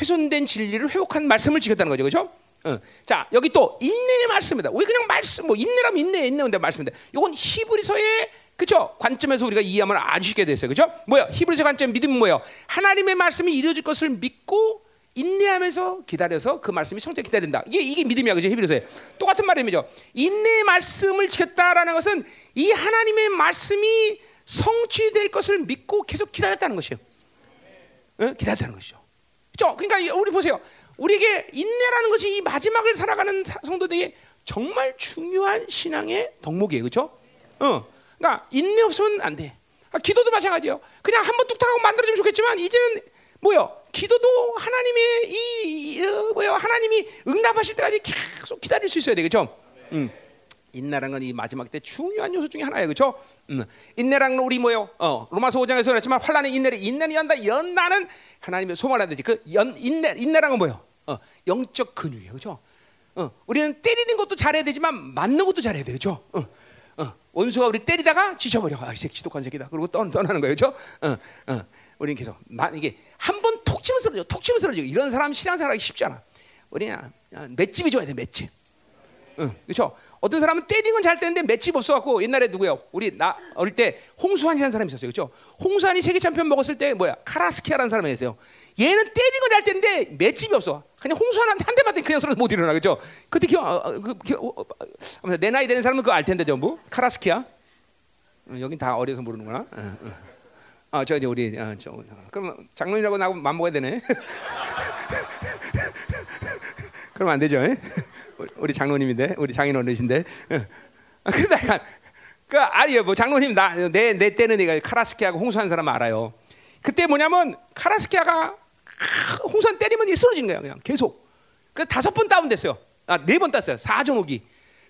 훼손된 진리를 회복한 말씀을 지켰다는 거죠. 그렇죠? 어. 자 여기 또 인내의 말씀이다. 왜 그냥 말씀 뭐 인내라면 인내 인내인데 말씀인데 이건 히브리서의 그죠? 관점에서 우리가 이해하면 아주 쉽게 됐어요. 그죠? 뭐야? 히브리서 관점 믿음은 뭐예요? 하나님의 말씀이 이루어질 것을 믿고 인내하면서 기다려서 그 말씀이 성취 기다린다. 이게 이게 믿음이야. 그죠? 히브리서에. 똑같은 말이죠. 인내의 말씀을 지켰다라는 것은 이 하나님의 말씀이 성취될 것을 믿고 계속 기다렸다는 것이에요. 어? 기다렸다는 것이죠. 그죠? 그러니까 우리 보세요. 우리에게 인내라는 것이 이 마지막을 살아가는 성도들에게 정말 중요한 신앙의 덕목이에요. 그렇죠? 어. 그러니까 인내 없으면 안 돼. 그러니까 기도도 마찬가지예요. 그냥 한번 뚝딱하고 만들어주면 좋겠지만 이제는 뭐요? 기도도 하나님의 이, 이 어, 뭐요? 하나님이 응답하실 때까지 계속 기다릴 수 있어야 되겠죠. 음. 인내라는 건 이 마지막 때 중요한 요소 중에 하나예요, 그렇죠? 음. 인내라는 건 우리 뭐요? 어, 로마서 5장에서 그랬지만 환란의 인내를 인내는 연다, 연다는 하나님의 소망을 하듯이 그 연, 인내 인내라는 건 뭐요? 어, 영적 근육이에요, 그렇죠? 어, 우리는 때리는 것도 잘해야 되지만 맞는 것도 잘해야 되죠. 어. 어, 원수가 우리 때리다가 지쳐버려. 아, 이 새끼 지독한 새끼다. 그리고 떠, 떠나는 거예요, 그렇죠? 어, 어. 우리는 계속 이게 한 번 톡 치면 쓰러져, 톡 치면 쓰러져. 이런 사람 신앙생활하기 쉽지 않아. 우리는 맷집이 좋아야 돼, 맷집. 어, 그렇죠? 어떤 사람은 때리는 건잘 되는데 맷집 없어갖고 옛날에 누구야? 우리 나 어릴 때 홍수환이라는 사람이 있었어요, 그렇죠? 홍수환이 세계 챔피언 먹었을 때 뭐야? 카라스키아라는 사람이 있어요. 얘는 때리는 건잘 되는데 맷집이 없어. 그냥 홍수환한테 한 대 맞으면 그냥 서로 못 일어나, 그렇죠? 그때 기억, 어, 어, 그, 기억, 어, 어, 내 나이 되는 사람은 그거 알 텐데 전부 카라스키아. 어, 여긴 다 어려서 모르는구나. 어, 어. 아, 저 이제 우리 아, 저 그럼 장로님하고 나하고 맘 먹어야 되네. [laughs] 그럼 안 되죠. 에? 우리 장로님인데, 우리 장인 어르신데. 근데 약간 그 아니 뭐 장로님 나 내 내 때는 내가 카라스키하고 홍수한 사람 알아요. 그때 뭐냐면 카라스키아가 홍수한 때리면 쓰러지는 거야 그냥 계속. 그 다섯 번 다운됐어요. 아 네 번 땄어요. 사전 오기.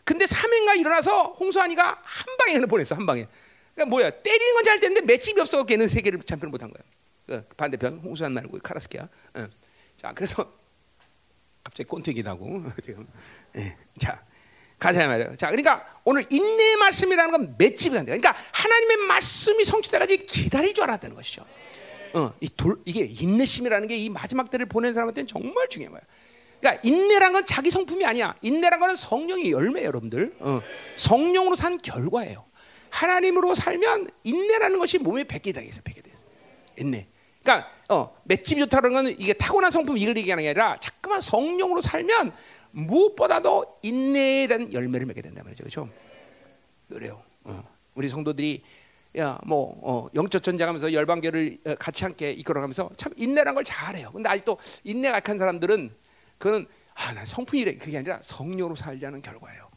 근데 3회인가 일어나서 홍수환이가 한 방에 그냥 보냈어 한 방에. 그러니까 뭐야 때리는 건잘 되는데 맷집이 없어 걔는 세계를 챔피언 못한 거야. 그 반대편 홍수환 말고 카라스키아. 응. 자 그래서 갑자기 꼰대기 나고 [laughs] 지금. 예. 자 가자 말이에요. 자 그러니까 오늘 인내 말씀이라는 건 맷집이 안 돼. 그러니까 하나님의 말씀이 성취되까지 기다릴 줄 알았다는 것이죠. 어, 이 돌, 이게 인내심이라는 게 이 마지막 때를 보낸 사람한테는 정말 중요한 거야. 그러니까 인내란 건 자기 성품이 아니야. 인내란 거는 성령의 열매 여러분들. 어, 성령으로 산 결과예요. 하나님으로 살면 인내라는 것이 몸에 배게 되겠어, 배게 돼 인내. 그러니까 어, 맷집이 좋다는 건 이게 타고난 성품 이걸 얘기하는 게 아니라 자꾸만 성령으로 살면 무엇보다도 인내에 대한 열매를 맺게 된다 말이죠, 그렇죠? 그래요. 어. 우리 성도들이 야 뭐 어, 영적 전쟁하면서 열방교를 어, 같이 함께 이끌어가면서 참 인내란 걸 잘해요. 근데 아직도 인내가 약한 사람들은 그는 아 난 성품이래 그게 아니라 성령으로 살자는 결과예요.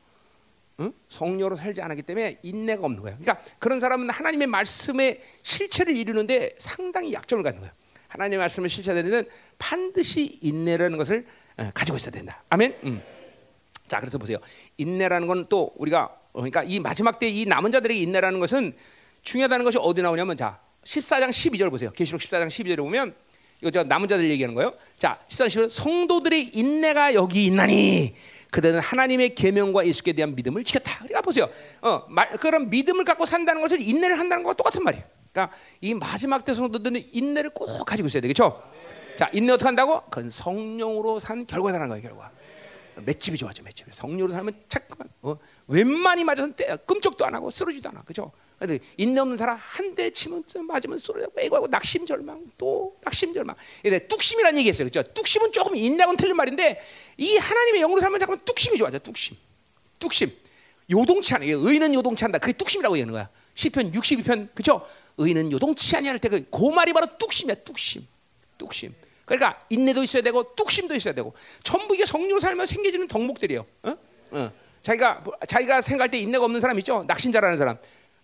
응? 성령으로 살지 않았기 때문에 인내가 없는 거예요. 그러니까 그런 사람은 하나님의 말씀의 실체를 이루는데 상당히 약점을 갖는 거예요. 하나님의 말씀을 실체되는 반드시 인내라는 것을 어, 가지고 있어야 된다. 아멘. 음. 자, 그래서 보세요. 인내라는 건 또 우리가 그러니까 이 마지막 때 이 남은 자들에게 인내라는 것은 중요하다는 것이 어디 나오냐면 자, 14장 12절 보세요. 계시록 14장 12절에 보면 이거 저 남은 자들 얘기하는 거예요. 자, 14장 12절 성도들의 인내가 여기 있나니 그들은 하나님의 계명과 예수께 대한 믿음을 지켰다. 그러니까 보세요. 어, 말, 그런 믿음을 갖고 산다는 것을 인내를 한다는 것과 똑같은 말이에요. 그러니까 이 마지막 때 성도들은 인내를 꼭 가지고 있어야 되겠죠. 자, 인내 어떻게 한다고? 그건 성령으로 산 결과라는 거예요, 결과. 맷집이 좋아져, 맷집이. 성령으로 살면 잠깐만, 어, 웬만히 맞아서 때 끔찍도 안 하고 쓰러지도 않아, 그죠? 근데 인내 없는 사람 한 대 치면 맞으면 쏘려고 애고하고 낙심 절망 또 낙심 절망. 근데 뚝심이라는 얘기했어요, 그죠? 뚝심은 조금 인내하고는 틀린 말인데 이 하나님의 영으로 살면 잠깐 뚝심이 좋아져, 뚝심, 뚝심. 요동치 않아. 의는 요동치 않다. 그게 뚝심이라고 얘기하는 거야. 시편 62편, 그죠? 의는 요동치 아니할 때그 그 말이 바로 뚝심이야, 뚝심, 뚝심. 그러니까 인내도 있어야 되고 뚝심도 있어야 되고 전부 이게 성령으로 살면 생겨지는 덕목들이에요. 어? 어. 자기가 자기가 생각할 때 인내가 없는 사람 있죠? 낙심자라는 사람.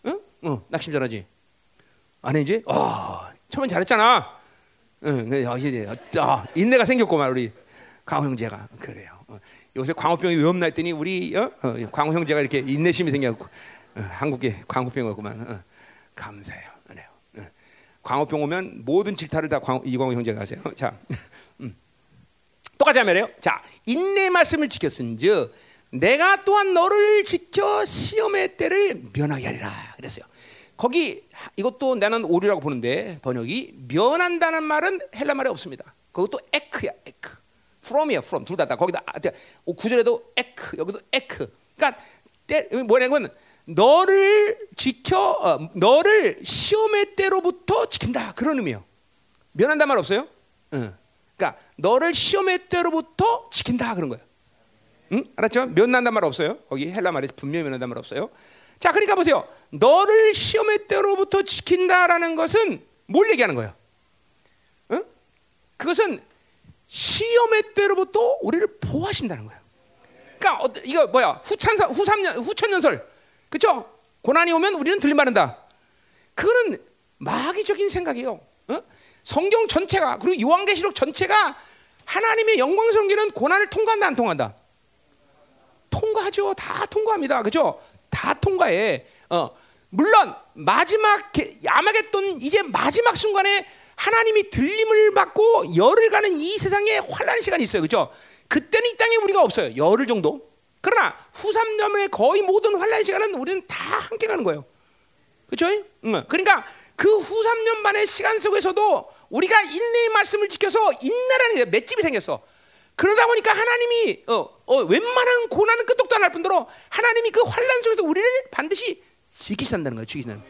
응? 어, 낙심 잘하지. 안 해, 이제? 어, 처음엔 잘했잖아. 응, 어, 이제, 어, 인내가 생겼구만, 우리 광호 형제가. 그래요. 어, 요새 광호병이 왜 없나 했더니 우리 어? 어, 광호 형제가 이렇게 인내심이 생겼고, 어, 한국에 광호병 왔구만. 어, 감사해요. 어. 광호병 오면 모든 질타를 다 광, 이광호 형제가 하세요. [laughs] 자, 음. 똑같이 하면요. 자, 인내 말씀을 지켰은즉 내가 또한 너를 지켜 시험의 때를 면하게 하리라 그랬어요. 거기 이것도 나는 오류라고 보는데 번역이 면한다는 말은 헬라 말에 없습니다. 그것도 에크야 에크. from이야 from 둘 다다 거기다 아, 구절에도 에크 여기도 에크. 그러니까 때, 뭐냐면 너를 지켜 어, 너를 시험의 때로부터 지킨다 그런 의미예요. 면한다는 말 없어요? 응. 그러니까 너를 시험의 때로부터 지킨다 그런 거예요. 응? 알았죠? 면난단 말 없어요. 거기 헬라 말에 분명히 면난단 말 없어요. 자, 그러니까 보세요. 너를 시험의 때로부터 지킨다라는 것은 뭘 얘기하는 거예요? 응? 그것은 시험의 때로부터 우리를 보호하신다는 거예요. 그러니까 어, 이거 뭐야? 후찬사 후삼년 후천년설. 그렇죠? 고난이 오면 우리는 들림받는다. 그거는 마귀적인 생각이에요. 어? 성경 전체가 그리고 요한계시록 전체가 하나님의 영광성기는 고난을 통과한다 안 통한다? 통과하죠. 다 통과합니다. 그죠? 다 통과해. 어, 물론 마지막 야마겟돈 이제 마지막 순간에 하나님이 들림을 받고 열을 가는 이 세상에 환란 시간이 있어요. 그죠? 그때는 이 땅에 우리가 없어요. 열흘 정도. 그러나 후 3년의 거의 모든 환란 시간은 우리는 다 함께 가는 거예요. 그렇죠? 응. 그러니까 그후 3년 만의 시간 속에서도 우리가 인내의 말씀을 지켜서 인내라는 게 맷집이 생겼어. 그러다 보니까 하나님이 어, 어, 웬만한 고난은 끄떡도 안 할 뿐더러 하나님이 그 환란 속에서 우리를 반드시 지키신다는 거예요. 지키시는.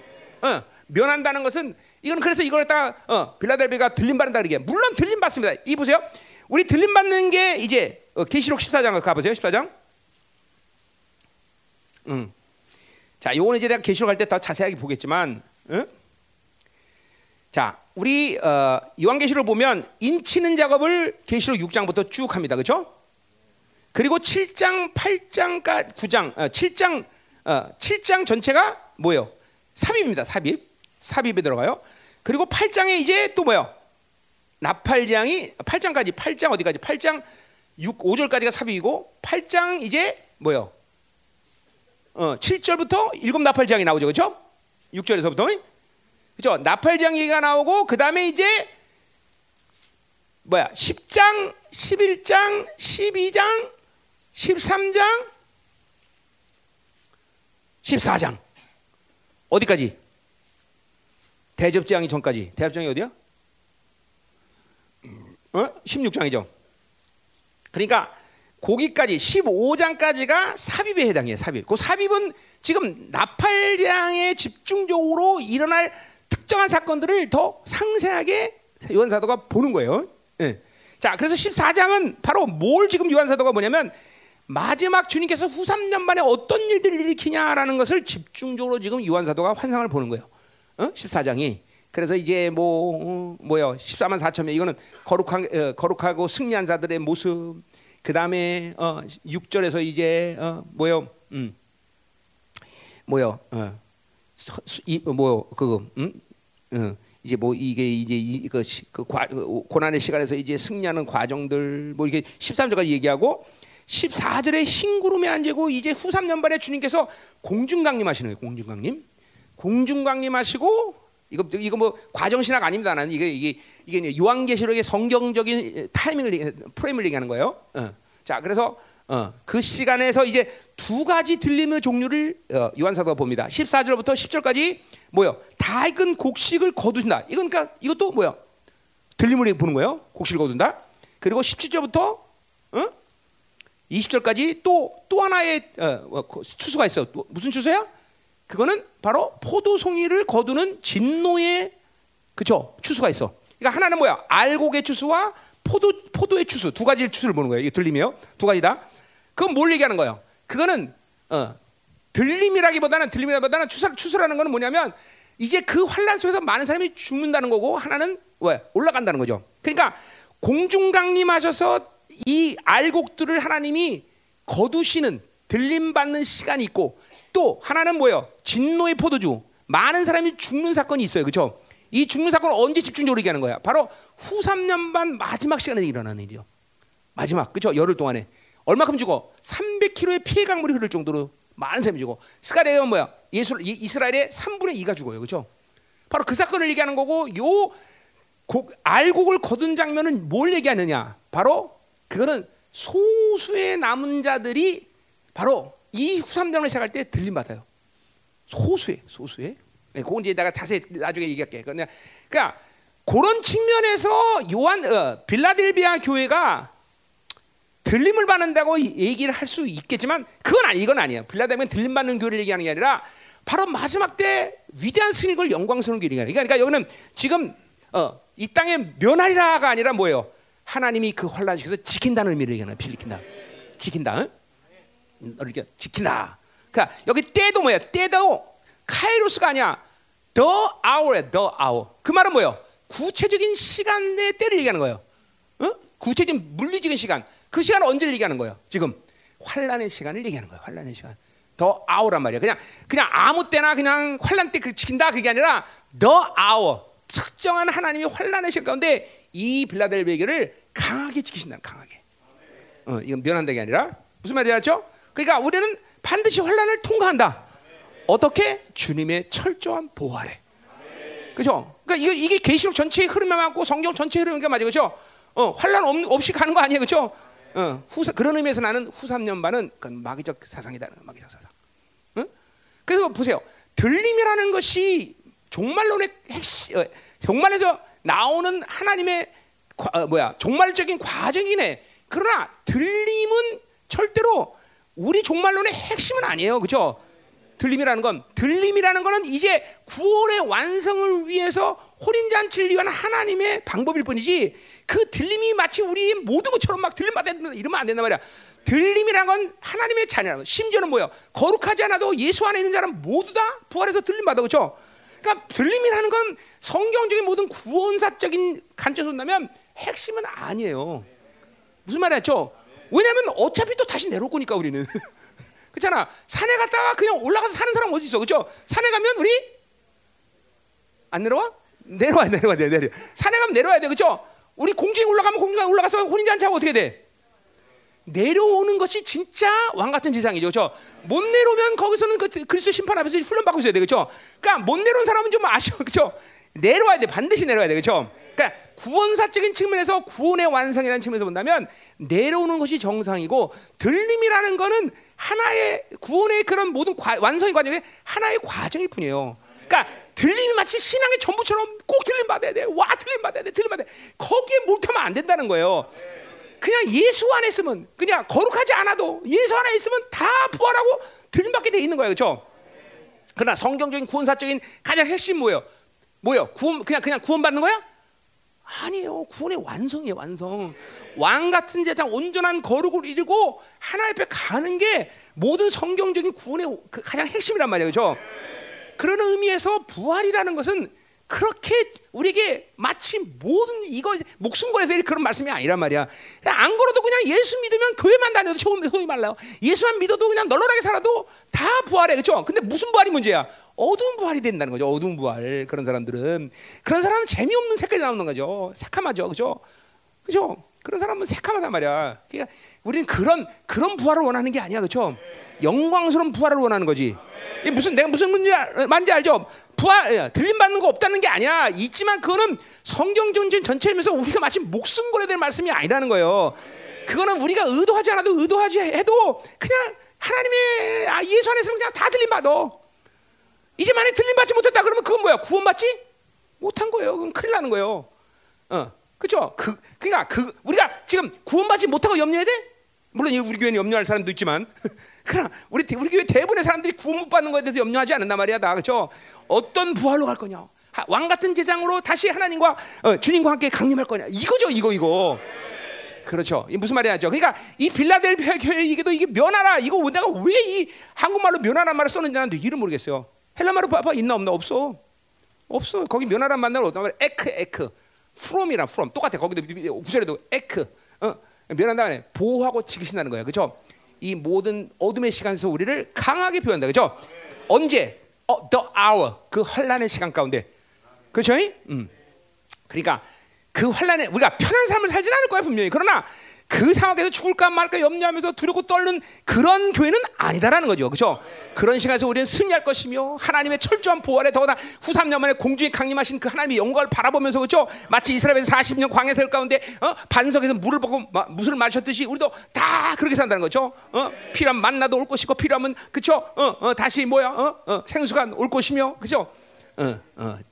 어, 면한다는 것은 이건 그래서 이걸 다 어, 빌라델비가 들림 받는다 그러게. 물론 들림 받습니다. 이 보세요. 우리 들림 받는 게 이제 어, 계시록 14장 가 보세요. 14장. 음. 자, 요거는 이제 내가 계시록 할때 더 자세하게 보겠지만, 응? 자, 우리 어, 요한계시록 보면 인치는 작업을 계시록 6장부터 쭉 합니다. 그렇죠? 그리고 7장, 8장까 9장, 어, 7장 어, 7장 전체가 뭐예요? 삽입입니다. 삽입. 삽입에 들어가요. 그리고 8장에 이제 또 뭐예요? 나팔장이 8장까지 8장 어디까지? 8장 6 5절까지가 삽입이고 8장 이제 뭐예요? 어, 7절부터 일곱 나팔장이 나오죠. 그렇죠? 6절에서부터. 그죠? 나팔장 얘기가 나오고 그다음에 이제 뭐야? 10장, 11장, 12장, 13장, 14장. 어디까지? 대접장이 전까지. 대접장이 어디야? 어? 16장이죠. 그러니까 거기까지 15장까지가 삽입에 해당해요. 삽입. 그 삽입은 지금 나팔장에 집중적으로 일어날 특정한 사건들을 더 상세하게 요한 사도가 보는 거예요. 예. 자, 그래서 14장은 바로 뭘 지금 요한 사도가 뭐냐면 마지막 주님께서 후 3년 만에 어떤 일들을 일으키냐라는 것을 집중적으로 지금 요한 사도가 환상을 보는 거예요. 어? 14장이. 그래서 이제 뭐 어, 뭐요? 14만 4천 명 이거는 거룩한 어, 거룩하고 승리한 자들의 모습. 그 다음에 어 6절에서 이제 어 뭐요? 음. 뭐요? 어. 이 뭐요? 그거 음? 어. 이제 뭐 이게 이제 이거 그, 그 고난의 시간에서 이제 승리하는 과정들 뭐 이게 13절까지 얘기하고 14절에 흰 구름에 앉고 이제 후 3년 반에 주님께서 공중 강림 하시는 거예요. 공중 강림. 공중 강림 하시고 이거 이거 뭐 과정 신학 아닙니다. 나는 이게 이게 이게 요한계시록의 성경적인 타이밍을 프레임을 얘기하는 거예요. 어. 자, 그래서 어, 그 시간에서 이제 두 가지 들림의 종류를 어, 요한 사도가 봅니다. 14절부터 10절까지 뭐요? 다 익은 곡식을 거두신다. 이건 그러니까 이것도 뭐야? 들림을 보는 거예요. 곡식을 거둔다. 그리고 17절부터 어? 20절까지 또 또 하나의 어, 어 추수가 있어. 무슨 추수야? 그거는 바로 포도송이를 거두는 진노의 그쵸 추수가 있어. 그러니까 하나는 뭐야? 알곡의 추수와 포도 포도의 추수 두 가지 추수를 보는 거예요. 이게 들림이요. 두 가지다. 그건 뭘 얘기하는 거예요? 그거는 어, 들림이라기보다는 들림이라기보다는 추수, 추수라는 거는 뭐냐면 이제 그 환란 속에서 많은 사람이 죽는다는 거고 하나는 왜 올라간다는 거죠. 그러니까 공중 강림하셔서 이 알곡들을 하나님이 거두시는 들림 받는 시간이 있고 또 하나는 뭐예요? 진노의 포도주. 많은 사람이 죽는 사건이 있어요. 그렇죠? 이 죽는 사건은 언제 집중적으로 얘기하는 거야? 바로 후 3년 반 마지막 시간에 일어나는 일이요. 마지막. 그렇죠? 열흘 동안에 얼마큼 죽어? 300km의 피해 강물이 흐를 정도로 많은 사람이 죽어. 스가랴는 뭐야? 예수 이스라엘의 3분의 2가 죽어요. 그렇죠? 바로 그 사건을 얘기하는 거고 요 곡, 알곡을 거둔 장면은 뭘 얘기하느냐? 바로 그거는 소수의 남은 자들이 바로 이 후삼장을 시작할 때 들림 받아요. 소수의 소수의. 네, 그건 이제 내가 자세히 나중에 얘기할게. 그냥 그러니까 그런 측면에서 요한 어, 빌라델비아 교회가 들림을 받는다고 얘기를 할 수 있겠지만 그건 아니 이건 아니에요. 빌라델비아 들림 받는 교회를 얘기하는 게 아니라 바로 마지막 때 위대한 승리를 영광스러운 교회를 얘기하는 그러니까 여기는 지금 어, 이 땅에 면하리라가 아니라 뭐예요? 하나님이 그 환란 중에서 지킨다는 의미를 얘기하는 빌리킨다. 지킨다. 응? 이렇게 지킨다. 그러니까 여기 때도 뭐야? 때도 카이로스가 아니야. the hour에 the hour. 그 말은 뭐예요? 구체적인 시간 내 때를 얘기하는 거예요. 어? 구체적인 물리적인 시간. 그 시간을 언제를 얘기하는 거예요? 지금 환란의 시간을 얘기하는 거예요. 환란의 시간. 더 아우란 말이야. 그냥 그냥 아무 때나 그냥 환란 때 그 지킨다 그게 아니라 더 아우 특정한 하나님의 환란의 시간 가운데 이 빌라델베기를 강하게 지키신다. 강하게. 어, 이건 면한다게 아니라 무슨 말이야, 죠 그러니까 우리는 반드시 환란을 통과한다. 어떻게? 주님의 철저한 보호 아래. 그죠? 그러니까 이게, 계시록 전체의 흐름에 맞고 성경 전체의 흐름이 맞아요. 그죠? 어, 환란 없 이 가는 거 아니에요. 그죠? 어, 후, 그런 의미에서 나는 후 3년 반은 마귀적 사상이다. 마귀적 사상. 어? 그래서 보세요. 들림이라는 것이 종말론의 핵심, 어, 종말에서 나오는 하나님의 과, 어, 뭐야 종말적인 과정이네. 그러나 들림은 절대로 우리 종말론의 핵심은 아니에요. 그죠? 들림이라는 건 들림이라는 거는 이제 구원의 완성을 위해서 혼인 잔치를 위한 하나님의 방법일 뿐이지 그 들림이 마치 우리 모든 것처럼 막 들림 받아 이러면 안 된단 말이야. 들림이라는 건 하나님의 자녀라는 심지어는 뭐야? 거룩하지 않아도 예수 안에 있는 자는 모두 다 부활해서 들림 받아 그렇죠? 그러니까 들림이라는 건 성경적인 모든 구원사적인 관점에서 본다면 핵심은 아니에요. 무슨 말이죠? 왜냐하면 어차피 또 다시 내려올 거니까 우리는 [laughs] 그렇잖아. 산에 갔다가 그냥 올라가서 사는 사람 어디 있어, 그렇죠? 산에 가면 우리 안 내려와? 내려와, 내려와, 내려, 내려. 산에 가면 내려와야 돼, 그렇죠? 우리 공중에 올라가면 공중에 올라가서 혼인잔치하고 어떻게 돼? 내려오는 것이 진짜 왕 같은 세상이죠, 그렇죠? 못 내려오면 거기서는 그 그리스도 심판 앞에서 훈련받고 있어야 돼, 그렇죠? 그러니까 못 내려온 사람은 좀 아쉬워, [laughs] 그렇죠? 내려와야 돼, 반드시 내려와야 돼, 그렇죠? 그러니까 구원사적인 측면에서 구원의 완성이라는 측면에서 본다면 내려오는 것이 정상이고 들림이라는 거는 하나의 구원의 그런 모든 과, 완성의 과정에 하나의 과정일 뿐이에요. 그러니까 들림이 마치 신앙의 전부처럼 꼭 들림 받아야 돼. 와 들림 받아야 돼. 들림 받아야 돼. 거기에 몰타면 안 된다는 거예요. 그냥 예수 안에 있으면 그냥 거룩하지 않아도 예수 안에 있으면 다 부활하고 들림 받게 돼 있는 거예요. 그렇죠? 그러나 성경적인 구원사적인 가장 핵심 뭐예요? 뭐예요? 구원 그냥 그냥 구원 받는 거야? 아니에요. 구원의 완성이에요, 완성. 왕 같은 제장 온전한 거룩을 이루고 하나님 앞에 가는 게 모든 성경적인 구원의 그 가장 핵심이란 말이에요. 그죠? 그런 의미에서 부활이라는 것은 그렇게 우리에게 마치 모든 이거 목숨 걸어야 될 그런 말씀이 아니란 말이야. 안 걸어도 그냥 예수 믿으면 교회만 다녀도 소위 말라요. 예수만 믿어도 그냥 널널하게 살아도 다 부활해. 그죠? 근데 무슨 부활이 문제야? 어두운 부활이 된다는 거죠. 어두운 부활. 그런 사람들은 그런 사람은 재미없는 색깔이 나오는 거죠. 새카마죠. 그죠? 그죠? 그런 사람은 새카마단 말이야. 그러니까 우리는 그런 그런 부활을 원하는 게 아니야. 그죠? 영광스러운 부활을 원하는 거지. 무슨 내가 무슨 문제 알죠? 부활 예, 들림 받는 거 없다는 게 아니야. 있지만 그거는 성경 전쟁 전체면서 우리가 마치 목숨 걸어야 될 말씀이 아니라는 거예요. 그거는 우리가 의도하지 않아도 의도하지 해도 그냥 하나님의 아, 예수 안에서 그냥 다 들림 받아. 이제 만약 들림 받지 못했다 그러면 그건 뭐야? 구원 받지 못한 거예요. 그건 큰일 나는 거예요. 어, 그렇죠? 그 그러니까 그 우리가 지금 구원 받지 못하고 염려해야 돼? 물론 우리 교회는 염려할 사람도 있지만 [laughs] 그러나 우리 우리 교회 대부분의 사람들이 구원 못 받는 것에 대해서 염려하지 않는단 말이야, 다 그렇죠? 어떤 부활로 갈 거냐? 왕 같은 제장으로 다시 하나님과 어, 주님과 함께 강림할 거냐? 이거죠, 이거 이거. 그렇죠. 이 무슨 말이야 죠? 그러니까 이 빌라델피아 교회 이게도 이게 면하라 이거 내가 왜 이 한국말로 면하란 말을 썼는지 나는 이름 모르겠어요. 헬라말로 봐봐 있나 없나 없어. 없어. 거기 면하란 말은 어떤 말? 에크 에크. 프롬이랑 프롬 똑같아. 거기도 구절에도 에크. 어, 면한 다음에 보호하고 지키신다는 거예요. 그렇죠? 이 모든 어둠의 시간에서 우리를 강하게 표현한다. 그죠? 언제? 어, the hour. 그 환란의 시간 가운데. 그렇죠? 음. 그러니까 그 환란에 우리가 편한 삶을 살진 않을 거야 분명히. 그러나 그 상황에서 죽을까 말까 염려하면서 두렵고 떨는 그런 교회는 아니다라는 거죠. 그렇죠? 그런 시간에서 우리는 승리할 것이며 하나님의 철저한 보호에 더구나 후 3년 만에 공중에 강림하신 그 하나님의 영광을 바라보면서 그렇죠? 마치 이스라엘에서 40년 광야셀 가운데 어? 반석에서 물을 먹고 마, 무술 마셨듯이 우리도 다 그렇게 산다는 거죠. 어? 필요하면 만나도 올 것이고 필요하면 그렇죠? 어, 어, 다시 뭐야? 어? 어, 생수가 올 것이며 그렇죠?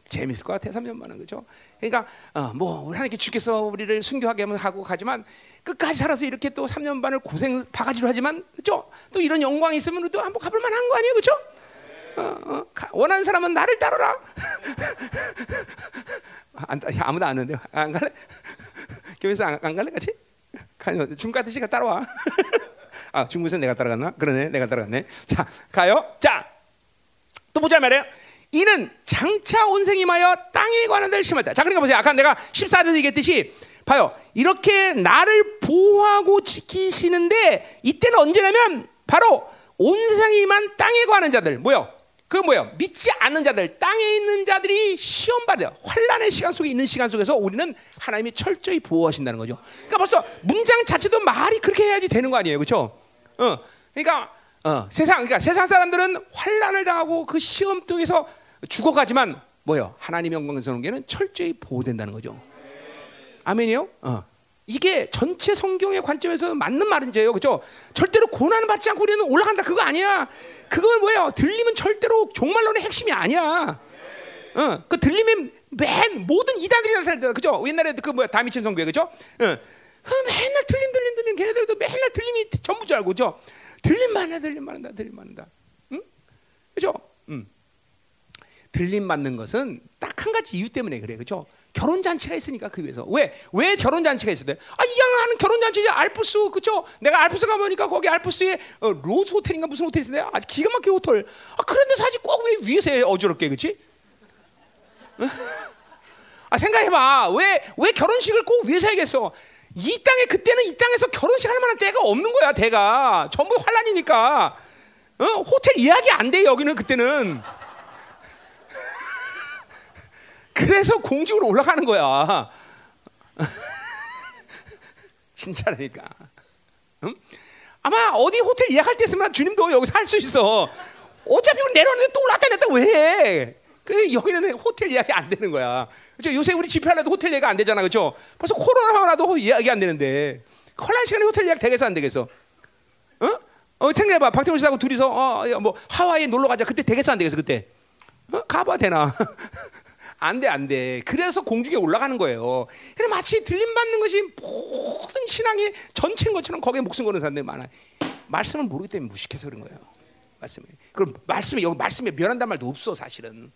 재밌을 것 같아 3년 만은 그죠? 그러니까 어, 뭐 하나님께 주께서 우리를 순교하게 하고 가지만 끝까지 살아서 이렇게 또 3년 반을 고생 바가지로 하지만 그죠? 또 이런 영광이 있으면 또 한번 가볼 만한 거 아니에요, 그죠? 어, 어, 원하는 사람은 나를 따르라. [laughs] 안, 아무도 안 하는데 안 갈래? [laughs] 교회에서 안, 안 갈래 같이? 중과 뜻이가 따라와. [laughs] 아 중국에서 내가 따라갔나? 그러네, 내가 따라갔네. 자 가요. 자 또 보자 말이에요. 이는 장차 온생임하여 땅에 관한 데를 심었다. 자, 그러니까 보세요. 아까 내가 14절 얘기했듯이 봐요. 이렇게 나를 보호하고 지키시는데 이때는 언제냐면 바로 온 세상에 임한 땅에 관한 자들 뭐요? 그 뭐요? 믿지 않는 자들, 땅에 있는 자들이 시험 받아 환란의 시간 속에 있는 시간 속에서 우리는 하나님이 철저히 보호하신다는 거죠. 그러니까 벌써 문장 자체도 말이 그렇게 해야지 되는 거 아니에요, 그렇죠? 어, 그러니까 어, 세상, 그러니까 세상 사람들은 환란을 당하고 그 시험 통해서 죽어가지만 뭐요? 하나님의 영광스러운 게는 철저히 보호된다는 거죠. 아멘이요? 어. 이게 전체 성경의 관점에서 맞는 말인지요, 그죠? 절대로 고난을 받지 않고 우리는 올라간다 그거 아니야. 그걸 뭐예요? 들리면 절대로 종말론의 핵심이 아니야. 어, 그 들리면 맨 모든 이단들이 나타날 때, 그죠? 옛날에 그 뭐야 다미친 성교회, 그죠? 어. 맨날 들림 들림 들림 걔네들도 맨날 들림이 전부 줄 알고 죠 들림만 해 들림만 한다 들림만 한다. 응? 그죠? 음. 들림 맞는 것은 딱 한 가지 이유 때문에 그래. 그죠? 결혼 잔치가 있으니까 그 위해서 왜 왜 결혼 잔치가 있어야 돼? 아 이양하는 결혼 잔치지 알프스 그죠? 내가 알프스 가 보니까 거기 알프스에 어, 로즈 호텔인가 무슨 호텔이 있는데 아 기가 막힌 호텔. 아 그런데 사실 꼭 왜 위에서 해, 어지럽게 그렇지? 아 생각해봐 왜 왜 결혼식을 꼭 위에서 해야겠어? 이 땅에 그때는 이 땅에서 결혼식 할 만한 때가 없는 거야 대가 전부 환란이니까 어? 호텔 예약이 안 돼 여기는 그때는 [laughs] 그래서 공직으로 올라가는 거야 [laughs] 진짜라니까 응? 아마 어디 호텔 예약할 때 있으면 주님도 여기서 할 수 있어 어차피 내려오는데 또 올랐다 냈다 왜 해? 그 여기는 호텔 예약이 안 되는 거야. 그렇죠? 요새 우리 집회하려도 호텔 예약 안 되잖아, 그렇죠? 벌써 코로나 하나도 예약이 안 되는데 콜란 시간에 호텔 예약 되겠어 안 되겠어? 어? 어 생각해봐, 박태훈 씨하고 둘이서 어, 뭐 하와이에 놀러 가자. 그때 되겠어 안 되겠어 그때? 어? 가봐 되나? [laughs] 안 돼, 안 돼. 그래서 공중에 올라가는 거예요. 그래 마치 들림 받는 것이 모든 신앙의 전체인 것처럼 거기에 목숨 거는 사람들이 많아. 말씀을 모르기 때문에 무식해서 그런 거예요. 말씀에. 그럼 말씀에 여기 말씀에 면한단 말도 없어 사실은.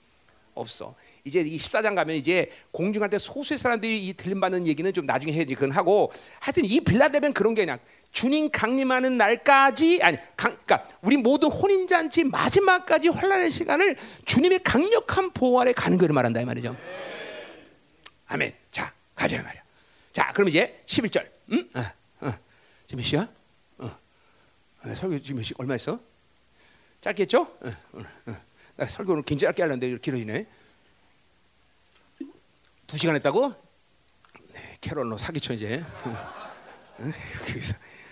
없어. 이제 이 14장 가면 이제 공중할 때 소수의 사람들이 이 들림 받는 얘기는 좀 나중에 해야지 그건 하고 하여튼 이 빌라델은 그런 게 그냥 주님 강림하는 날까지 아니 강, 그러니까 우리 모두 혼인 잔치 마지막까지 환란의 시간을 주님의 강력한 보호 아래 가는 거를 말한다 이 말이죠. 아멘. 자, 가자 말이야. 자, 그럼 이제 11절. 응? 어, 어. 지금 몇 시야? 어. 아, 설교 지금 몇 시? 얼마 있어? 짧겠죠? 어, 어, 어. 나 설교 오늘 굉장히 짧게 하려는데 길어지네. 두 시간 했다고? 네, 캐롤로 사기쳐 이제.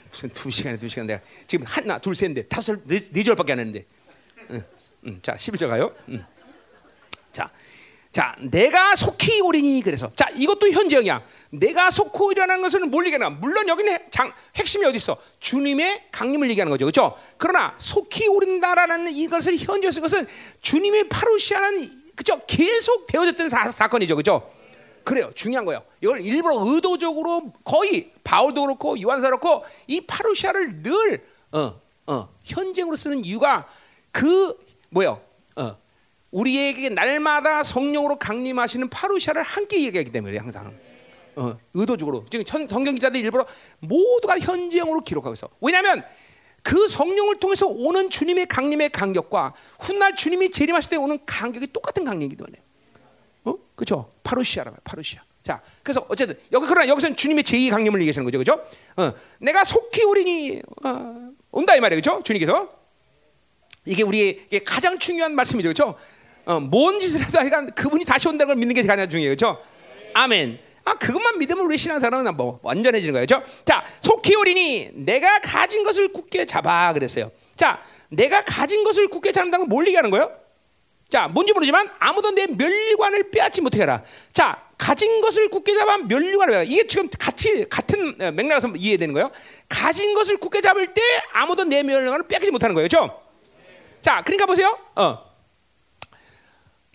무슨 두 시간에 두 시간 내가 지금 하나 둘셋넷 다섯 네, 네 절밖에 안 했는데. 응, 응. 자 11절 가요. 응. 자. 자, 내가 속히 오리니 그래서 자 이것도 현재형이야. 내가 속히 오리라는 것은 뭘 얘기하나? 물론 여기는 장, 핵심이 어디 있어? 주님의 강림을 얘기하는 거죠, 그렇죠? 그러나 속히 오른다라는 이것을 현재 쓴 것은 주님의 파루시아는 그죠? 계속 되어졌던 사, 건이죠 그렇죠? 그래요, 중요한 거예요. 이걸 일부러 의도적으로 거의 바울도 그렇고 요한사 그렇고 이 파루시아를 늘 어, 어, 현재으로 쓰는 이유가 그 뭐요? 어, 우리에게 날마다 성령으로 강림하시는 파루샤를 함께 얘기하기 때문에 항상 어, 의도적으로 지금 성경 기자들 일부러 모두가 현지형으로 기록하고 있어. 왜냐하면 그 성령을 통해서 오는 주님의 강림의 간격과 훗날 주님이 재림하실 때 오는 간격이 똑같은 간격이기 때문에. 어, 그렇죠? 파루시아라 파루시아. 자, 그래서 어쨌든 여기 그러나 여기서는 주님의 제2 강림을 얘기하시는 거죠, 그렇죠? 어, 내가 속히 오리니 어, 온다 이 말이에요, 그렇죠? 주님께서 이게 우리에게 가장 중요한 말씀이죠, 그렇죠? 어, 뭔 짓을 해도 하여간 그분이 다시 온다는 걸 믿는 게 가장 중요해요. 그렇죠? 아멘. 아 그것만 믿으면 우리 신앙사람은 뭐 완전해지는 거예요. 그렇죠? 자, 속히 오리니 내가 가진 것을 굳게 잡아 그랬어요. 자, 내가 가진 것을 굳게 잡는다는 건 뭘 얘기하는 거예요? 자, 뭔지 모르지만 아무도 내 멸류관을 빼앗지 못하게 하라. 자, 가진 것을 굳게 잡아 멸류관을 빼앗. 이게 지금 같이 같은 어, 맥락에서 이해되는 거예요. 가진 것을 굳게 잡을 때 아무도 내 멸류관을 빼앗지 못하는 거예요. 그렇죠? 자, 그러니까 보세요. 어.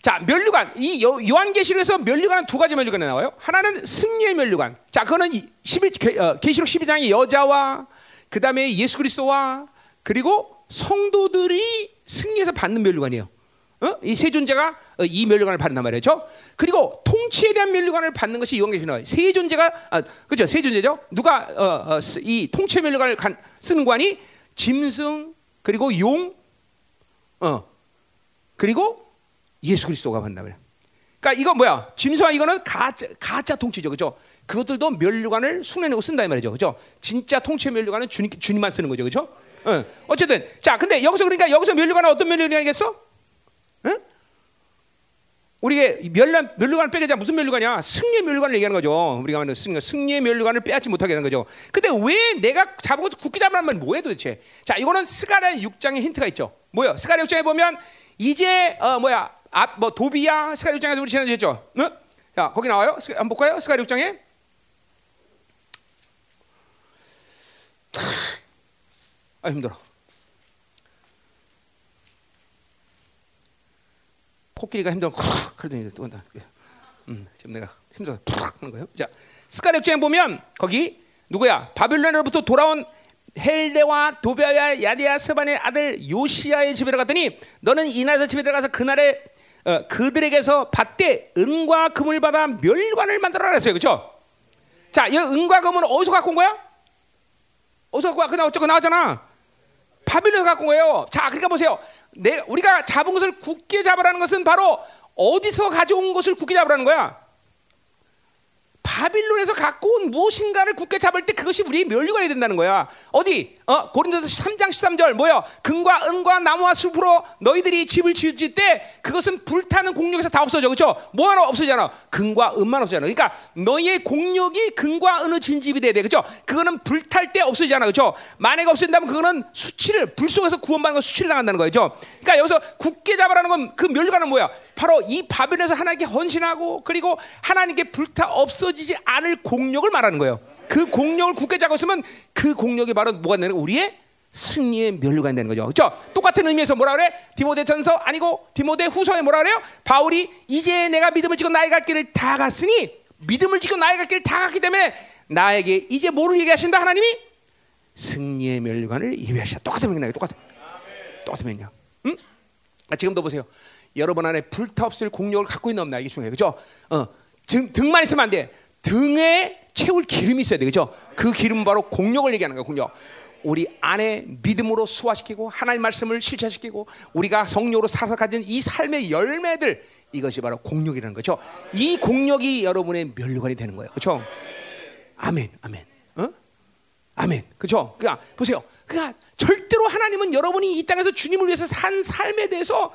자, 멸류관. 이 요한계시록에서 멸류관은 두 가지 멸류관이 나와요. 하나는 승리의 멸류관. 자, 그거는 11, 어, 계시록 12장의 여자와 그 다음에 예수 그리스도와 그리고 성도들이 승리해서 받는 멸류관이에요. 어? 이세 존재가 어, 이 멸류관을 받는단 말이죠. 그리고 통치에 대한 멸류관을 받는 것이 요한계시록. 세 존재가 아, 그죠? 세 존재죠. 누가 어, 어, 이 통치 멸류관을 간, 쓰는 관이 짐승 그리고 용 어. 그리고 예수 그리스도가 만나면. 그러니까 이거 뭐야? 짐승아 이거는 가짜 가짜 통치죠, 그죠? 그것들도 멸류관을 숭례내고 쓴다 이 말이죠, 그죠? 진짜 통치 멸류관은 주님 주님만 쓰는 거죠, 그죠? 어. 어쨌든 자, 근데 여기서 그러니까 여기서 멸류관은 어떤 멸류관이겠어? 응? 우리가 멸란 멸류관을 빼게 자 무슨 멸류관이야? 승리의 멸류관을 얘기하는 거죠. 우리가 말하는 승리, 승리의 멸류관을 빼앗지 못하게 하는 거죠. 근데 왜 내가 잡고 굳게 잡으면 뭐해 도대체? 자, 이거는 스가랴 6장에 힌트가 있죠. 뭐요? 스가랴 6장에 보면 이제 어 뭐야? 앞, 뭐 도비야 스가랴 6장에서 우리 지난주에 했죠. 응? 자 거기 나와요. 한번 볼까요? 스가랴 6장에 아 힘들어. 코끼리가 힘들어. 그러더니 또 한다. 음, 지금 내가 힘들어. 하는 거예요. 자, 스가랴 6장에 보면 거기 누구야? 바빌론으로부터 돌아온 헬레와 도베아와 야디아 스반의 아들 요시아의 집에로 갔더니 너는 이나서 집에 들어가서 그날에 어, 그들에게서 받되 은과 금을 받아 멸관을 만들어라 했어요. 그렇죠? 자, 이 은과 금은 어디서 갖고 온 거야? 어디서 갖고 와? 그냥 어쩌고 나왔잖아. 바빌론에서 갖고 온 거예요. 자, 그러니까 보세요. 내 우리가 잡은 것을 굳게 잡으라는 것은 바로 어디서 가져온 것을 굳게 잡으라는 거야. 바빌론에서 갖고 온 무엇인가를 굳게 잡을 때 그것이 우리의 멸류관이 된다는 거야. 어디? 어, 고린도서 3장 13절 뭐요? 금과 은과 나무와 숲으로 너희들이 집을 지을 때 그것은 불타는 공력에서 다 없어져. 그렇죠? 뭐 하나 없어지잖아. 금과 은만 없어지잖아. 그러니까 너희의 공력이 금과 은의 진집이 돼야 돼. 그렇죠? 그거는 불탈 때 없어지잖아. 그렇죠? 만약에 없어진다면 그거는 수치를 불 속에서 구원받는 건 수치를 당한다는 거죠. 그러니까 여기서 굳게 잡으라는 건그 멸류관은 뭐야? 바로 이 바벨에서 하나님께 헌신하고 그리고 하나님께 불타 없어지지 않을 공력을 말하는 거예요. 그 공력을 굳게 잡고 있으면 그 공력이 바로 뭐가 되는 우리의 승리의 멸류관이 되는 거죠. 그렇죠? 똑같은 의미에서 뭐라 그래? 디모데 전서 아니고 디모데 후서에 뭐라 그래요? 바울이 이제 내가 믿음을 지고 나의 갈 길을 다 갔으니 믿음을 지고 나의 갈 길을 다 갔기 때문에 나에게 이제 뭐를 얘기하신다 하나님이 승리의 멸류관을 예비하시다. 똑같은 의미나요. 똑같은 똑같은 의미냐? 응? 아, 지금도 보세요. 여러분 안에 불타 없을 공력을 갖고 있는 없나 이게 중요해요. 그죠? 어, 등, 등만 있으면 안 돼. 등에 채울 기름이 있어야 돼. 그죠? 그 기름은 바로 공력을 얘기하는 거야, 공력. 우리 안에 믿음으로 소화시키고 하나님 말씀을 실체시키고 우리가 성령으로 살아서 가진 이 삶의 열매들 이것이 바로 공력이라는 거죠. 이 공력이 여러분의 멸류관이 되는 거예요. 그렇죠? 아멘. 아멘. 어? 아멘. 그렇죠? 그러니까 보세요. 그러니까 절대로 하나님은 여러분이 이 땅에서 주님을 위해서 산 삶에 대해서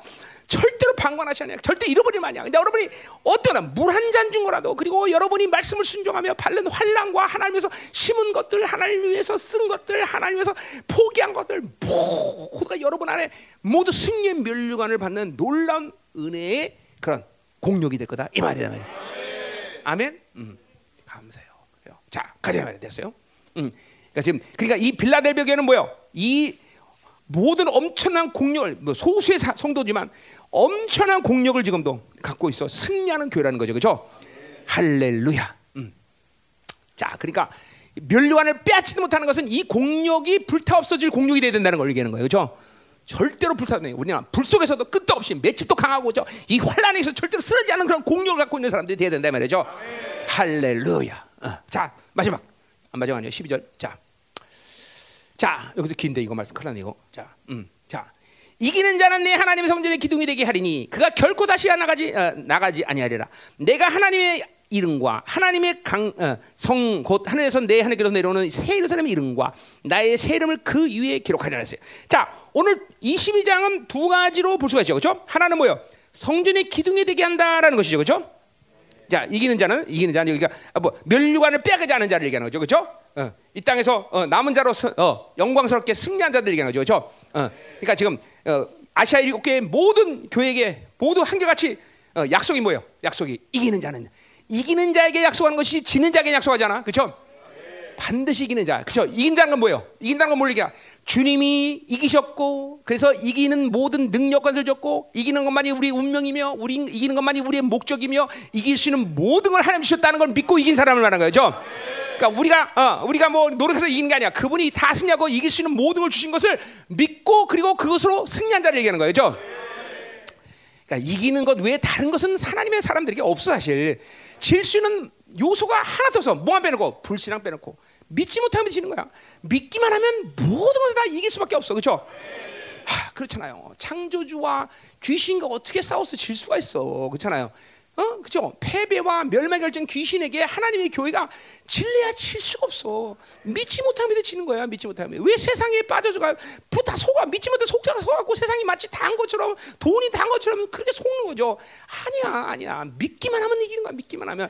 절대로 방관하지 않아요. 절대 잃어버리면 아니야. 근데 여러분이 어떠나 물 한 잔 준 거라도 그리고 여러분이 말씀을 순종하며 바른 환란과 하나님에서 심은 것들, 하나님 위해서 쓴 것들, 하나님 위해서 포기한 것들 모두가 여러분 안에 모두 승리의 멸류관을 받는 놀라운 은혜의 그런 공력이 될 거다 이 말이야. 아멘. 음, 감사해요. 그래요. 자, 가자 말이 됐어요. 음, 그러니까 지금 그러니까 이 빌라델비아 교회는 뭐요? 이 모든 엄청난 공력을 뭐 소수의 사, 성도지만 엄청난 공력을 지금도 갖고 있어 승리하는 교회라는 거죠, 그렇죠? 할렐루야. 음. 자, 그러니까 멸류관을 빼앗지도 못하는 것은 이 공력이 불타 없어질 공력이 돼야 된다는 걸 얘기하는 거예요, 그렇죠? 절대로 불타는 우리는 불 속에서도 끝도 없이 매집도 강하고죠. 이 환란에서 절대로 쓰러지지 않는 그런 공력을 갖고 있는 사람들이 돼야 된다 말이죠. 할렐루야. 어. 자 마지막 마지막 아니요 12절. 자 자, 여기서 긴데 이거 말씀 큰일 나네 이거. 자, 음, 자. 이기는 자는 내 하나님의 성전의 기둥이 되게 하리니 그가 결코 다시 나가지 어, 나가지 아니하리라. 내가 하나님의 이름과 하나님의 성곧 하늘에서 내 하늘께로 내려오는 새 예루살렘의 이름과 나의 새 이름을 그 위에 기록하리라 했어요. 자, 오늘 22장은 두 가지로 볼 수가 있죠. 그렇죠? 하나는 뭐요? 성전의 기둥이 되게 한다라는 것이죠. 그렇죠? 자, 이기는 자는 이기는 자는 그러니까 뭐 멸류관을 빼앗지 않은 자를 얘기하는 거죠. 그렇죠? 어, 이 땅에서 어, 남은 자로 어, 영광스럽게 승리한 자들 얘기하는 거죠. 그렇죠? 어, 그러니까 지금 어, 아시아 일곱 개의 모든 교회에게 모두 한결같이 어, 약속이 뭐예요? 약속이 이기는 자는 이기는 자에게 약속하는 것이 지는 자에게 약속하잖아. 그렇죠? 반드시 이기는 자. 그렇죠? 이긴 자는 건 뭐예요? 이긴다는 건 뭘 얘기야? 주님이 이기셨고 그래서 이기는 모든 능력관을 줬고 이기는 것만이 우리 운명이며 우리 이기는 것만이 우리의 목적이며 이길 수 있는 모든 걸 하나님 주셨다는 걸 믿고 이긴 사람을 말하는 거죠. 그 러니까 우리가 어, 우리가 뭐 노력해서 이기는 게 아니야. 그분이 다 승리하고 이길 수 있는 모든 걸 주신 것을 믿고 그리고 그것으로 승리한 자를 얘기하는 거죠. 그러니까 이기는 것 외에 다른 것은 하나님의 사람들에게 없어 사실. 질수 있는 요소가 하나 더 없어. 뭐만 빼놓고 불신앙 빼놓고 믿지 못하면 지는 거야. 믿기만 하면 모든 것을 다 이길 수밖에 없어. 그렇죠? 하, 그렇잖아요. 창조주와 귀신과 어떻게 싸워서 질 수가 있어. 그렇잖아요. 어? 그죠? 패배와 멸망 결정 귀신에게 하나님의 교회가 질래야 칠 수가 없어. 믿지 못하면 지는 거야. 믿지 못하면. 왜 세상에 빠져서가 다 속아 믿지 못해 속자가 속았고 세상이 마치 단 것처럼 돈이 단 것처럼 그렇게 속는 거죠. 아니야, 아니야. 믿기만 하면 이기는 거야. 믿기만 하면.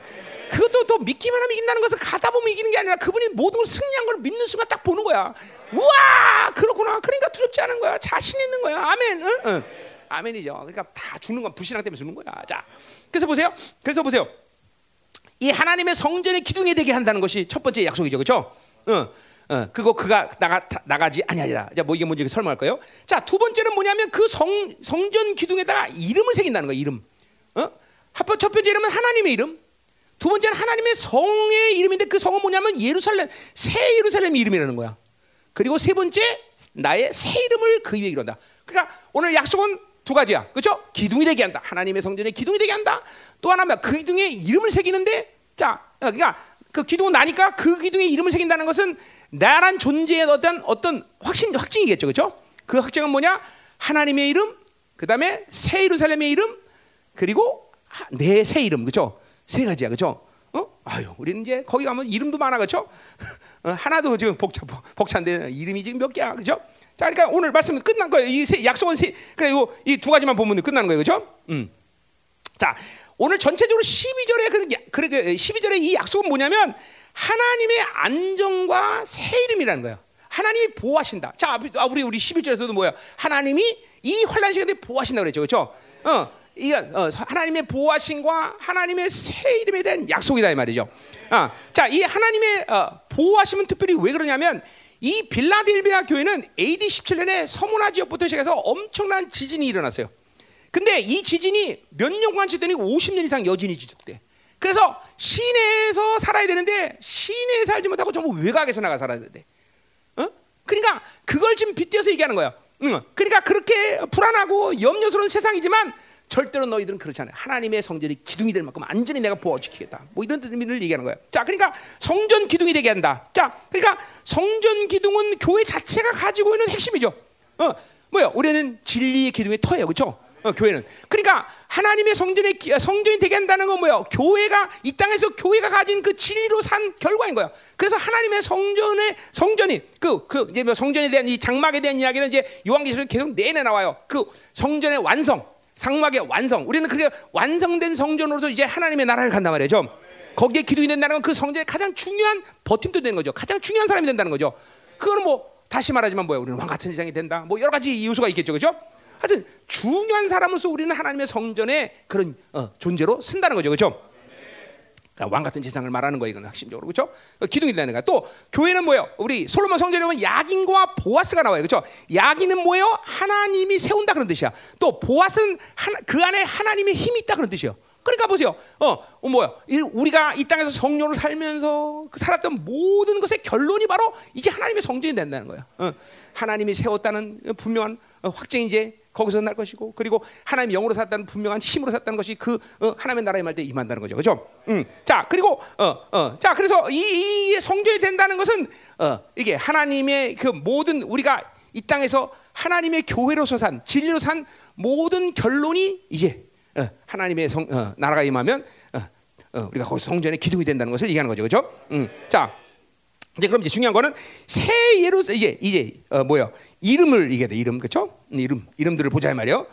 그것도 또 믿기만 하면 이긴다는 것은 가다 보면 이기는 게 아니라 그분이 모든 걸 승리한 걸 믿는 순간 딱 보는 거야. 우와, 그렇구나. 그러니까 두렵지 않은 거야. 자신 있는 거야. 아멘. 응? 응. 아멘이죠. 그러니까 다 죽는 건 불신앙 때문에 죽는 거야. 자, 그래서 보세요. 그래서 보세요. 이 하나님의 성전의 기둥이 되게 한다는 것이 첫 번째 약속이죠, 그렇죠? 어, 어, 그거 그가 나가 나가지 아니하리라. 자, 뭐 이게 뭔지 설명할 거예요. 자, 두 번째는 뭐냐면 그 성 성전 기둥에다가 이름을 새긴다는 거야, 이름. 어? 첫 번째 이름은 하나님의 이름. 두 번째는 하나님의 성의 이름인데 그 성은 뭐냐면 예루살렘 새 예루살렘 이름이라는 거야. 그리고 세 번째 나의 새 이름을 그 위에 이룬다. 그러니까 오늘 약속은 두 가지야. 그렇죠? 기둥이 되게 한다. 하나님의 성전에 기둥이 되게 한다. 또 하나는 그 기둥에 이름을 새기는데 자, 그러니까 그 기둥은 나니까 그 기둥에 이름을 새긴다는 것은 나란 존재의 어떤 어떤 확신 확증이겠죠. 그렇죠? 그 확증은 뭐냐? 하나님의 이름, 그다음에 새 예루살렘의 이름, 그리고 내 새 이름. 그렇죠? 세 가지야. 그렇죠? 어? 아유, 우리는 이제 거기 가면 이름도 많아. 그렇죠? [laughs] 어, 하나도 지금 복잡 복잡한데 이름이 지금 몇 개야. 그렇죠? 자, 그러니까 오늘 말씀 끝난 거예요. 이 세, 약속은 세, 그래 이두 가지만 보면 끝나는 거예요. 그렇죠? 음. 자, 오늘 전체적으로 12절에 그런 그렇게 12절에 이 약속은 뭐냐면 하나님의 안정과 새 이름이라는 거예요. 하나님이 보호하신다. 자, 우리 우리 11절에서도 뭐야? 하나님이 이 환란 시간에 보호하신다 그랬죠. 그렇죠? 어. 이 어, 하나님의 보호하심과 하나님의 새 이름에 대한 약속이다 이 말이죠. 아, 자, 이 하나님의 어, 보호하심은 특별히 왜 그러냐면 이 빌라델비아 교회는 AD 17년에 서문화 지역부터 시작해서 엄청난 지진이 일어났어요. 근데 이 지진이 몇 년간 지더니 50년 이상 여진이 지속돼. 그래서 시내에서 살아야 되는데 시내에 살지 못하고 전부 외곽에서 나가 살아야 돼. 어? 그러니까 그걸 지금 빗대서 얘기하는 거야. 응. 그러니까 그렇게 불안하고 염려스러운 세상이지만 절대로 너희들은 그렇지 않아요. 하나님의 성전이 기둥이 될 만큼 안전히 내가 보호지키겠다. 뭐 이런 의미를 얘기하는 거예요. 자, 그러니까 성전 기둥이 되게 한다. 자, 그러니까 성전 기둥은 교회 자체가 가지고 있는 핵심이죠. 어, 뭐요? 우리는 진리의 기둥의 터예요, 그렇죠? 어, 교회는. 그러니까 하나님의 성전의 성전이 되게 한다는 건 뭐예요? 교회가 이 땅에서 교회가 가진 그 진리로 산 결과인 거예요. 그래서 하나님의 성전의 성전이 그그 그 이제 뭐 성전에 대한 이 장막에 대한 이야기는 이제 요한계시록 계속 내내 나와요. 그 성전의 완성. 상막의 완성. 우리는 그렇게 완성된 성전으로서 이제 하나님의 나라를 간단 말이죠. 거기에 기둥이 된다는 건 그 성전의 가장 중요한 버팀도 되는 거죠. 가장 중요한 사람이 된다는 거죠. 그거는 뭐 다시 말하지만 뭐야? 우리는 왕 같은 세상이 된다. 뭐 여러 가지 요소가 있겠죠, 그렇죠? 하여튼 중요한 사람으로서 우리는 하나님의 성전의 그런 어, 존재로 쓴다는 거죠, 그렇죠? 그러니까 왕 같은 세상을 말하는 거예요, 이건 핵심적으로 그렇죠? 기둥이 되는 거야. 또 교회는 뭐예요? 우리 솔로몬 성전에 보면 야긴과 보아스가 나와요, 그렇죠? 야긴은 뭐예요? 하나님이 세운다 그런 뜻이야. 또 보아스는 하나, 그 안에 하나님의 힘이 있다 그런 뜻이에요. 그러니까 보세요. 어, 어 뭐야? 우리가 이 땅에서 성령을 살면서 그 살았던 모든 것의 결론이 바로 이제 하나님의 성전이 된다는 거야. 어, 하나님이 세웠다는 분명한 어, 확증이 이제 거기서 날 것이고 그리고 하나님 영으로 샀다는 분명한 힘으로 샀다는 것이 그 어, 하나님의 나라에 말때 임한다는 거죠, 그렇죠? 음, 자 그리고 어, 어, 자 그래서 이, 이 성전이 된다는 것은 어, 이게 하나님의 그 모든 우리가 이 땅에서 하나님의 교회로서 산 진리로 산 모든 결론이 이제 어, 하나님의 성, 어, 나라가 임하면 어, 어, 우리가 거기서 성전의 기둥이 된다는 것을 얘기하는 거죠, 그렇죠? 음, 자 이제 그럼 이제 중요한 거는 새 예루 이제 이제 어, 뭐요? 이름을 이게 돼 이름 그렇죠? 이름 이름들을 보자 말이요.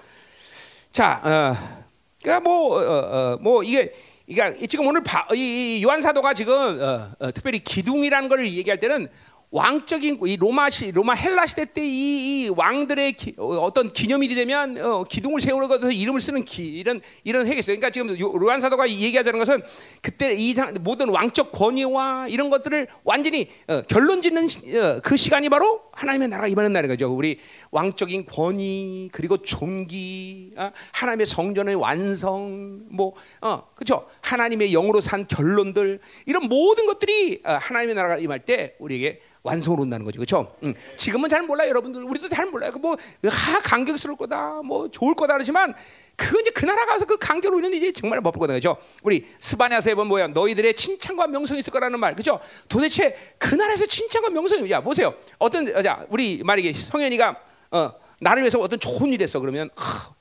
자, 어, 그러니까 뭐뭐 어, 어, 뭐 이게 그러니까 지금 오늘 바, 이, 요한 사도가 지금 어, 어, 특별히 기둥이라는 걸 얘기할 때는 왕적인 이 로마 시 로마 헬라 시대 때이 왕들의 기, 어, 떤 기념일이 되면 어, 기둥을 세우는 것에서 이름을 쓰는 기, 이런 이런 핵이 있어요. 그러니까 지금 로한 사도가 얘기하자는 것은 그때 이 모든 왕적 권위와 이런 것들을 완전히 어, 결론짓는 어, 그 시간이 바로 하나님의 나라가 임하는 날인 거죠. 우리 왕적인 권위 그리고 존귀, 어, 하나님의 성전의 완성, 뭐 어, 그렇죠. 하나님의 영으로 산 결론들 이런 모든 것들이 어, 하나님의 나라가 임할 때 우리에게 완성으로 온다는 거죠. 그렇죠? 음. 지금은 잘 몰라요, 여러분들. 우리도 잘 몰라요. 그뭐 하, 감격스러울 거다. 뭐 좋을 거다 그러지만 그 이제 그 나라 가서 그 감격으로 인해 이제 정말 못볼 거다. 그죠? 우리 스바냐서 해본 뭐야? 너희들의 칭찬과 명성이 있을 거라는 말. 그죠? 도대체 그 나라에서 칭찬과 명성이 야, 보세요. 어떤 자, 우리 만약에 성현이가 어, 나를 위해서 어떤 좋은 일 했어. 그러면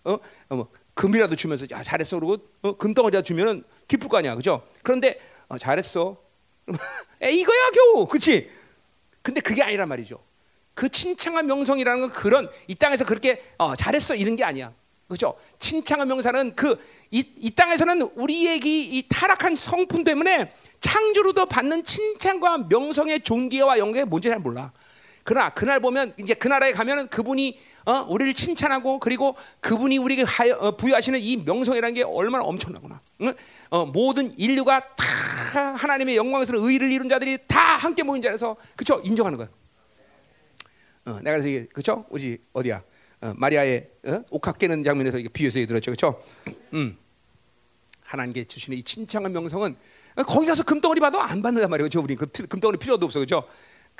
어, 어, 뭐 금이라도 주면서 야, 잘했어. 그러고 어, 금덩어리라도 주면은 기쁠 거 아니야. 그죠? 그런데 어, 잘했어. [laughs] 에 이거야 겨우. 그렇지? 근데 그게 아니란 말이죠. 그 칭찬과 명성이라는 건 그런 이 땅에서 그렇게 어, 잘했어 이런 게 아니야. 그렇죠? 칭찬과 명사는 그이 땅에서는 우리에게 이 타락한 성품 때문에 창조로도 받는 칭찬과 명성의 존귀와 영광이 뭔지 잘 몰라. 그러나 그날 보면 이제 그 나라에 가면은 그분이 어, 우리를 칭찬하고 그리고 그분이 우리에게 하여, 어, 부여하시는 이 명성이라는 게 얼마나 엄청나구나. 응? 어, 모든 인류가 다 하나님의 영광스러운 의를 이룬 자들이 다 함께 모인 자리에서 그쵸 인정하는 거야. 어, 내가 그래서 이게 그쵸 어디 어디야 어, 마리아의 어? 옥합 깨는 장면에서 이게 비유해서 들었죠, 그렇죠? 음. 하나님께 주시는 이 칭찬과 명성은 거기 가서 금덩어리 봐도 안 받는단 말이에요. 저 우리 그 금덩어리 필요도 없어 그죠?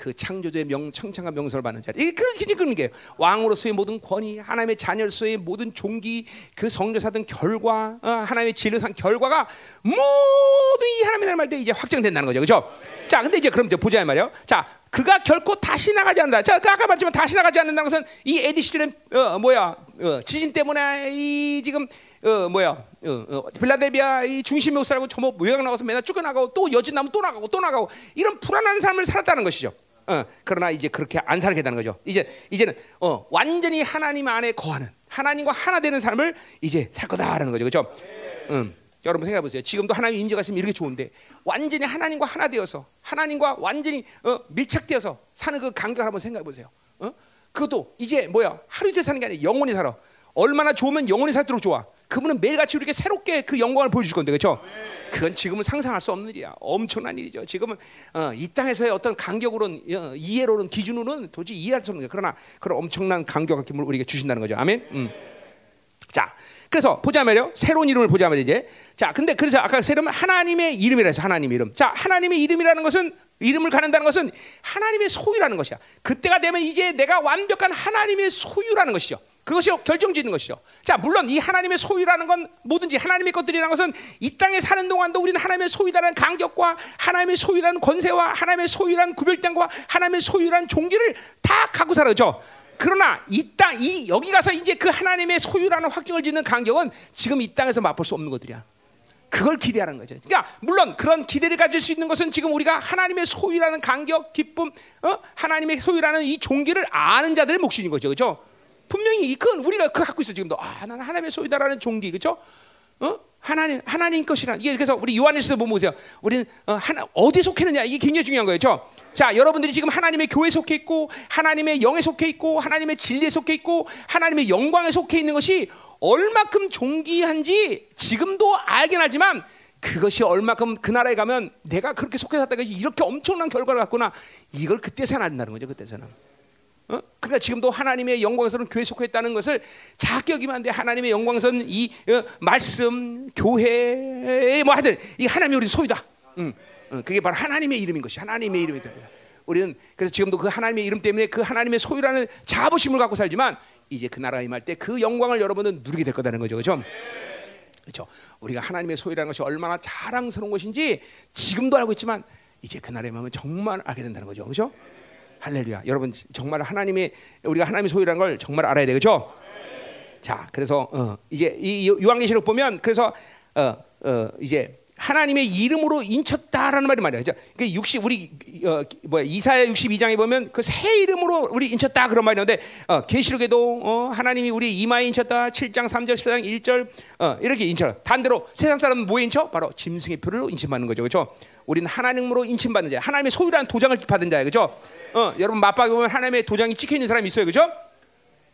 그 창조주의 명 청창과 명성을 받는 자리. 이게 그렇게 그런 게 왕으로서의 모든 권위, 하나님의 자녀로서의 모든 종기, 그 성교사든 결과, 어, 하나님의 진료산 결과가 모두 이 하나님의 말때 이제 확정된다는 거죠, 그렇죠? 자, 근데 이제 그럼 이제 보자 말이요. 자, 그가 결코 다시 나가지 않는다. 자, 그 아까 말했지만 다시 나가지 않는다는 것은 이 에디시들은 어, 뭐야 어, 지진 때문에 이 지금 어, 뭐야 어, 어, 빌라델비아 이 중심 묘사라고 저뭐 외곽 나가서 맨날 쫓겨나가고 또 여진 나면 또 나가고 또 나가고 이런 불안한 삶을 살았다는 것이죠. 어, 그러나 이제 그렇게 안 살게 되는 거죠. 이제 이제는 어, 완전히 하나님 안에 거하는 하나님과 하나 되는 삶을 이제 살 거다라는 거죠. 그렇죠? 음. 여러분 생각해 보세요. 지금도 하나님 임재가 있으면 이렇게 좋은데 완전히 하나님과 하나 되어서 하나님과 완전히 어, 밀착되어서 사는 그 간격을 한번 생각해 보세요. 어? 그것도 이제 뭐야 하루 이틀 사는 게 아니라 영원히 살아. 얼마나 좋으면 영원히 살도록 좋아. 그분은 매일같이 우리에게 새롭게 그 영광을 보여줄 건데 그렇죠? 그건 지금은 상상할 수 없는 일이야. 엄청난 일이죠. 지금은 어, 이 땅에서의 어떤 간격으로는 어, 이해로는 기준으로는 도저히 이해할 수 없는 거야. 그러나 그런 엄청난 간격과 기쁨을 우리에게 주신다는 거죠. 아멘. 음. 자, 그래서 보자면요. 새로운 이름을 보자면 이제 자, 근데 그래서 아까 새 이름은 하나님의 이름이라 해서 하나님의 이름. 자, 하나님의 이름이라는 것은 이름을 가는다는 것은 하나님의 소유라는 것이야. 그때가 되면 이제 내가 완벽한 하나님의 소유라는 것이죠. 그것이 결정짓는 것이죠. 자, 물론 이 하나님의 소유라는 건 뭐든지 하나님의 것들이라는 것은 이 땅에 사는 동안도 우리는 하나님의 소유라는 간격과 하나님의 소유라는 권세와 하나님의 소유라는 구별됨과 하나님의 소유라는 종기를 다 갖고 살아죠. 그러나 이 땅, 이 여기 가서 이제 그 하나님의 소유라는 확증을 짓는 간격은 지금 이 땅에서 맛볼 수 없는 것들이야. 그걸 기대하는 거죠. 그러니까 물론 그런 기대를 가질 수 있는 것은 지금 우리가 하나님의 소유라는 간격, 기쁨, 어? 하나님의 소유라는 이 종기를 아는 자들의 몫인 거죠, 그렇죠? 분명히 그건 우리가 그 갖고 있어 지금도. 아, 나는 하나님의 소유다라는 종기, 그렇죠? 어? 하나님 하나님 것이라 이게 그래서 우리 요한에서도 보면 보세요. 우리는 어, 하나 어디에 속했느냐 이게 굉장히 중요한 거예요. 그렇죠? 자, 여러분들이 지금 하나님의 교회에 속해 있고 하나님의 영에 속해 있고 하나님의 진리에 속해 있고 하나님의 영광에 속해 있는 것이 얼마큼 존귀한지 지금도 알긴 하지만 그것이 얼마큼 그 나라에 가면 내가 그렇게 속해 샀다가 이렇게 엄청난 결과를 갖구나 이걸 그때서는 안다는 거죠. 그때서는. 어? 그러니까 지금도 하나님의 영광에서는 교회 속해 있다는 것을 여기면 안 돼. 하나님의 영광에서는 이 어, 말씀, 교회, 뭐 하여튼 이 하나님이 우리 소유다. 응. 어, 그게 바로 하나님의 이름인 것이 하나님의 이름이 됩니다. 우리는 그래서 지금도 그 하나님의 이름 때문에 그 하나님의 소유라는 자부심을 갖고 살지만 이제 그 나라 임할 때 그 영광을 여러분은 누리게 될 거다는 거죠. 그렇죠? 그렇죠. 우리가 하나님의 소유라는 것이 얼마나 자랑스러운 것인지 지금도 알고 있지만 이제 그날에 임하면 정말 알게 된다는 거죠. 그렇죠? 할렐루야. 여러분 정말 하나님의 우리가 하나님의 소유라는 걸 정말 알아야 되겠죠? 자, 그래서 어, 이제 이 요한계시록 보면 그래서 어, 어, 이제 하나님의 이름으로 인쳤다라는 말이 말이야. 그60 우리 어, 뭐야 이사야 62장에 보면 그 새 이름으로 우리 인쳤다 그런 말이었는데 어, 계시록에도 어, 하나님이 우리 이마에 인쳤다 7장 3절 14장 1절 어, 이렇게 인쳐. 반대로 세상 사람은 뭐에 인쳐? 바로 짐승의 표를 인침받는 거죠. 그렇죠? 우리는 하나님으로 인침받는 자, 하나님의 소유라는 도장을 받은 자예요. 그렇죠? 어, 여러분 맞박에 보면 하나님의 도장이 찍혀 있는 사람이 있어요. 그렇죠?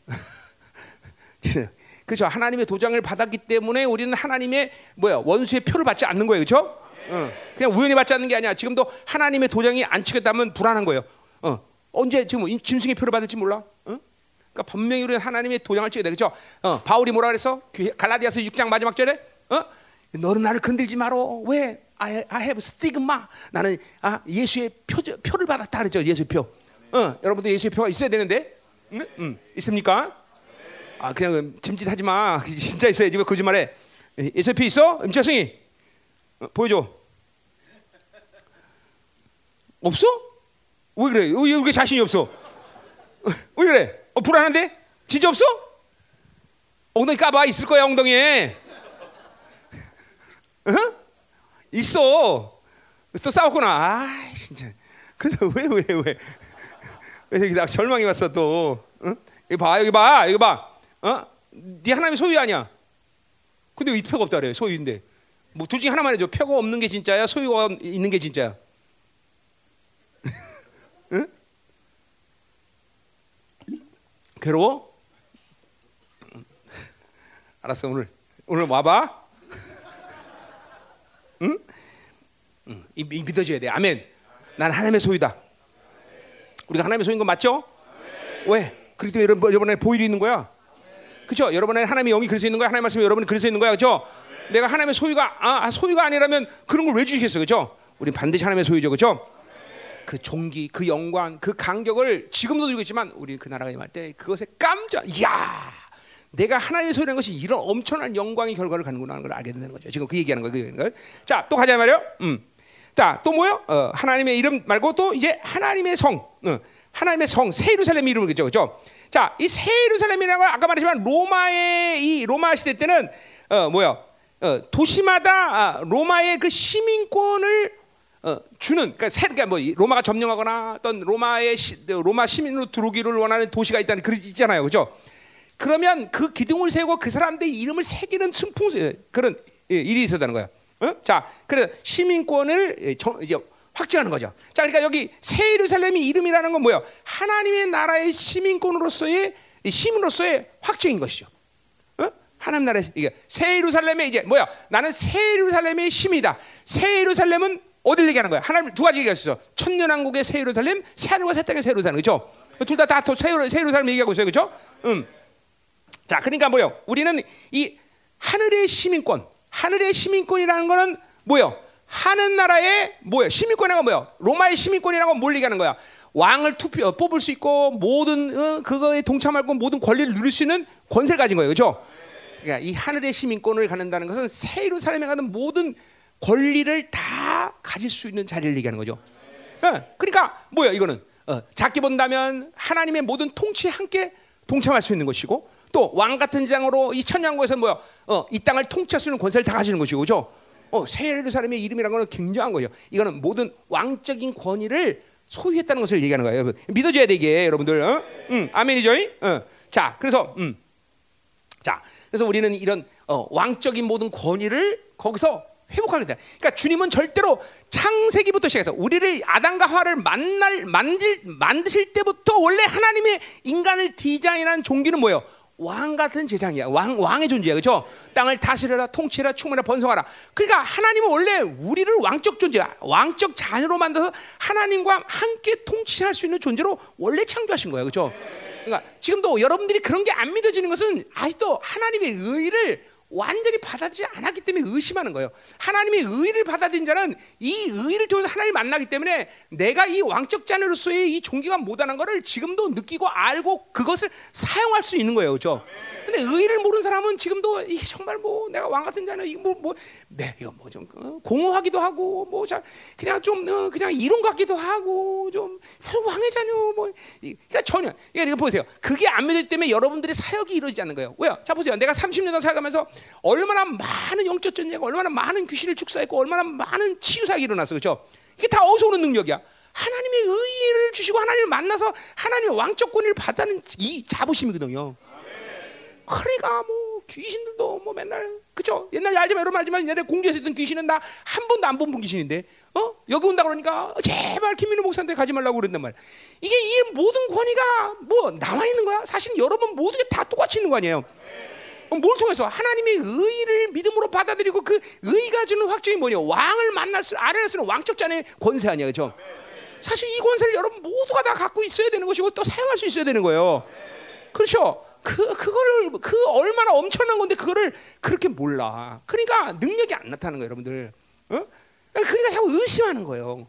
[laughs] 그렇죠. 하나님의 도장을 받았기 때문에 우리는 하나님의 뭐야 원수의 표를 받지 않는 거예요, 그렇죠? 어. 그냥 우연히 받지 않는 게 아니야. 지금도 하나님의 도장이 안 찍혔다면 불안한 거예요. 어. 언제 지금 짐승의 표를 받을지 몰라. 어? 그러니까 분명히 우리는 하나님의 도장을 찍어야 돼, 그렇죠? 어. 바울이 뭐라 그랬어? 갈라디아서 6장 마지막 절에, 어? 너는 나를 건들지 마로. 왜? I, I have stigma. 나는 아, 예수의 표, 표를 받았다 그랬죠. 예수의 표. 어, 여러분도 예수의 표가 있어야 되는데, 응? 응. 있습니까? 아 그냥 짐짓하지 마. [laughs] 진짜 있어야지 왜 거짓말해? 예수피 있어? 임철승이 어, 보여줘. 없어? 왜 그래? 왜 이렇게 자신이 없어? 왜 그래? 어, 불안한데? 진짜 없어? 엉덩이 까봐 있을 거야 엉덩이에. [laughs] 어? 있어. 또 싸웠구나. 아 진짜. 근데 왜 왜 왜? [laughs] 왜 여기 나 절망이 왔어 또? 응? 여기 봐 여기 봐 여기 봐. 어? 네 하나님의 소유 아니야. 근데 왜 표가 없다 그래? 소유인데. 뭐 둘 중에 하나만 해줘. 표가 없는 게 진짜야, 소유가 있는 게 진짜야. [laughs] 응? 괴로워? [laughs] 알았어 오늘 오늘 와봐. [laughs] 응? 응. 이, 이 믿어줘야 돼. 아멘. 난 하나님의 소유다. 우리가 하나님의 소유인 거 맞죠? 왜? 그렇기 때문에 여러분, 여러분의 보일이 있는 거야. 그렇죠? 여러분의 하나님의 영이 수 있는 거야. 하나님 말씀이 여러분이 수 있는 거야. 그렇죠? 내가 하나님의 소유가 아, 소유가 아니라면 그런 걸 왜 주시겠어, 그렇죠? 우리 반드시 하나님의 소유죠, 그렇죠? 그 종기, 그 영광, 그 간격을 지금도 들고 있지만 우리 그 나라가 임할 때 그것에 깜짝, 이야, 내가 하나님의 소유라는 것이 이런 엄청난 영광의 결과를 갖는구나 하는 걸 알게 되는 거죠. 지금 그 얘기하는 거예요. 그 자, 또 가자 말이요. 음. 자, 또 뭐요? 어, 하나님의 이름 말고 또 이제 하나님의 성, 어, 하나님의 성, 새 예루살렘 이름을 그죠, 그죠? 자, 이건 아까 말했지만 로마의 이 로마 시대 때는 어, 뭐야? 어, 도시마다 아, 로마의 그 시민권을 어, 주는 그러니까, 새, 그러니까 뭐 로마가 점령하거나 어떤 로마의 시, 로마 시민으로 들어오기를 원하는 도시가 있다는 그런 있잖아요, 그죠? 그러면 그 기둥을 세고 그 사람들의 이름을 새기는 순풍 그런 예, 일이 있었다는 거야. 어? 자, 그래서 시민권을 예, 이제 확증하는 거죠. 자, 그러니까 여기 새 예루살렘이 이름이라는 건 뭐예요? 하나님의 나라의 시민권으로서의 시민으로서의 확증인 것이죠. 어? 하나님 나라의 이게 새 예루살렘의 이제 뭐야? 나는 새 예루살렘의 시민이다. 새 예루살렘은 어디를 얘기하는 거야? 하나님 두 가지 얘기했어. 천년 왕국의 새 예루살렘, 새 하늘과 새 땅의 새 예루살렘, 그렇죠? 둘 다 다 새 예루살렘 얘기하고 있어요, 그렇죠? 음. 자, 그러니까 뭐요? 우리는 이 하늘의 시민권, 하늘의 시민권이라는 거는 뭐요? 하는 나라의 뭐야? 시민권이라는 건 뭐야? 로마의 시민권이라는 건뭘 얘기하는 거야? 왕을 투표 뽑을 수 있고 모든 어, 그거에 동참하고 모든 권리를 누릴 수 있는 권세를 가진 거예요, 그렇죠? 그러니까 이 하늘의 시민권을 갖는다는 것은 새 예루살렘에 가는 모든 권리를 다 가질 수 있는 자리를 얘기하는 거죠. 어, 그러니까 뭐야 이거는 어, 작게 본다면 하나님의 모든 통치에 함께 동참할 수 있는 것이고 또 왕 같은 장으로 이 천년국에서 뭐야 어, 이 땅을 통치할 수 있는 권세를 다 가지는 것이고 그죠? 어, 새 예루살렘의 이름이라는 것은 굉장한 거예요. 이거는 모든 왕적인 권위를 소유했다는 것을 얘기하는 거예요. 여러분. 믿어줘야 되게 여러분들. 어? 음, 아멘이죠. 어. 자, 그래서 음. 자, 그래서 우리는 이런 어, 왕적인 모든 권위를 거기서 회복하게 돼. 그러니까 주님은 절대로 창세기부터 시작해서 우리를 아담과 하와를 만날 만질 만드실 때부터 원래 하나님의 인간을 디자인한 종기는 뭐예요? 왕 같은 재상이야. 왕 왕의 존재야. 그렇죠? 땅을 다스려라, 통치해라, 충만하 번성하라. 그러니까 하나님은 원래 우리를 왕적 존재야. 왕적 자녀로 만들어서 하나님과 함께 통치할 수 있는 존재로 원래 창조하신 거예요. 그렇죠? 그러니까 지금도 여러분들이 그런 게 안 믿어지는 것은 아직도 하나님의 의를 완전히 받아들이지 않았기 때문에 의심하는 거예요. 하나님의 의를 받아들인 자는 이 의를 통해서 하나님을 만나기 때문에 내가 이 왕적 자녀로서의 이 종기가 못하는 것을 지금도 느끼고 알고 그것을 사용할 수 있는 거예요. 그렇죠? 근데 의를 모르는 사람은 지금도 이게 정말 뭐 내가 왕 같은 자녀 이거 뭐뭐 네, 이거 뭐좀 어, 공허하기도 하고 뭐 자, 그냥 좀 어, 그냥 이론 같기도 하고 좀 왕의 자녀 뭐 그러니까 전혀 이거 보세요. 그게 안 믿을 때문에 여러분들의 사역이 이루어지지 않는 거예요. 왜요? 자 보세요. 내가 30년 살아가면서 얼마나 많은 영적 전쟁, 얼마나 많은 귀신을 축사했고 얼마나 많은 치유 사역이 일어났어. 그렇죠? 이게 다 어디서 오는 능력이야? 하나님의 의를 주시고 하나님을 만나서 하나님의 왕적 권위를 받는 이 자부심이거든요. 그러니까 뭐 귀신들도 뭐 맨날 그죠? 옛날 알지만 여러분 알지만 옛날에 공주에서 있던 귀신은 나 한 번도 안 본 귀신인데 어 여기 온다 그러니까 제발 김민우 목사한테 가지 말라고 그랬단 말이야. 이게 이 모든 권위가 뭐 나만 있는 거야? 사실 여러분 모두 다 똑같이 있는 거 아니에요? 뭘 통해서 하나님의 의를 믿음으로 받아들이고 그 의가 주는 확증이 뭐냐? 왕을 만날 수 아래에 쓰는 왕적 자의 권세 아니야, 그렇죠? 사실 이 권세를 여러분 모두가 다 갖고 있어야 되는 것이고 또 사용할 수 있어야 되는 거예요. 그렇죠? 그 그거를 그 얼마나 엄청난 건데 그거를 그렇게 몰라. 그러니까 능력이 안 나타나는 거예요, 여러분들. 어? 그러니까 자꾸 의심하는 거예요.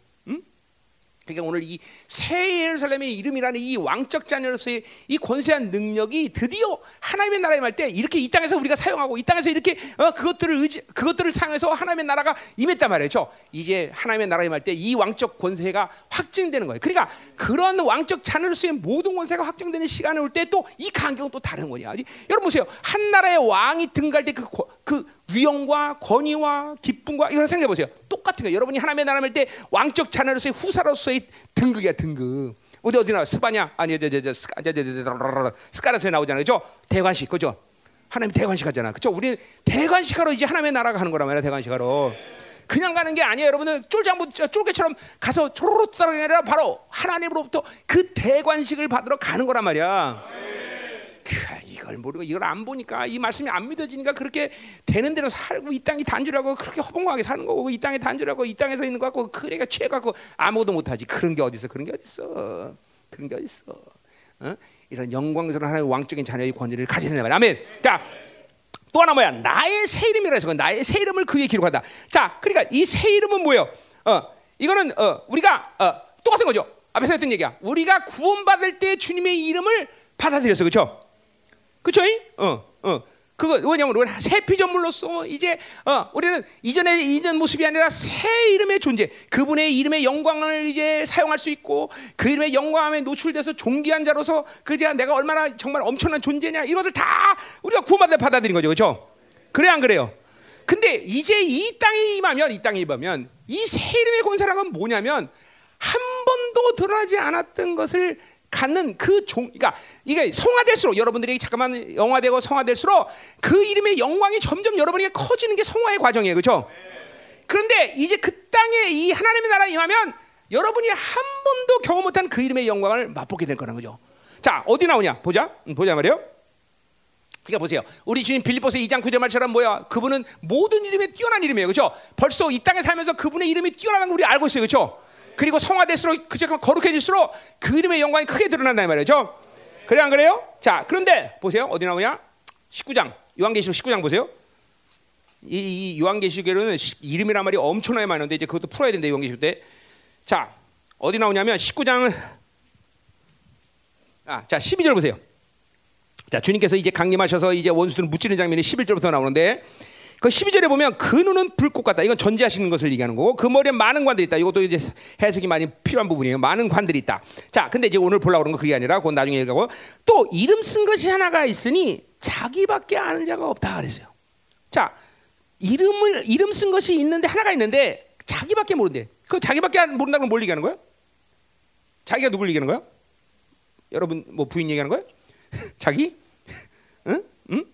그러니까 오늘 이 새 예루살렘의 이름이라는 이 왕적 자녀로서의 이 권세한 능력이 드디어 하나님의 나라에 말 때 이렇게 이 땅에서 우리가 사용하고 이 땅에서 이렇게 어, 그것들을 의지 그것들을 사용해서 하나님의 나라가 임했단 말이죠. 이제 하나님의 나라에 말 때 이 왕적 권세가 확증되는 거예요. 그러니까 그런 왕적 자녀로서의 모든 권세가 확정되는 시간이 올 때 또 이 간격은 또 다른 거냐. 여러분 보세요. 한 나라의 왕이 등갈 때그 그 위엄과 권위와 기쁨과 이걸 생각해 보세요. 똑같은 거예요. 여러분이 하나님의 나라를 때 왕적 자녀로서의 후사로서의 등급이야 등급. 어디 어디 나 스파냐 아니 저저저 스카라스에 나오잖아요. 그죠? 대관식 그죠? 하나님 대관식 하잖아. 그죠? 우리 대관식하러 이제 하나님의 나라가 하는 거란 말이야. 대관식하러. 그냥 가는 게 아니에요, 여러분들. 쫄장부 쫄개처럼 가서 초로로 따라가는 게 아니라 바로 하나님으로부터 그 대관식을 받으러 가는 거란 말이야. 이걸 모르고 이걸 안 보니까 이 말씀이 안 믿어지니까 그렇게 되는 대로 살고 이 땅이 단주라고 그렇게 허봉하게 사는 거고 이 땅이 단주라고 이 땅에서 있는 거 갖고 그래가 취해 갖고 아무도 못 하지. 그런 게 어디 있어? 그런 게 어디 있어? 그런 게 어디 있어? 어? 이런 영광스러운 하나님의 왕적인 자녀의 권위를 가지는 말. 아멘. 자, 또 하나 뭐야? 나의 새 이름이라 해서 나의 새 이름을 그에 기록한다. 자, 그러니까 이 새 이름은 뭐예요? 어, 이거는 어, 우리가 어, 똑같은 거죠. 앞에서 했던 얘기야. 우리가 구원받을 때 주님의 이름을 받아들였어, 그렇죠? 그렇죠? 어, 어. 그거 왜냐면 우리 새 피조물로서 이제 어, 우리는 이전에 있는 모습이 아니라 새 이름의 존재, 그분의 이름의 영광을 이제 사용할 수 있고 그 이름의 영광에 노출돼서 존귀한 자로서 그제 내가 얼마나 정말 엄청난 존재냐 이런 것들 다 우리가 구원받을 받아들인 거죠, 그렇죠? 그래 안 그래요? 근데 이제 이 땅에 임하면 이 땅에 임하면 이 새 이름의 권세라는 뭐냐면 한 번도 드러나지 않았던 것을 갖는 그 종, 그러니까 이게 성화될수록 여러분들이 잠깐만 영화되고 성화될수록 그 이름의 영광이 점점 여러분에게 커지는 게 성화의 과정이에요, 그렇죠? 그런데 이제 그 땅에 이 하나님의 나라에 임하면 여러분이 한 번도 경험 못한 그 이름의 영광을 맛보게 될 거라는 거죠. 자, 어디 나오냐? 보자, 음, 보자 말이요. 그러니까 보세요. 우리 주님 빌립보서 2장 9절 말처럼 뭐야? 그분은 모든 이름에 뛰어난 이름이에요, 그렇죠? 벌써 이 땅에 살면서 그분의 이름이 뛰어나는 걸 우리 알고 있어요, 그렇죠? 그리고 성화될수록 그저 거룩해질수록 그 이름의 영광이 크게 드러난다 말이죠. 그래 안 그래요? 자, 그런데 보세요. 어디 나오냐? 19장. 요한계시록 19장 보세요. 이, 이 요한계시록에는 이름이란 말이 엄청나게 많은데 이제 그것도 풀어야 된다. 요한계시록 때. 자, 어디 나오냐면 19장 아, 자, 12절 보세요. 자, 주님께서 이제 강림하셔서 이제 원수들을 무찌는 장면이 11절부터 나오는데 그 12절에 보면 그 눈은 불꽃 같다. 이건 전제하시는 것을 얘기하는 거고 그 머리에 많은 관들이 있다. 이것도 이제 해석이 많이 필요한 부분이에요. 많은 관들이 있다. 자, 근데 이제 오늘 보려고 그런 거 그게 아니라 그건 나중에 얘기하고 또 이름 쓴 것이 하나가 있으니 자기밖에 아는 자가 없다 그랬어요. 자, 이름을 이름 쓴 것이 있는데 하나가 있는데 자기밖에 모른대. 그 자기밖에 모른다는 건 뭘 얘기하는 거예요? 자기가 누굴 얘기하는 거예요? 여러분 뭐 부인 얘기하는 거예요? [laughs] 자기? [laughs] 응? 응?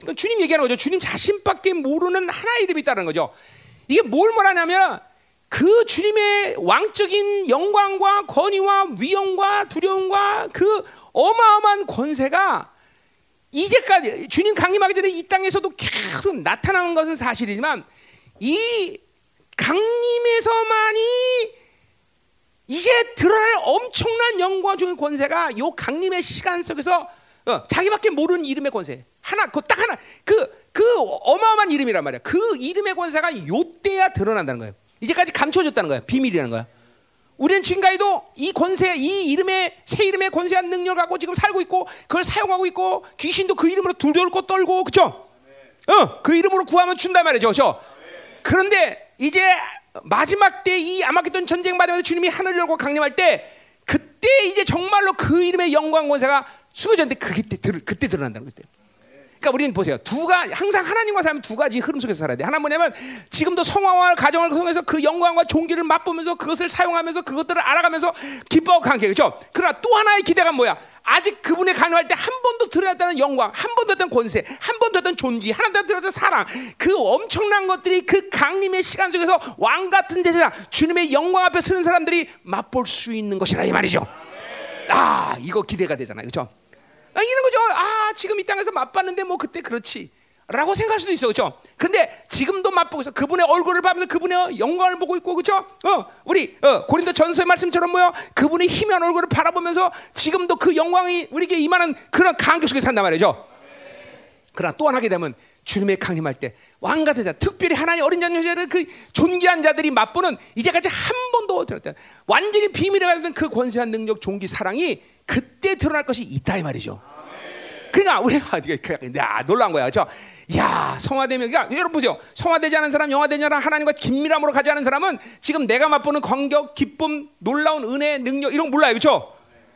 그러니까 주님 얘기하는 거죠. 주님 자신밖에 모르는 하나의 이름이 있다는 거죠. 이게 뭘 말하냐면 그 주님의 왕적인 영광과 권위와 위엄과 두려움과 그 어마어마한 권세가 이제까지 주님 강림하기 전에 이 땅에서도 계속 나타나는 것은 사실이지만 이 강림에서만이 이제 드러날 엄청난 영광 중의 권세가 요 강림의 시간 속에서 어, 자기밖에 모르는 이름의 권세 하나 그 딱 하나 그그 그 어마어마한 이름이란 말이야. 그 이름의 권세가 요때야 드러난다는 거예요. 이제까지 감춰졌다는 거야. 비밀이라는 거야. 우리는 지금까지도 이 권세, 이 이름의 새 이름의 권세한 능력을 갖고 지금 살고 있고 그걸 사용하고 있고 귀신도 그 이름으로 두려울고 떨고 그죠? 어, 그 이름으로 구하면 준단 말이죠, 그죠? 그런데 이제 마지막 때 이 아마겟돈 전쟁 마지막에 주님이 하늘을 열고 강림할 때 그때 이제 정말로 그 이름의 영광 권세가 숨어졌는데 그때 그때 드러난다는 거예요. 그러니까 우리는 보세요. 두가 항상 하나님과 살면 두 가지 흐름 속에서 살아야 돼. 하나 뭐냐면 지금도 성화와 가정을 통해서 그 영광과 종기를 맛보면서 그것을 사용하면서 그것들을 알아가면서 기뻐하고 관계 그렇죠? 그러나 또 하나의 기대가 뭐야? 아직 그분의 간호할 때 한 번도 드러났다는 영광, 한 번도 했던 권세, 한 번도 했던 존귀, 한 번도 드러났던 사랑, 그 엄청난 것들이 그 강림의 시간 속에서 왕 같은 제사, 주님의 영광 앞에 서는 사람들이 맛볼 수 있는 것이라 이 말이죠. 아, 이거 기대가 되잖아요, 그렇죠? 아, 이런 거죠. 아, 지금 이 땅에서 맛봤는데 뭐 그때 그렇지. 라고 생각할 수도 있어, 그렇죠? 근데 지금도 맛보고 있어. 그분의 얼굴을 보면서 그분의 영광을 보고 있고, 그렇죠? 어, 우리 어, 고린도 전서의 말씀처럼 뭐요? 그분의 희미한 얼굴을 바라보면서 지금도 그 영광이 우리에게 임하는 그런 간격 속에 산단 말이죠. 그러나 또 하나게 되면 주님의 강림할 때 왕 같은 자, 특별히 하나님 어린 자녀들의 그 존귀한 자들이 맛보는 이제까지 한 번도 들었던 완전히 비밀에 가던 그 권세한 능력, 종기, 사랑이 그때 드러날 것이 있다 이 말이죠. 그러니까 우리가 [laughs] 야 놀란 거야, 그렇죠? 야 성화되면 그러니까 여러분 보세요. 성화되지 않은 사람, 영화되지 않은 하나님과 긴밀함으로 가지 않은 사람은 지금 내가 맛보는 광격, 기쁨, 놀라운 은혜, 능력 이런 거 몰라요, 그렇죠?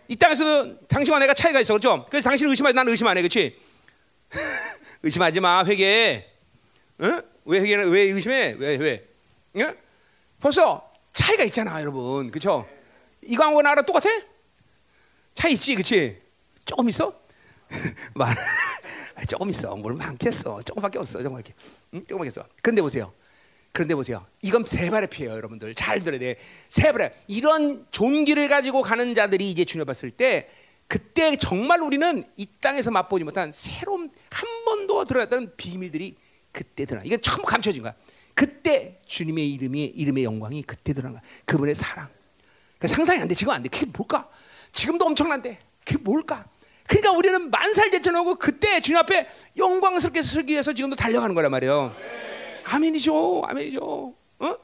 이 땅에서도 당신과 내가 차이가 있어, 그렇죠? 그래서 당신을 의심하지 나는 의심 안 해, 그렇지? [laughs] 의심하지 마, 회개. 응? 왜 회개는 왜 의심해? 왜 왜? 응? 벌써 차이가 있잖아, 여러분, 그렇죠? 이광하고 나랑 똑같아? 차이 있지, 그렇지? 조금 있어? [laughs] 많 조금 있어. 뭘 많겠어. 조금밖에 없어. 조금밖에. 응? 조금밖에 있어. 근데 보세요. 그런데 보세요. 이건 세 발의 피해요, 여러분들. 잘 들어야 돼. 세 발의 이런 존귀를 가지고 가는 자들이 이제 주님 봤을 때 그때 정말 우리는 이 땅에서 맛보지 못한 새로운 한 번도 드러났던 비밀들이 그때 드러나. 이건 전부 감춰진 거야. 그때 주님의 이름이 이름의 영광이 그때 거야. 그분의 사랑. 그러니까 상상이 안 돼. 지금 안 돼. 그게 뭘까? 지금도 엄청난데. 그게 뭘까? 그러니까 우리는 만살 제천하고 그때 주님 앞에 영광스럽게 서기 위해서 지금도 달려가는 거란 말이에요. 아멘이죠, 아멘이죠. 어? 어.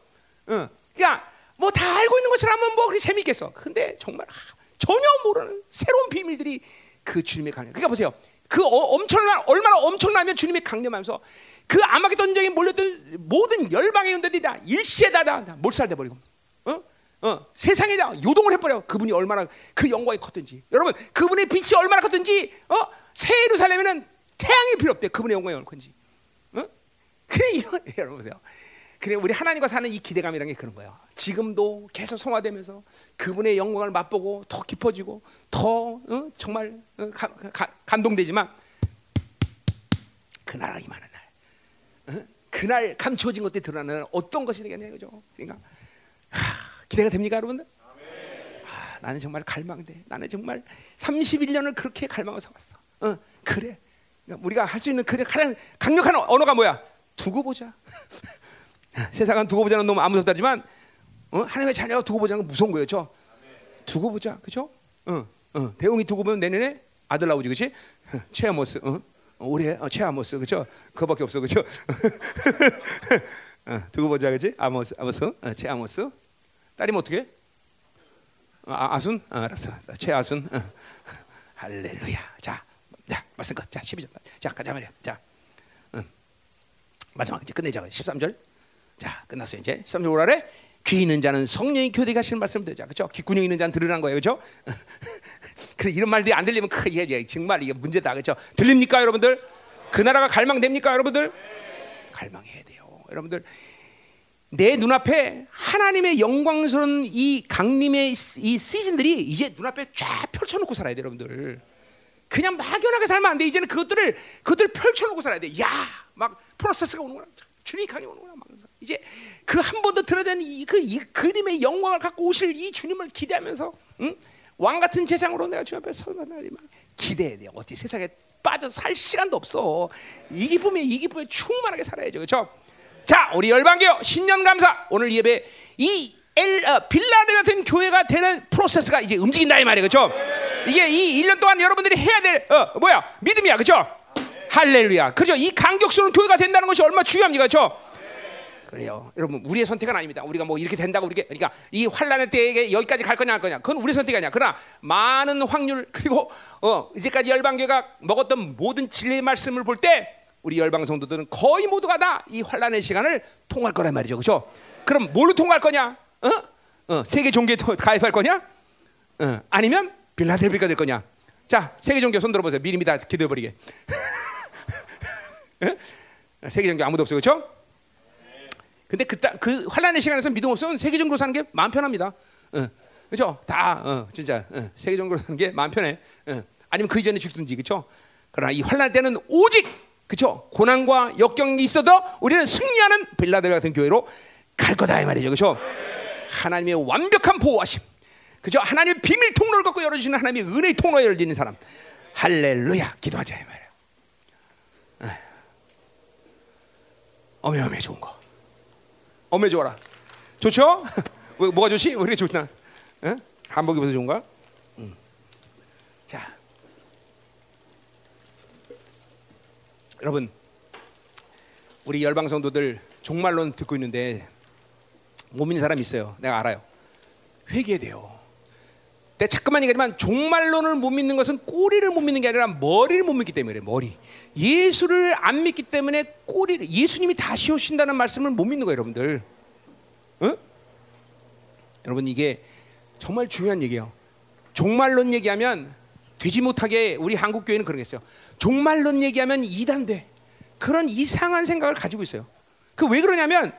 그러니까 뭐 다 알고 있는 것이라면 뭐 그렇게 재밌겠어. 근데 정말 하, 전혀 모르는 새로운 비밀들이 그 주님의 강림. 그러니까 보세요. 그 어, 엄청난 얼마나 엄청나면 주님의 강림하면서 그 아마겟돈 전쟁에 몰렸던 모든 열방의 군대들이 다 일시에 다다 몰살돼 버리고. 어? 어, 세상에 다 요동을 해버려. 그분이 얼마나 그 영광이 컸든지. 여러분, 그분의 빛이 얼마나 컸든지, 어, 새 예루살렘에는 태양이 필요 없대. 그분의 영광이 얼마나 큰지. 어? 그래, 이런, [laughs] 여러분 보세요. 그래, 우리 하나님과 사는 이 기대감이라는 게 그런 거예요. 지금도 계속 성화되면서 그분의 영광을 맛보고 더 깊어지고 더 어? 정말 어? 가, 가, 감동되지만 그날 임하는 날, 어? 그날 감추어진 것들이 드러나는 어떤 것이 되겠냐 그죠? 그러니까 하, 기대가 됩니까, 여러분들? 아, 나는 정말 갈망돼. 나는 정말 31년을 그렇게 갈망해서 왔어. 어, 그래. 그러니까 우리가 할 수 있는 그래 가장 강력한 언어가 뭐야? 두고 보자. [laughs] 세상은 두고 보자는 너무 아무 섭다지만 어? 하나님의 자녀가 두고 보자는 건 무서운 거예요, 저. 두고 보자, 그렇죠? 어, 어, 대웅이 두고 보면 내년에 아들 나오지, 그렇지? [laughs] 최아모스, 어? 올해 어, 최아모스, 그렇죠? 그거밖에 없어, 그렇죠? [laughs] 어, 두고 보자, 그렇지? 아모스, 아모스, 어, 최아모스. 딸이면 어떻게? 어, 아, 아순? 어, 알았어, 최아순. 어. 할렐루야. 자, 자, 말씀 끝. 자, 12절. 자, 가자 말이야. 자, 응. 마지막 이제 끝내자. 13절. 자, 끝났어요 이제. 13절 오라래. 귀 있는 자는 성령이 교대 가시는 말씀을 듣자. 그렇죠? 귓구녕 있는 자는 들으라는 거예요. 그렇죠? [laughs] 그래 이런 말들이 안 들리면 크 이게 정말 이게 문제다. 그렇죠? 들립니까, 여러분들? 그 나라가 갈망됩니까, 여러분들? 갈망해야 돼요. 여러분들 내 눈앞에 하나님의 영광스러운 이 강림의 이 시즌들이 이제 눈앞에 쫙 펼쳐놓고 살아야 돼요, 여러분들. 그냥 막연하게 살면 안 돼. 이제는 그것들을 그것들 펼쳐놓고 살아야 돼. 야, 막 프로세스가 오는구나. 주님이 강이 오는구나. 막 이제 그 한 번도 드러낸 이그 이 그림의 영광을 갖고 오실 이 주님을 기대하면서 응? 왕 같은 제장으로 내가 주님 앞에 서는 날이 막 기대해야 돼요. 어찌 세상에 빠져 살 시간도 없어. 이 기쁨에 이 기쁨에 충만하게 살아야죠. 그렇죠? 자, 우리 열방교 신년 감사 오늘 예배 이 엘, 어, 빌라델 같은 교회가 되는 프로세스가 이제 움직인다 이 말이에요. 그렇죠? 이게 이 1년 동안 여러분들이 해야 될 어, 뭐야? 믿음이야. 그렇죠? 할렐루야. 그렇죠? 이 강격스러운 교회가 된다는 것이 얼마나 중요합니까? 그렇죠? 그래요. 여러분, 우리의 선택은 아닙니다. 우리가 뭐 이렇게 된다고 이렇게 그러니까 이 환란의 때에 여기까지 갈 거냐 할 거냐. 그건 우리 선택이 아니야. 그러나 많은 확률 그리고 어, 이제까지 열방교가 먹었던 모든 진리의 말씀을 볼 때 우리 열방 성도들은 거의 모두가 다 이 환란의 시간을 통할 거란 말이죠. 그렇죠? 그럼 뭘로 통할 거냐? 어? 어, 세계 종교에 가입할 거냐? 어, 아니면 빌라델비가 될 거냐? 자, 세계 종교 손 들어보세요. 미리 다 기도해 버리게. [laughs] 세계 종교 아무도 없어, 그렇죠? 근데 그, 그 환란의 시간에서 믿음 없으면 세계적으로 사는 게 마음 편합니다. 어, 그렇죠? 다 어, 진짜 어, 세계적으로 사는 게 마음 편해. 어. 아니면 그 이전에 죽든지 그렇죠? 그러나 이 환란 때는 오직 그렇죠? 고난과 역경이 있어도 우리는 승리하는 빌라델 같은 교회로 갈 거다 이 말이죠, 그렇죠? 하나님의 완벽한 보호하심, 그죠? 하나님의 비밀 통로를 갖고 열어주시는 하나님의 은혜의 통로에 열리는 사람, 할렐루야, 기도하자 이 말이에요. 어메어메 좋은 거. 좋아라. 좋죠? 뭐가 좋지? 왜 이렇게 좋나? 응? 한복 입어서 좋은가? 응. 자, 여러분, 우리 열방 성도들 종말론 듣고 있는데 못 믿는 사람 있어요. 내가 알아요. 회개해야 돼요. 내가 자꾸만 얘기하지만 종말론을 못 믿는 것은 꼬리를 못 믿는 게 아니라 머리를 못 믿기 때문에 머리. 예수를 안 믿기 때문에 꼬리를 예수님이 다시 오신다는 말씀을 못 믿는 거예요, 여러분들. 응? 여러분 이게 정말 중요한 얘기예요. 종말론 얘기하면 되지 못하게 우리 한국 교회는 그러겠어요. 종말론 얘기하면 이단돼. 그런 이상한 생각을 가지고 있어요. 그 왜 그러냐면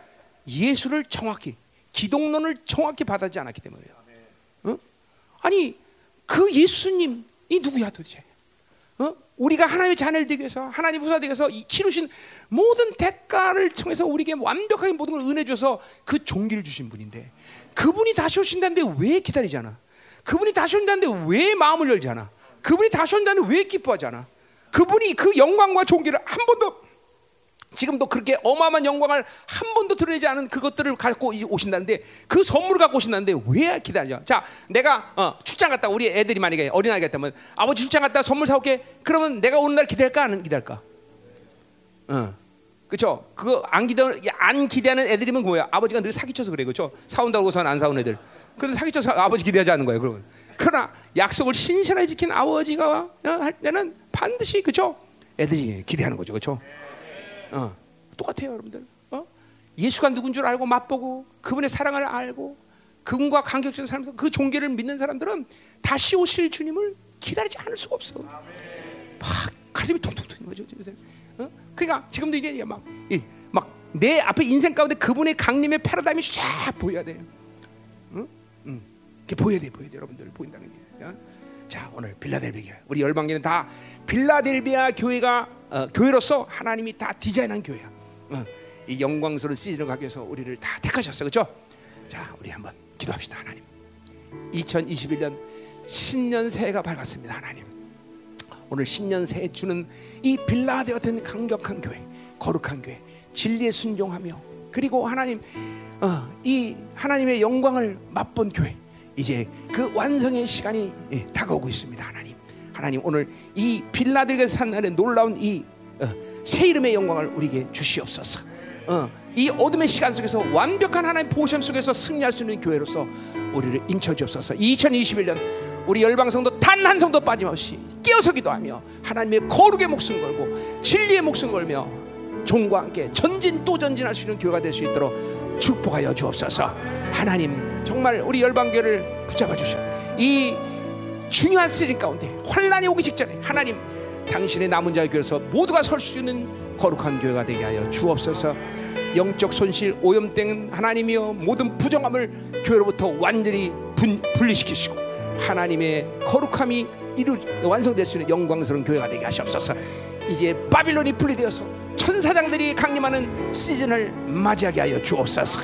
예수를 정확히 기독론을 정확히 받아지 않았기 때문이에요. 어? 아니 그 예수님이 누구야 도대체? 어? 우리가 하나님의 자녀를 되기 위해서 하나님 후사 되기 위해서 치르신 모든 대가를 통해서 우리에게 완벽하게 모든 걸 은혜 줘서 그 종기를 주신 분인데 그분이 다시 오신다는데 왜 기다리지 않아? 그분이 다시 온다는데 왜 마음을 열지 않아? 그분이 다시 온다는데 왜 기뻐하지 않아? 그분이 그 영광과 종기를 한 번도 지금도 그렇게 어마어마한 영광을 한 번도 드러내지 않은 그것들을 갖고 오신다는데 그 선물을 갖고 오신다는데 왜 기다려? 자, 내가 어, 출장 갔다 우리 애들이 만약에 어린아이 같다면 아버지 출장 갔다 선물 사올게. 그러면 내가 오는 날 기대할까 안 기대할까? 어. 그렇죠? 그거 안 기대 안 기대하는 애들이면 뭐야? 아버지가 늘 사기쳐서 그래, 그렇죠? 사온다고선 안 사온 애들. 그런 사기쳐서 아버지 기대하지 않는 거예요, 그러면. 그러나 약속을 신실하게 지킨 아버지가 어, 할 때는 반드시 그렇죠? 애들이 기대하는 거죠, 그렇죠? 어, 똑같아요, 여러분들. 어? 예수가 누군 줄 알고 맛보고 그분의 사랑을 알고 그분과 관계없이 살면서 그 종교를 믿는 사람들은 다시 오실 주님을 기다리지 않을 수가 없어. 막 가슴이 통통 튀는 거죠, 지금. 어? 그러니까 지금도 이게 막, 막 내 앞에 인생 가운데 그분의 강림의 패러다임이 쫙 보여야 돼요. 그게 보여야 돼, 보여야 돼, 여러분들 보인다는 게. 어? 자, 오늘 빌라델비아. 우리 열방교는 다 빌라델비아 교회가 어, 교회로서 하나님이 다 디자인한 교회야. 어, 이 영광스러운 시즌을 가기 위해서 우리를 다 택하셨어, 그렇죠? 자, 우리 한번 기도합시다, 하나님. 2021년 신년 새해가 밝았습니다, 하나님. 오늘 신년 새해 주는 이 빌라데 같은 강력한 교회, 거룩한 교회, 진리에 순종하며 그리고 하나님 어, 이 하나님의 영광을 맛본 교회 이제 그 완성의 시간이 예, 다가오고 있습니다, 하나님. 하나님 오늘 이 빌라들에게 산 날에 놀라운 이새 어, 이름의 영광을 우리에게 주시옵소서. 어, 이 어둠의 시간 속에서 완벽한 하나님 보호심 속에서 승리할 수 있는 교회로서 우리를 인쳐 주옵소서. 2021년 우리 열방성도 단 한 성도 빠짐없이 깨어서 기도하며 하나님의 거룩의 목숨 걸고 진리의 목숨 걸며 종과 함께 전진 또 전진할 수 있는 교회가 될 수 있도록 축복하여 주옵소서. 하나님 정말 우리 열방교를 붙잡아 주시오. 이 중요한 시즌 가운데 환란이 오기 직전에 하나님 당신의 남은 자의 교회에서 모두가 설 수 있는 거룩한 교회가 되게 하여 주옵소서. 영적 손실, 오염된 하나님이여 모든 부정함을 교회로부터 완전히 분, 분리시키시고 하나님의 거룩함이 이루 완성될 수 있는 영광스러운 교회가 되게 하시옵소서. 이제 바빌론이 분리되어서 천사장들이 강림하는 시즌을 맞이하게 하여 주옵소서.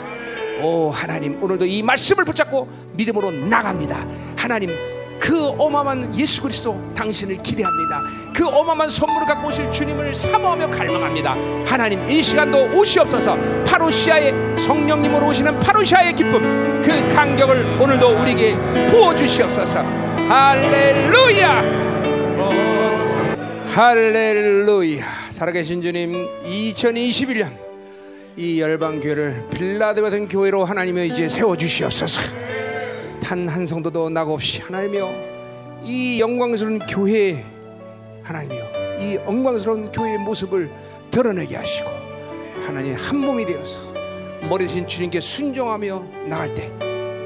오 하나님 오늘도 이 말씀을 붙잡고 믿음으로 나갑니다. 하나님 그 어마어마한 예수 그리스도 당신을 기대합니다. 그 어마어마한 선물을 갖고 오실 주님을 사모하며 갈망합니다. 하나님 이 시간도 오시옵소서 파루시아의 성령님으로 오시는 파루시아의 기쁨 그 간격을 오늘도 우리에게 부어 주시옵소서. 할렐루야. 할렐루야. 살아계신 주님 2021년 이 열방교회를 빌라드 같은 교회로 하나님여 이제 세워주시옵소서. 단 한 성도도 나고 없이 하나님이여 이 영광스러운 교회 하나님이여 이 영광스러운 교회의 모습을 드러내게 하시고 하나님 한 몸이 되어서 머리 대신 주님께 순종하며 나갈 때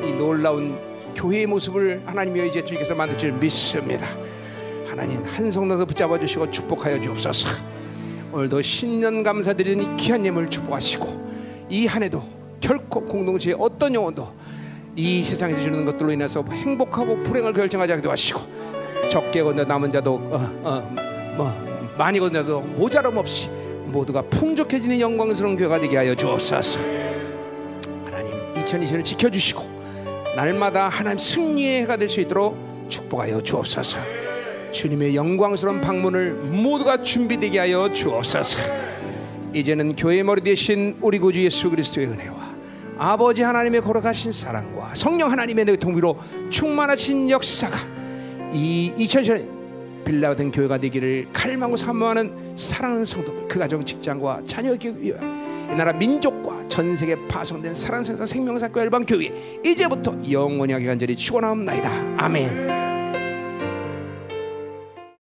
이 놀라운 교회의 모습을 하나님이여 이제 주님께서 만들 줄 믿습니다. 하나님 한 성도서 붙잡아 주시고 축복하여 주옵소서. 오늘도 신년 감사드리는 귀한 예물 축복하시고 이 한 해도 결코 공동체의 어떤 영혼도 이 세상에서 주는 것들로 인해서 행복하고 불행을 결정하지 않게 하시고 적게 건너 남은 자도 어, 어, 뭐 많이 건너도 모자람 없이 모두가 풍족해지는 영광스러운 교회가 되게 하여 주옵소서. 하나님 2020년을 지켜주시고 날마다 하나님 승리의 해가 될 수 있도록 축복하여 주옵소서. 주님의 영광스러운 방문을 모두가 준비되게 하여 주옵소서. 이제는 교회 머리 대신 우리 구주 예수 그리스도의 은혜와 아버지 하나님의 거룩하신 사랑과 성령 하나님의 동비로 충만하신 역사가 이 2000년 빌라 같은 교회가 되기를 갈망하고 사모하는 사랑하는 성도들 그 가정 직장과 자녀 교회 이 나라 민족과 전 세계 파송된 사랑생사 생명사과 열방 교회 이제부터 영원히 간절히 축원하옵나이다 아멘.